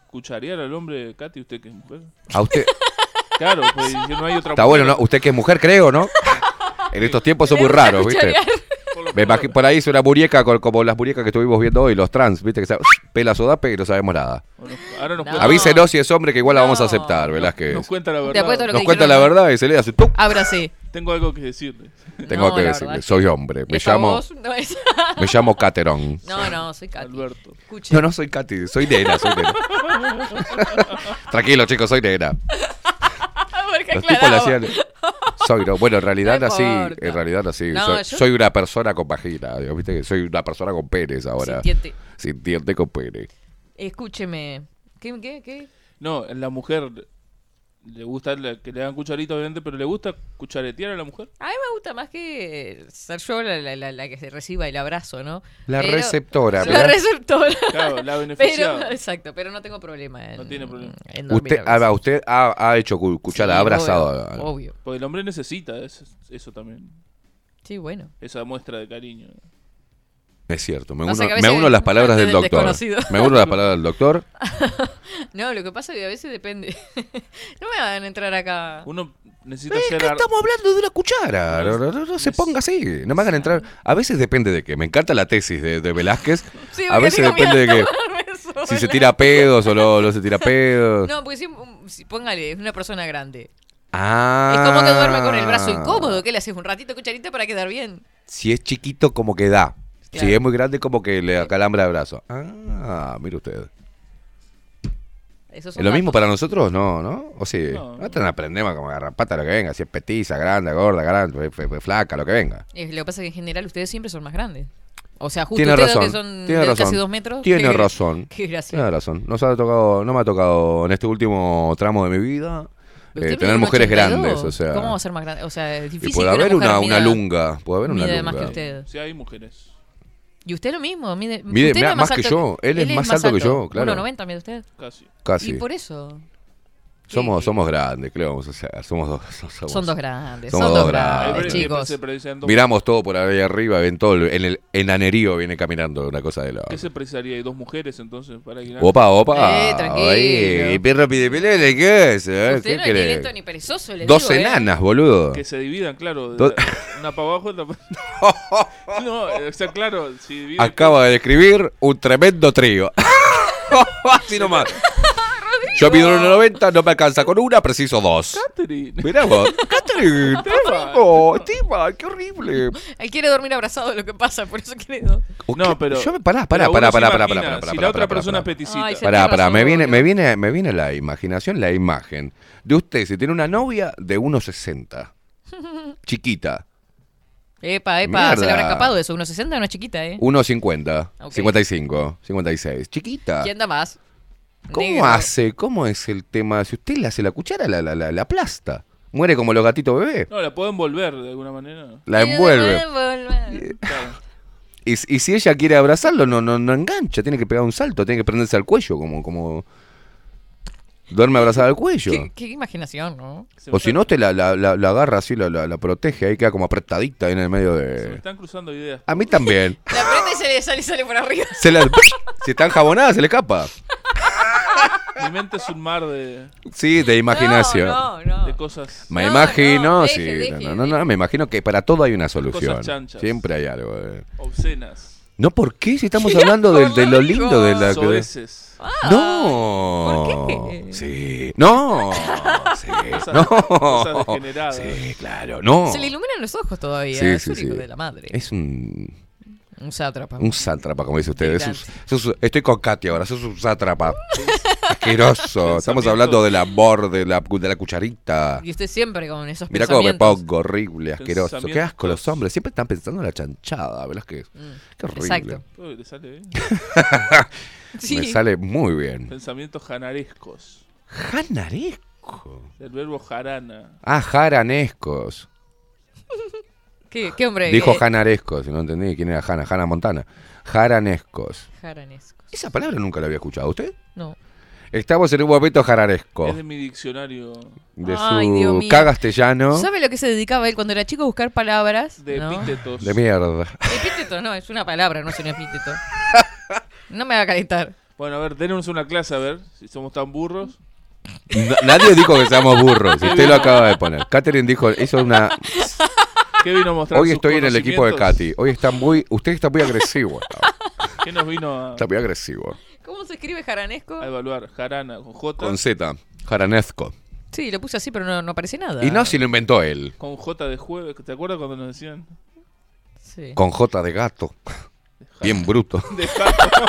cucharear al hombre, Katy, usted que es mujer? A usted, Claro, pues no hay otra está mujer. bueno, ¿no? Usted que es mujer, creo, ¿no? En estos tiempos son muy raros, ¿viste? Me por ahí es una muñeca como las muñecas que estuvimos viendo hoy, los trans, ¿viste? Que se pela sodape y no sabemos nada. Ahora nos, No. cuenta, Avísenos si es hombre que igual la vamos a aceptar, Velázquez. nos cuenta la verdad. que Nos cuenta la verdad y se le hace ¡tuc! Ahora sí. Tengo algo que decirle. Tengo No, que decirle, verdad soy hombre, me llamo, no es- me llamo Caterón. No, no, soy Katy. Alberto. Escuche. No, no soy Katy, soy nena, soy nena. Tranquilo, chicos, soy nena. Los tipos le hacían. Soy, no, bueno, en realidad No así, en realidad así. No, soy, yo- soy una persona con vagina, digo, viste que soy una persona con penes ahora. Sintiente. Sintiente con pene. Escúcheme. ¿Qué, qué, qué? No, la mujer le gusta la- que le hagan cucharita, obviamente, pero le gusta cucharetear a la mujer. A mí me gusta más que ser yo la, la- la- la que se reciba el abrazo, ¿no? La Pero- receptora, La ¿verdad? receptora. Claro, la beneficiada. Pero, exacto, pero no tengo problema en, No tiene problema. en dormir Usted, a ah, usted ha, ha hecho cu- cuchara, Sí, ha abrazado. obvio, a- obvio. Porque el hombre necesita eso, eso también. Sí, bueno. Esa muestra de cariño. Es cierto, me uno, me uno a las palabras del del doctor. Me uno a las palabras del doctor. No, lo que pasa es que a veces depende. no me van a entrar acá. Uno necesita Es ser... que ar- estamos hablando de una cuchara. No, no, no, no se ponga así. No me hagan entrar. A veces depende de qué. Me encanta la tesis de, de Velázquez. Sí, a porque veces depende de qué. Si se tira pedos o no, no se tira pedos. No, porque si, si- póngale, es una persona grande. Ah. Es como que duerme con el brazo incómodo. ¿Qué le haces? Un ratito cucharita para quedar bien. Si es chiquito, como que da. Si Claro. es muy grande, como que le acalambra el brazo. Ah, mire usted. ¿Es lo mismo para nosotros? No, ¿no? O sí. No. Nosotros no aprendemos como agarrar pata lo que venga. Si es petiza, grande, gorda, grande, flaca, lo que venga. Eh, lo que pasa es que en general ustedes siempre son más grandes. O sea, justo Tiene ustedes razón. que son tiene de razón. casi dos metros. Tiene qué- razón. Qué. Tiene razón. Nos ha tocado, no me ha tocado en este último tramo de mi vida eh, tener mujeres 82. grandes. O sea, ¿Cómo va a ser más grande? O sea, es y difícil puede que haber una, una lunga. Puede haber una lunga. más que usted. Si hay mujeres. Y usted lo mismo. Mide, Mide usted más que alto yo. Él es más alto que yo, claro. 1,90 mide usted. Casi. Casi. Y por eso. Somos, somos grandes, ¿qué le vamos a hacer? Somos dos. somos- Son dos grandes. Somos son dos dos grandes. grandes, chicos. Miramos todo por ahí arriba, ven todo. el- En el enanerío viene caminando una cosa de la. ¿Qué se precisaría? ¿Hay dos mujeres entonces? Para que Opa, opa. Eh, tranquilo. Ay, perro pide pelele, ¿qué es? eh? Usted ¿Qué no es ni querés? lento ni perezoso, le Dos digo, ¿eh? enanas, boludo. Que se dividan, claro. Do- una para abajo, otra para... no, o sea, claro, si dividen... Acaba de describir un tremendo trío. Así nomás. Yo mido 1,90, no me alcanza con una, preciso dos. Catherine. Mirá vos. Catherine, por favor, Esteban, qué horrible. Él quiere dormir abrazado, lo que pasa, por eso quiere dormir. No, pero. Yo me pará, pará, pará, pará, pará, imagina, pará, pará, Si pará, la otra pará, persona pará. peticita. Pará, pará, me viene, me viene, me viene la imaginación, la imagen de usted si tiene una novia de 1,60. Chiquita. Epa, epa, se le habrá Mierda. escapado de eso. 1.60 no es chiquita, ¿eh? 1,50. Ok. 55, 56. Chiquita. ¿Quién da más? ¿Cómo Negro. hace? ¿Cómo es el tema? Si usted le hace la cuchara, la, la, la, la aplasta. Muere como los gatitos bebé. No, la puedo envolver de alguna manera. La envuelve. Claro. Y, y si ella quiere abrazarlo, no, no, no engancha. Tiene que pegar un salto, tiene que prenderse al cuello, como, como duerme abrazada al cuello. ¿Qué, qué imaginación, ¿no? Se O si están- no, usted la, la, la, la agarra así, la, la, la protege, ahí queda como apretadita ahí en el medio Se me de... están cruzando ideas. A mí también. La aprieta y se le sale, sale por arriba. Se la- si está enjabonada, se le escapa. Mi mente es un mar de, Sí, de imaginación. No, no, de cosas. Me No, imagino, no, sí. deje, no, no, no, me imagino que para todo hay una solución. chanchas. Siempre hay algo. eh. obscenas. No, ¿por qué? Si estamos Qué hablando de, de lo lindo de la... Soeces. No. ¿por qué? Sí. No. Sí. Cosas- no. cosas. Sí, claro. No. Se le iluminan los ojos todavía. Sí, es sí, único sí. de la madre. Es un, Un sátrapa. un sátrapa, como dice usted. Sos- estoy con Katy ahora, sos un sátrapa. Asqueroso. Estamos hablando del amor, de la, de la cucharita. Y usted siempre con esos Mirá cómo me pongo horrible, asqueroso. Qué asco los hombres. Siempre están pensando en la chanchada, ¿verdad? Que Mm, Qué horrible. Exacto. Uy, le sale bien. Sí. Me sale muy bien. Pensamientos janarescos. Janaresco. Del verbo jarana. Ah, jaranescos. ¿Qué, qué hombre? Dijo eh, janarescos, si no entendí quién era Jana, Jana Montana. Jaranescos. Jaranesco. Esa palabra nunca la había escuchado. ¿Usted? No. Estamos en un momento jararesco. Es de mi diccionario De Ay, su mío. castellano. ¿Sabe lo que se dedicaba él cuando era chico a buscar palabras? de ¿no? epítetos. De mierda. Epíteto no, es una palabra, no es un epíteto. No me va a calentar. Bueno, a ver, denos una clase a ver si somos tan burros. Nadie dijo que seamos burros. Usted lo acaba de poner. Catherine dijo, hizo una. ¿Qué vino a mostrar Hoy estoy en el equipo de? Katy. Hoy está muy. Usted está muy agresivo. ¿Qué nos vino a, Está muy agresivo. ¿Cómo se escribe jaranesco? a evaluar? Jarana con J. Con Z. Jaranesco. Sí, lo puse así, pero no, no aparece nada. Y no si lo inventó él. Con J de jueves. ¿Te acuerdas cuando nos decían? Sí. Con J de gato. Bien bruto. De jato.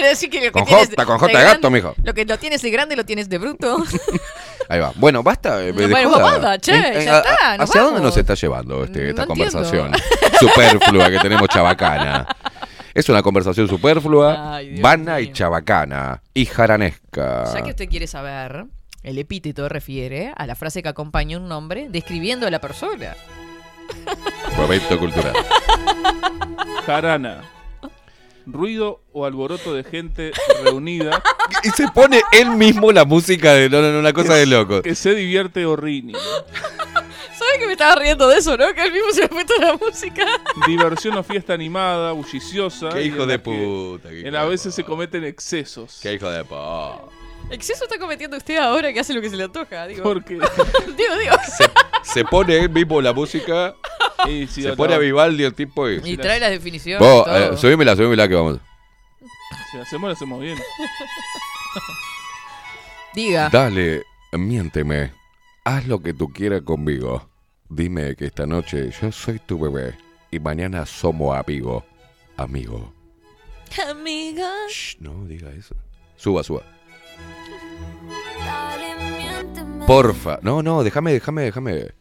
Pero sí que lo que Con tienes J, con J de gato, mijo. Lo que lo tienes de grande lo tienes de bruto. Ahí va. Bueno, basta. eh, de Bueno, basta, che, En- ya está, a- nos ¿Hacia dónde nos está llevando este, esta No entiendo. conversación superflua que tenemos chabacana? Es una conversación superflua, Ay, vana y mío. chabacana y jaranesca. Ya que usted quiere saber, el epíteto refiere a la frase que acompaña un nombre describiendo a la persona. Momento cultural. Jarana. Ruido o alboroto de gente reunida Y se pone él mismo la música de no, no, una cosa de loco. que se divierte o rini. ¿Sabe que me estaba riendo de eso, no? Que él mismo se me puesto la música. Diversión o fiesta animada, bulliciosa. Qué hijo de que puta. qué En a veces se cometen excesos. Qué hijo de puta. Exceso está cometiendo usted ahora que hace lo que se le antoja, digo. Porque Digo, digo. Se, se pone él mismo la música, y si se no- pone a Vivaldi el tipo y... Y trae las definiciones. Vos, todo. eh, subímela, subímela que vamos. si hacemos, lo hacemos bien. Diga. Dale, miénteme. Haz lo que tú quieras conmigo. Dime que esta noche yo soy tu bebé y mañana somos amigo. Amigo. Amiga, Shh, no diga eso. Suba, suba. Porfa. No, no, déjame, déjame, déjame.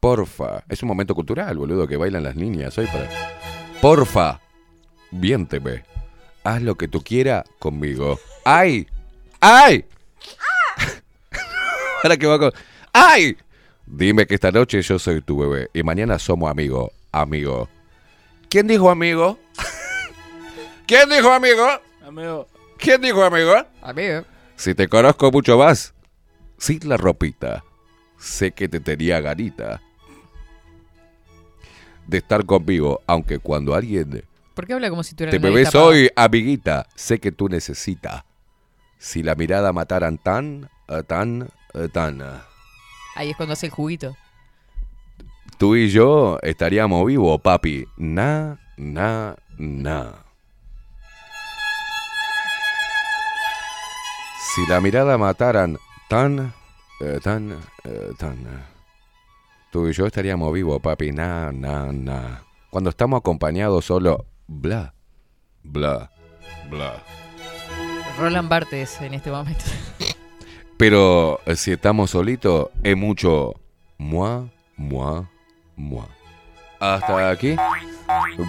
Porfa. Es un momento cultural, boludo, que bailan las niñas. Hoy para. Porfa. Viénteme. Haz lo que tú quieras conmigo. ¡Ay! ¡Ay! Ahora que va con. ¡Ay! Dime que esta noche yo soy tu bebé y mañana somos amigos. Amigo. ¿Quién dijo amigo? ¿Quién dijo amigo? Amigo, ¿Quién dijo amigo? Amigo. Si te conozco mucho más, sin la ropita, sé que te tenía ganita de estar conmigo, aunque cuando alguien ¿Por qué habla como si tuviera te la nariz bebés tapada? hoy, amiguita, sé que tú necesitas. Si la mirada mataran tan, eh, tan, eh, tan, eh, Ahí es cuando hace el juguito. tú y yo estaríamos vivos, papi. Na, na, na. Si la mirada mataran tan, eh, tan, eh, tan. eh, Tú y yo estaríamos vivos, papi. Na, na, na. Cuando estamos acompañados solo, bla, bla, bla. Roland Barthes en este momento. Pero si estamos solitos, es mucho moi, moi, moi. Hasta aquí,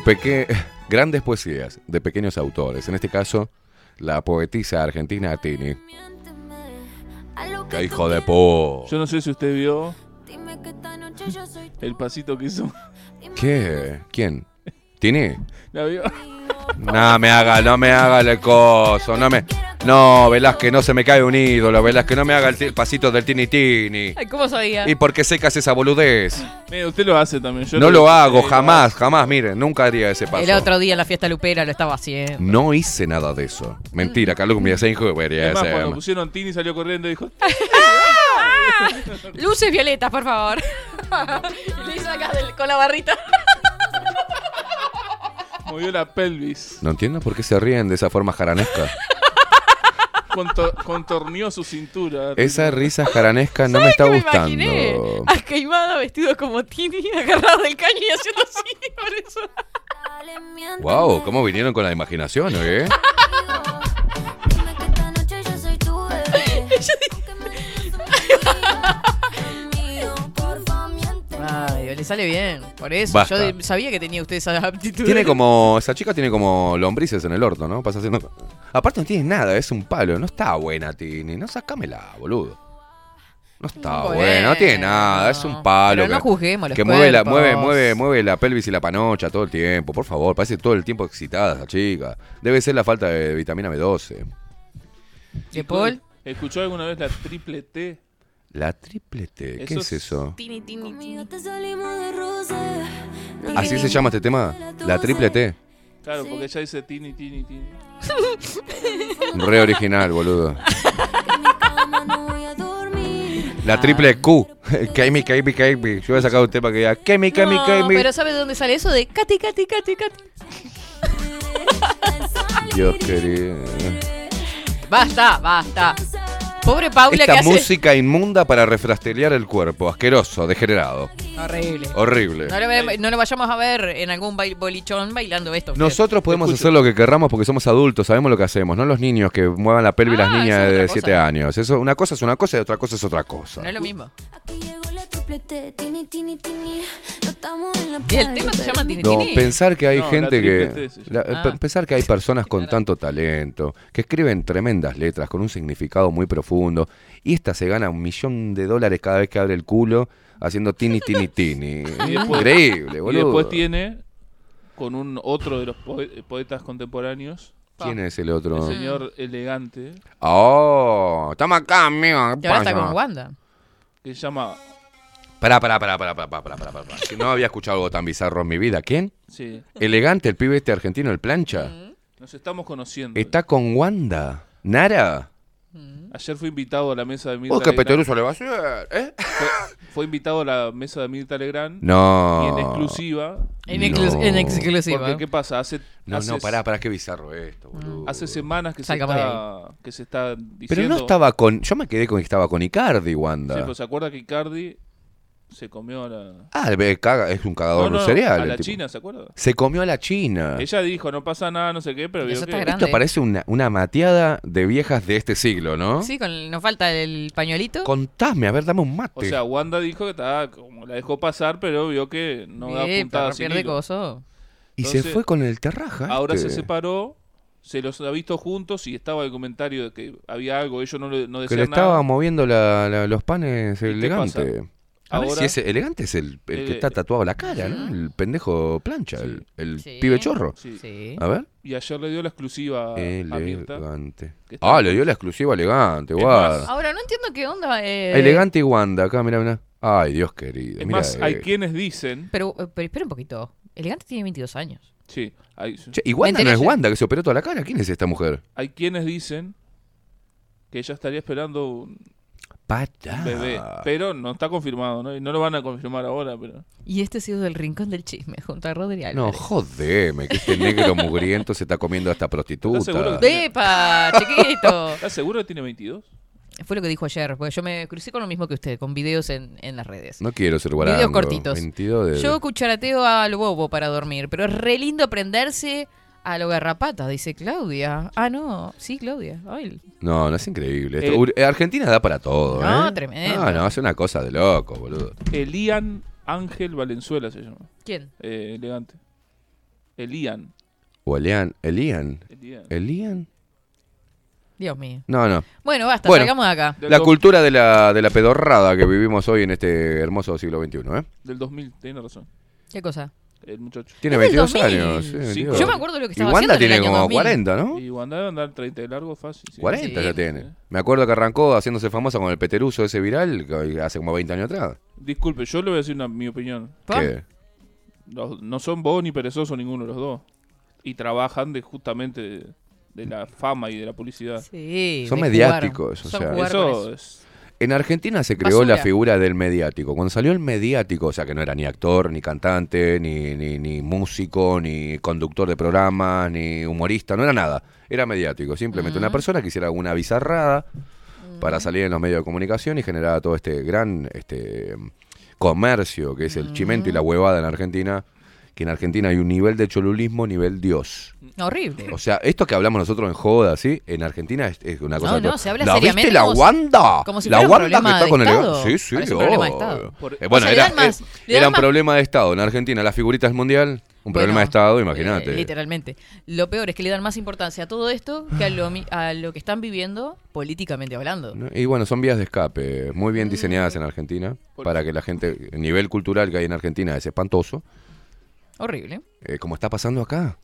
peque- grandes poesías de pequeños autores. En este caso, la poetisa argentina Tini. ¡Qué hijo de po! Yo no sé si usted vio el pasito que hizo. ¿Qué? ¿Quién? ¿Tini? ¿La vio? No me haga, no me haga el coso, no me... No, Velázquez, no se me cae un ídolo, Velázquez, no me haga el pasito del Tini Tini. Ay, ¿cómo sabía? ¿Y por qué secas esa boludez? Mire, usted lo hace también. Yo No lo hago, eh, jamás, jamás, miren, nunca haría ese paso. El otro día en la fiesta lupera lo estaba haciendo. No hice nada de eso. Mentira, Carlos me hace hijo Es más, cuando pusieron Tini salió corriendo y dijo, Luces violetas, por favor. y le hizo acá del- con la barrita. movió la pelvis, No entiendo por qué se ríen de esa forma jaranesca. Conto- contorneó su cintura. Esa risa jaranesca no me ¿Sabes está qué me imaginé? gustando. A Queimada vestido como Tini, agarrado del caño y haciendo así. Por eso. Wow, cómo vinieron con la imaginación, ¿eh? Le sale bien. Por eso. Basta. Yo sabía que tenía usted esa aptitud. Tiene como. Esa chica tiene como lombrices en el orto, ¿no? Pasa haciendo. Aparte no tiene nada, es un palo. No está buena, Tini. No sacámela, boludo. No está Bueno. buena, no tiene nada, es un palo. Pero no que- juzguemos los Que mueve la, mueve, mueve, mueve la pelvis y la panocha todo el tiempo, por favor. Parece todo el tiempo excitada esa chica. Debe ser la falta de vitamina B12. ¿De Paul? ¿Escuchó alguna vez la triple T? La triple T, ¿qué Eso es es- eso? Tini, tini, tini. ¿Así se llama este tema? La triple T. Claro, porque ella dice Tini, Tini, Tini. Re original, boludo. La triple Q. Kemi, Kemi, Kemi. Yo voy a sacar un tema que diga Kemi, Kemi, No, Kemi. pero ¿sabe de dónde sale eso? De Katy, Katy, Katy, Katy. Dios querido. Basta, basta. Pobre Paula que Esta hace... música inmunda para refrastelear el cuerpo. Asqueroso, degenerado. Horrible. Horrible. No lo, ve- no lo vayamos a ver en algún bail- bolichón bailando esto. usted. Nosotros podemos hacer lo que querramos porque somos adultos, sabemos lo que hacemos, no los niños que muevan la pelvis las Ah, niñas eso es de otra 7 cosa. años. Eso, una cosa es una cosa y otra cosa es otra cosa. No es lo mismo. Y el tema se llama Tini No, Tini. pensar que hay No, gente que. La- Ah. Pensar que hay personas con tanto talento, que escriben tremendas letras con un significado muy profundo, y esta se gana un millón de dólares cada vez que abre el culo haciendo tini, tini, tini. Y después- Increíble, Y boludo. después tiene con un otro de los poe- poetas contemporáneos, ¿Quién es el otro? el señor elegante, Oh, estamos acá, amigo. ¿qué Y ahora está pasa? con Wanda. que se llama... Pará, pará, pará, pará, pará, pará, pará, pará. Si no había escuchado algo tan bizarro en mi vida. ¿Quién? Sí, Elegante, el pibe este argentino, el plancha. nos estamos conociendo. Está con Wanda. ¿Nara? Ayer fue invitado a la mesa de Mirta Oh, qué Legrand. peteruso le va a hacer, ¿eh? Fue, fue invitado a la mesa de Mirta Legrand. No. Y en exclusiva. En, exclu- No. en exclusiva. Porque, ¿qué pasa? Hace, No, hace, no, pará, pará, qué bizarro esto, boludo. hace semanas que se, está, que se está diciendo... Pero no estaba con. Yo me quedé con que estaba con Icardi, Wanda. Sí, pero se acuerda que Icardi se comió a la... Ah, caga- es un cagador No, no, a la tipo. China, ¿se acuerda? Se comió a la China. Ella dijo, no pasa nada, no sé qué, pero vio Eso está que... Esto parece una, una mateada de viejas de este siglo, ¿no? Sí, con, nos falta el pañuelito. Contame, a ver, dame un mate. O sea, Wanda dijo que estaba, como la dejó pasar, pero vio que no da Eh, puntada perro sin pierde hilo. coso. y se fue con el terraja. Ahora este. se separó, se los ha visto juntos y estaba el comentario de que había algo, ellos no, le- no Que decían le nada. estaba moviendo la- la- los panes elegante. A ver si ese elegante es el, el que Eh, está tatuado la cara, ¿no? El pendejo plancha, el, el Sí. pibe chorro. Sí. Sí. A ver. Y ayer le dio la exclusiva a, a Mirta. Elegante. Ah, le dio la exclusiva elegante, más, Ahora no entiendo qué onda. eh, Elegante y Wanda, acá, mira, mira. Ay, Dios querido. Es mira, más, hay eh. quienes dicen... Pero, pero espera un poquito. Elegante tiene 22 años. Sí, hay, Che, y Wanda no es. Wanda que se operó toda la cara. ¿Quién es esta mujer? hay quienes dicen que ella estaría esperando un- Para. bebé. Pero no está confirmado, ¿no? Y no lo van a confirmar ahora, pero... Y este ha sido el rincón del chisme junto a Rodri No, Álvarez. jodeme, que este negro mugriento se está comiendo a esta prostituta. ¿Estás seguro? ¡Depa, chiquito! ¿Estás seguro que tiene 22? Fue lo que dijo ayer, porque yo me crucé con lo mismo que usted, con videos en, en las redes. No quiero ser guarango. Videos cortitos. 22 de... Yo cucharateo a lo bobo para dormir, pero es re lindo prenderse a lo garrapata, dice Claudia. Ah, no, sí, Claudia. Ay, No, no es increíble. Esto- Eh, eh, Argentina da para todo, No, ¿eh? tremendo. No, no, es una cosa de loco, boludo. Elian Ángel Valenzuela se llama. ¿Quién? Eh, elegante. Elian. O Elian. Elian. Elian. ¿Elian? Dios mío. No, no. Bueno, basta, Bueno, salgamos de acá. La cultura de la, de la pedorrada que vivimos hoy en este hermoso siglo XXI, ¿eh? Del 2000, tiene razón. ¿Qué cosa? El muchacho. Tiene Es del 22 2000. años. sí, Sí, 22. Yo me acuerdo lo que Y estaba Wanda haciendo en el tiene año como 2000. 40, ¿no? Y Wanda debe andar 30 de largo fácil. sí. 40 ya tiene. Me acuerdo que arrancó haciéndose famosa con el peteruso ese viral que hace como 20 años atrás. Disculpe, yo le voy a decir una, mi opinión. ¿Qué? Los- no son vos ni perezosos ninguno de los dos. Y trabajan de justamente de, de la fama y de la publicidad. Sí. Son mediáticos, jugar. o sea. eso. es... En Argentina se creó Basura. la figura del mediático. Cuando salió el mediático, o sea que no era ni actor, ni cantante, ni, ni, ni músico, ni conductor de programas, ni humorista, no era nada. Era mediático. Simplemente una persona que hiciera alguna bizarrada para salir en los medios de comunicación y generaba todo este gran este comercio que es el chimento y la huevada en Argentina. Que en Argentina hay un nivel de cholulismo, nivel Dios. Horrible. O sea, esto que hablamos nosotros en joda, ¿sí? En Argentina es, es una cosa... No, no, se habla ¿La seriamente viste la como si- Wanda? como si la fuera un Wanda que está con el... Estado. Sí, sí, Parece un problema de obvio. Estado. Por- Eh, bueno, O sea, le era, más- eh, era un más- problema de Estado. En Argentina, las figuritas mundial, un problema de Estado, eh, imagínate. literalmente. Lo peor es que le dan más importancia a todo esto que a lo, a lo que están viviendo políticamente hablando. Y bueno, son vías de escape muy bien diseñadas en Argentina para que la gente, el nivel cultural que hay en Argentina es espantoso, Horrible. eh, como está pasando acá.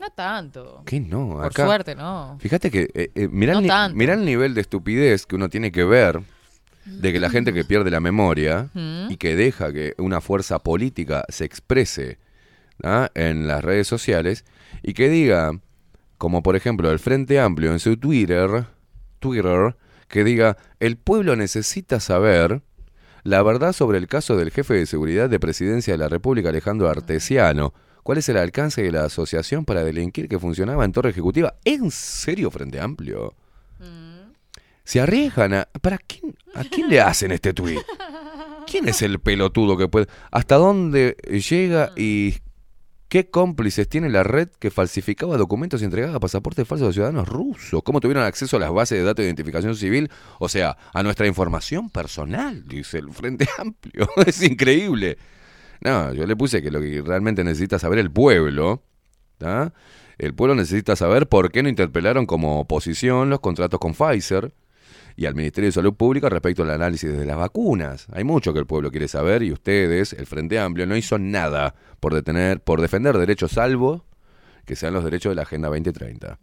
No tanto. ¿Qué no? Por Acá, suerte, no. Fíjate que eh, eh, mirá, No el mirá el nivel de estupidez que uno tiene que ver de que la gente que pierde la memoria Mm. y que deja que una fuerza política se exprese ¿ah? en las redes sociales y que diga, como por ejemplo el Frente Amplio en su Twitter, Twitter, que diga, el pueblo necesita saber la verdad sobre el caso del jefe de seguridad de presidencia de la República, Alejandro Artesiano. ¿Cuál es el alcance de la asociación para delinquir que funcionaba en Torre Ejecutiva? ¿En serio Frente Amplio? Se arriesgan a... ¿Para quién, ¿A quién le hacen este tuit? ¿Quién es el pelotudo que puede... ¿Hasta dónde llega y qué cómplices tiene la red que falsificaba documentos y entregaba pasaportes falsos a ciudadanos rusos? ¿Cómo tuvieron acceso a las bases de datos de identificación civil? O sea, a nuestra información personal, dice el Frente Amplio. es increíble. No, yo le puse que lo que realmente necesita saber el pueblo, ¿tá? el pueblo necesita saber por qué no interpelaron como oposición los contratos con Pfizer y al Ministerio de Salud Pública respecto al análisis de las vacunas. Hay mucho que el pueblo quiere saber y ustedes, el Frente Amplio, no hizo nada por detener, por defender derechos salvo que sean los derechos de la Agenda 2030.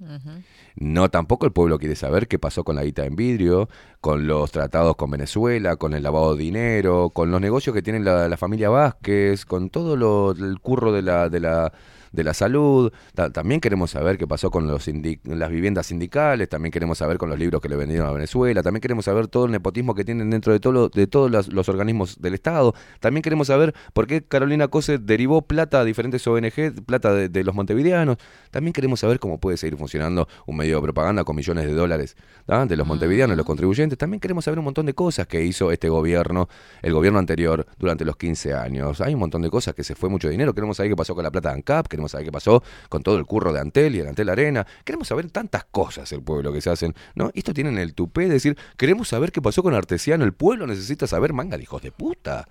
No, tampoco el pueblo quiere saber qué pasó con la guita en vidrio, con los tratados con Venezuela, con el lavado de dinero, con los negocios que tiene la, la familia Vázquez, con todo lo, el curro de la, de la, de la salud. Ta- también queremos saber qué pasó con los las viviendas sindicales, también queremos saber con los libros que le vendieron a Venezuela, también queremos saber todo el nepotismo que tienen dentro de, todo lo- de todos los, los organismos del Estado, también queremos saber por qué Carolina Cose derivó plata a diferentes ONG, plata de, de los montevideanos, también queremos saber cómo puede seguir funcionando un medio de propaganda con millones de dólares ¿tá? de los montevideanos, los contribuyentes, también queremos saber un montón de cosas que hizo este gobierno, el gobierno anterior, durante los 15 años. Hay un montón de cosas que se fue mucho dinero, queremos saber qué pasó con la plata de ANCAP, queremos saber qué pasó con todo el curro de Antel y el Antel Arena, queremos saber tantas cosas el pueblo que se hacen, ¿no? Esto tienen el tupé de decir, queremos saber qué pasó con Artesiano, el pueblo necesita saber manga de hijos de puta.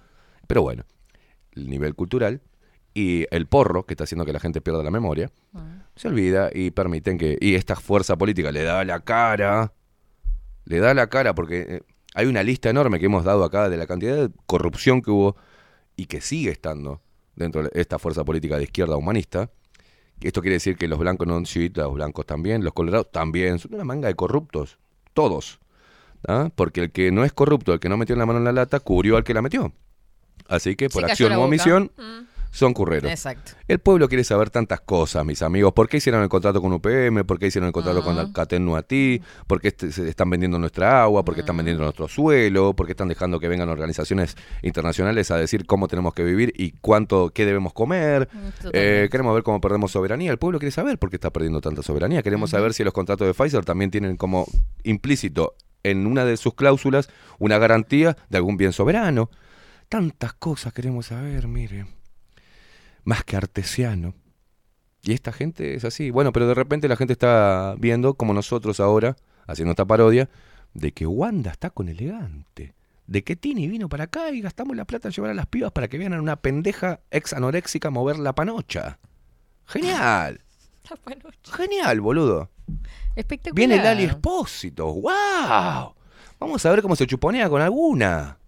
Pero bueno, el nivel cultural y el porro, que está haciendo que la gente pierda la memoria, se olvida y permiten que... Y esta fuerza política le da la cara, le da la cara porque eh, hay una lista enorme que hemos dado acá de la cantidad de corrupción que hubo y que sigue estando dentro de esta fuerza política de izquierda humanista. Esto quiere decir que los blancos no shit, los blancos también, los colorados también, son una manga de corruptos, todos. ¿ah? Porque el que no es corrupto, el que no metió la mano en la lata, cubrió al que la metió. Así que por acción boca. omisión, Mm. Son curreros. Exacto. El pueblo quiere saber tantas cosas, mis amigos. ¿Por qué hicieron el contrato con UPM? ¿Por qué hicieron el contrato con Alcatel Nuatí? ¿Por qué se están vendiendo nuestra agua? ¿Por qué están vendiendo nuestro suelo? ¿Por qué están dejando que vengan organizaciones internacionales a decir cómo tenemos que vivir y cuánto, qué debemos comer? Eh, queremos ver cómo perdemos soberanía. El pueblo quiere saber por qué está perdiendo tanta soberanía. Queremos saber si los contratos de Pfizer también tienen como implícito en una de sus cláusulas una garantía de algún bien soberano. Tantas cosas queremos saber, mire más que artesiano. Y esta gente es así. Bueno, pero de repente la gente está viendo, como nosotros ahora, haciendo esta parodia, de que Wanda está con elegante. De que Tini vino para acá y gastamos la plata en llevar a las pibas para que vean a una pendeja ex anoréxica mover la panocha. Genial. Genial, boludo. Espectacular. Viene Lali Espósito. ¡Wow! Vamos a ver cómo se chuponea con alguna.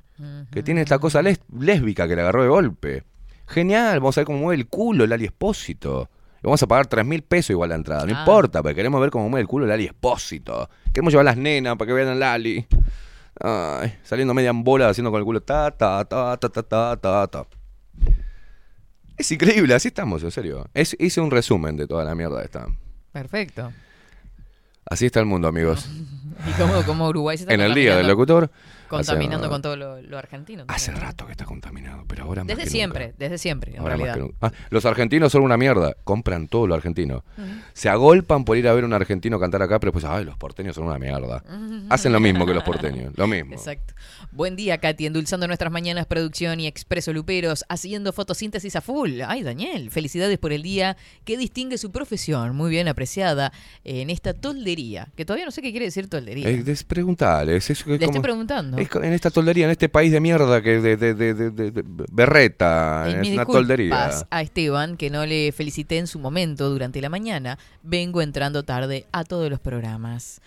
Que tiene esta cosa lésbica que le agarró de golpe. Genial, vamos a ver cómo mueve el culo Lali Espósito. Vamos a pagar 3 mil pesos igual la entrada. No Ah. importa, porque queremos ver cómo mueve el culo Lali Espósito. Queremos llevar a las nenas para que vean a Lali. Ay, saliendo media en bola, haciendo con el culo ta, ta, ta, ta, ta, ta, ta, ta. Es increíble, así estamos, en serio. Es, hice un resumen de toda la mierda esta. Perfecto. Así está el mundo, amigos. Y como, como Uruguay se está En el día del locutor. Contaminando hace- con todo lo, lo argentino. Hace rato que está contaminado, pero ahora más Desde que siempre, nunca. desde siempre, en Ahora más realidad. que. Ah, los argentinos son una mierda. Compran todo lo argentino. Se agolpan por ir a ver a un argentino cantar acá, pero pues, ay, los porteños son una mierda. Hacen lo mismo que los porteños. Lo mismo. Exacto. Buen día, Katy, endulzando nuestras mañanas, producción y expreso luperos, haciendo fotosíntesis a full. Ay, Daniel, felicidades por el día que distingue su profesión, muy bien apreciada, en esta toldería, que todavía no sé qué quiere decir toldería. Eh, preguntale, es- es Le como- estoy preguntando. Es en esta toldería, en este país de mierda que de, de, de, de- berreta, es una toldería. a Esteban, que no le felicité en su momento durante la mañana. Vengo entrando tarde a todos los programas.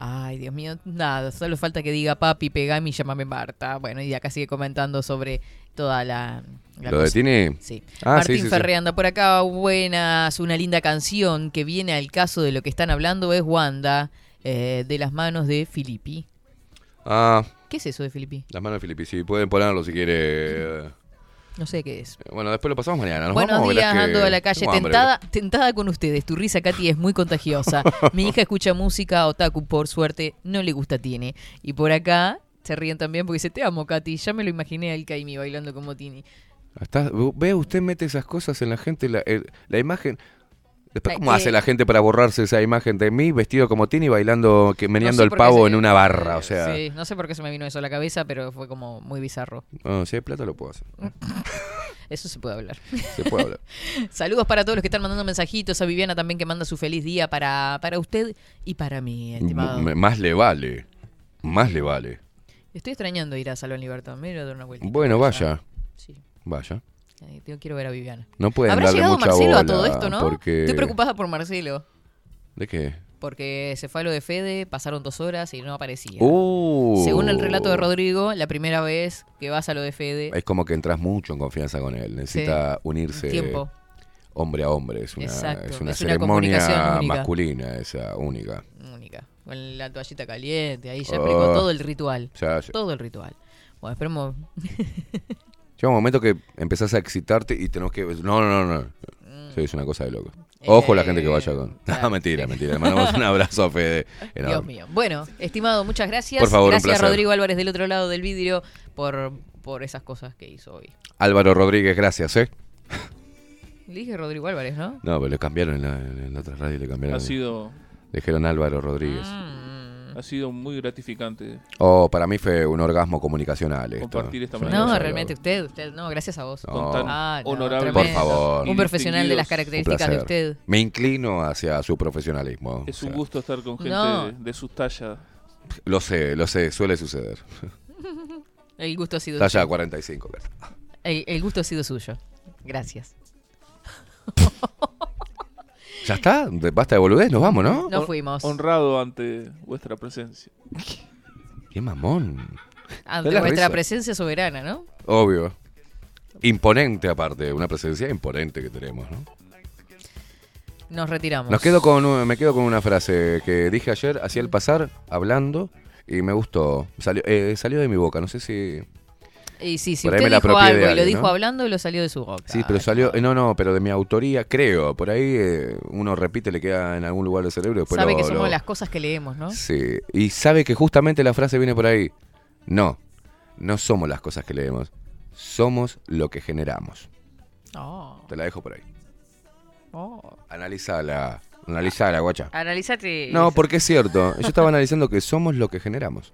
Ay, Dios mío, nada, solo falta que diga papi, pegame y llámame Marta. Bueno, y acá sigue comentando sobre toda la... la ¿Lo de cosa. Tini? Sí. Ah, Martín sí, sí, sí. Ferre anda por acá, buenas, una linda canción que viene al caso de lo que están hablando es Wanda, eh, de las manos de Filippi. Ah, ¿Qué es eso de Filippi? las manos de Filipe, sí, pueden ponerlo si quiere. eh, No sé qué es. Bueno, después lo pasamos mañana. Nos Buenos vamos, días, verás que ando a la calle tengo hambre. tentada, tentada con ustedes. Tu risa, Katy, es muy contagiosa. Mi hija escucha música, otaku, por suerte, no le gusta Tini. Y por acá se ríen también porque dice, te amo, Katy. Ya me lo imaginé al Kaimi bailando como Tini. Está- ve, usted mete esas cosas en la gente, la, el- la imagen. Después, Eh, ¿cómo eh, hace la gente para borrarse esa imagen de mí vestido como Tini bailando, que, meneando No sé el pavo se- en una barra? O sea, Sí, no sé por qué se me vino eso a la cabeza, pero fue como muy bizarro. no, si hay plata lo puedo hacer. Eso se puede hablar. Se puede hablar. Saludos para todos los que están mandando mensajitos. A Viviana también que manda su feliz día para, para usted y para mí, estimado. M- más le vale. Más le vale. Estoy extrañando ir a Salón Libertad. Me voy a dar una vuelta. Bueno, vaya. Sí. Vaya. Yo quiero ver a Viviana. No pueden ¿Habrá darle llegado mucha Marcelo a todo esto, no? porque- Estoy preocupada por Marcelo. ¿De qué? Porque se fue a lo de Fede, pasaron dos horas y no aparecía. Uh. Según el relato de Rodrigo, la primera vez que vas a lo de Fede, Es como que entras mucho en confianza con él. Necesita Sí. unirse Tiempo. hombre a hombre. Es una, Exacto. es una Es ceremonia masculina, esa única. única, con la toallita caliente, ahí ya Oh. explicó todo el ritual. Ya, ya. Todo el ritual. Bueno, esperemos. Llega un momento que empezás a excitarte y tenemos que. No, no, no, no. Sí, es una cosa de loco. Eh, Ojo la gente que vaya con. No, mentira, mentira. Le mandamos un abrazo a Fede. Dios mío. Bueno, estimado, muchas gracias. Por favor, un gracias placer. Rodrigo Álvarez del otro lado del vidrio por, por esas cosas que hizo hoy. Álvaro Rodríguez, gracias, ¿eh? Le dije Rodrigo Álvarez, ¿no? No, pero le cambiaron en la, en la otra radio, le cambiaron. Ha sido, Le dijeron Álvaro Rodríguez. Mm. Ha sido muy gratificante Oh, para mí fue un orgasmo comunicacional esto. compartir esta. No, realmente usted, usted, no, gracias a vos. No. tan Ah, no, honorable. Por favor. Un profesional de las características de usted. Me inclino hacia su profesionalismo. Es o un sea, gusto estar con gente No. de, de sus tallas. Lo sé, lo sé, suele suceder. El gusto ha sido Talla suyo. 45. claro. El, el gusto ha sido suyo. Gracias. ¿Ya está? De- Basta de boludez, nos vamos, ¿no? Nos fuimos. Honrado ante vuestra presencia. Qué mamón. Ante vuestra risa. presencia soberana, ¿no? Obvio. Imponente aparte, una presencia imponente que tenemos, ¿no? Nos retiramos. Nos quedo con un- me quedo con una frase que dije ayer, hacía el pasar, hablando, y me gustó. Salió, eh, salió de mi boca, no sé si... Y sí, si Por ahí usted me dijo algo y lo dijo ¿no? hablando, lo salió de su boca. Sí, pero salió. No, no, pero de mi autoría, creo. Por ahí eh, uno repite, le queda en algún lugar del cerebro. Después Sabe lo- que somos lo- las cosas que leemos, ¿no? Sí. Y sabe que justamente la frase viene por ahí. No, no somos las cosas que leemos. Somos lo que generamos. Oh, Te la dejo por ahí. oh. Analizala. Analizala, guacha. Analízate. No, porque es cierto. Yo estaba analizando que somos lo que generamos.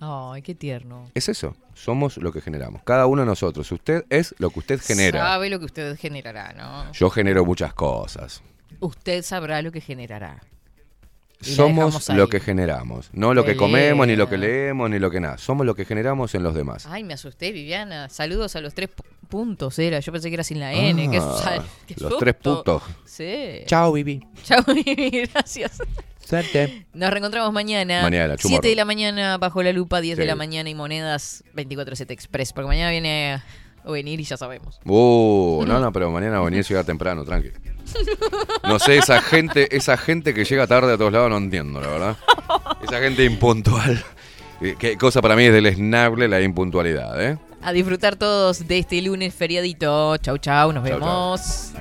Ay, qué tierno. Es eso. Somos lo que generamos. Cada uno de nosotros. Usted es lo que usted genera. Sabe lo que usted generará, ¿no? Yo genero muchas cosas. Usted sabrá lo que generará. Y Somos lo que generamos. No lo Qué que comemos, ni lo que leemos, ni lo que nada. Somos lo que generamos en los demás. Ay, me asusté, Viviana. Saludos a los tres pu- puntos, era. Yo pensé que era sin la N. qué, Ah, qué los susto. tres puntos. Sí. Chao, Vivi. Chao, Vivi. Gracias. Suerte. Nos reencontramos mañana. Mañana, 7 tomorrow. de la mañana bajo la lupa, 10 de la mañana y monedas 24-7 Express. Porque mañana viene a venir y ya sabemos. Uh, no, no, pero mañana venir a llegar temprano, tranqui. No sé, esa gente, esa gente que llega tarde a todos lados no entiendo, la verdad. Esa gente impuntual. Eh, Qué cosa para mí es deleznable la impuntualidad, ¿eh? A disfrutar todos de este lunes feriadito. Chau, chau. Nos Chau, chau. vemos.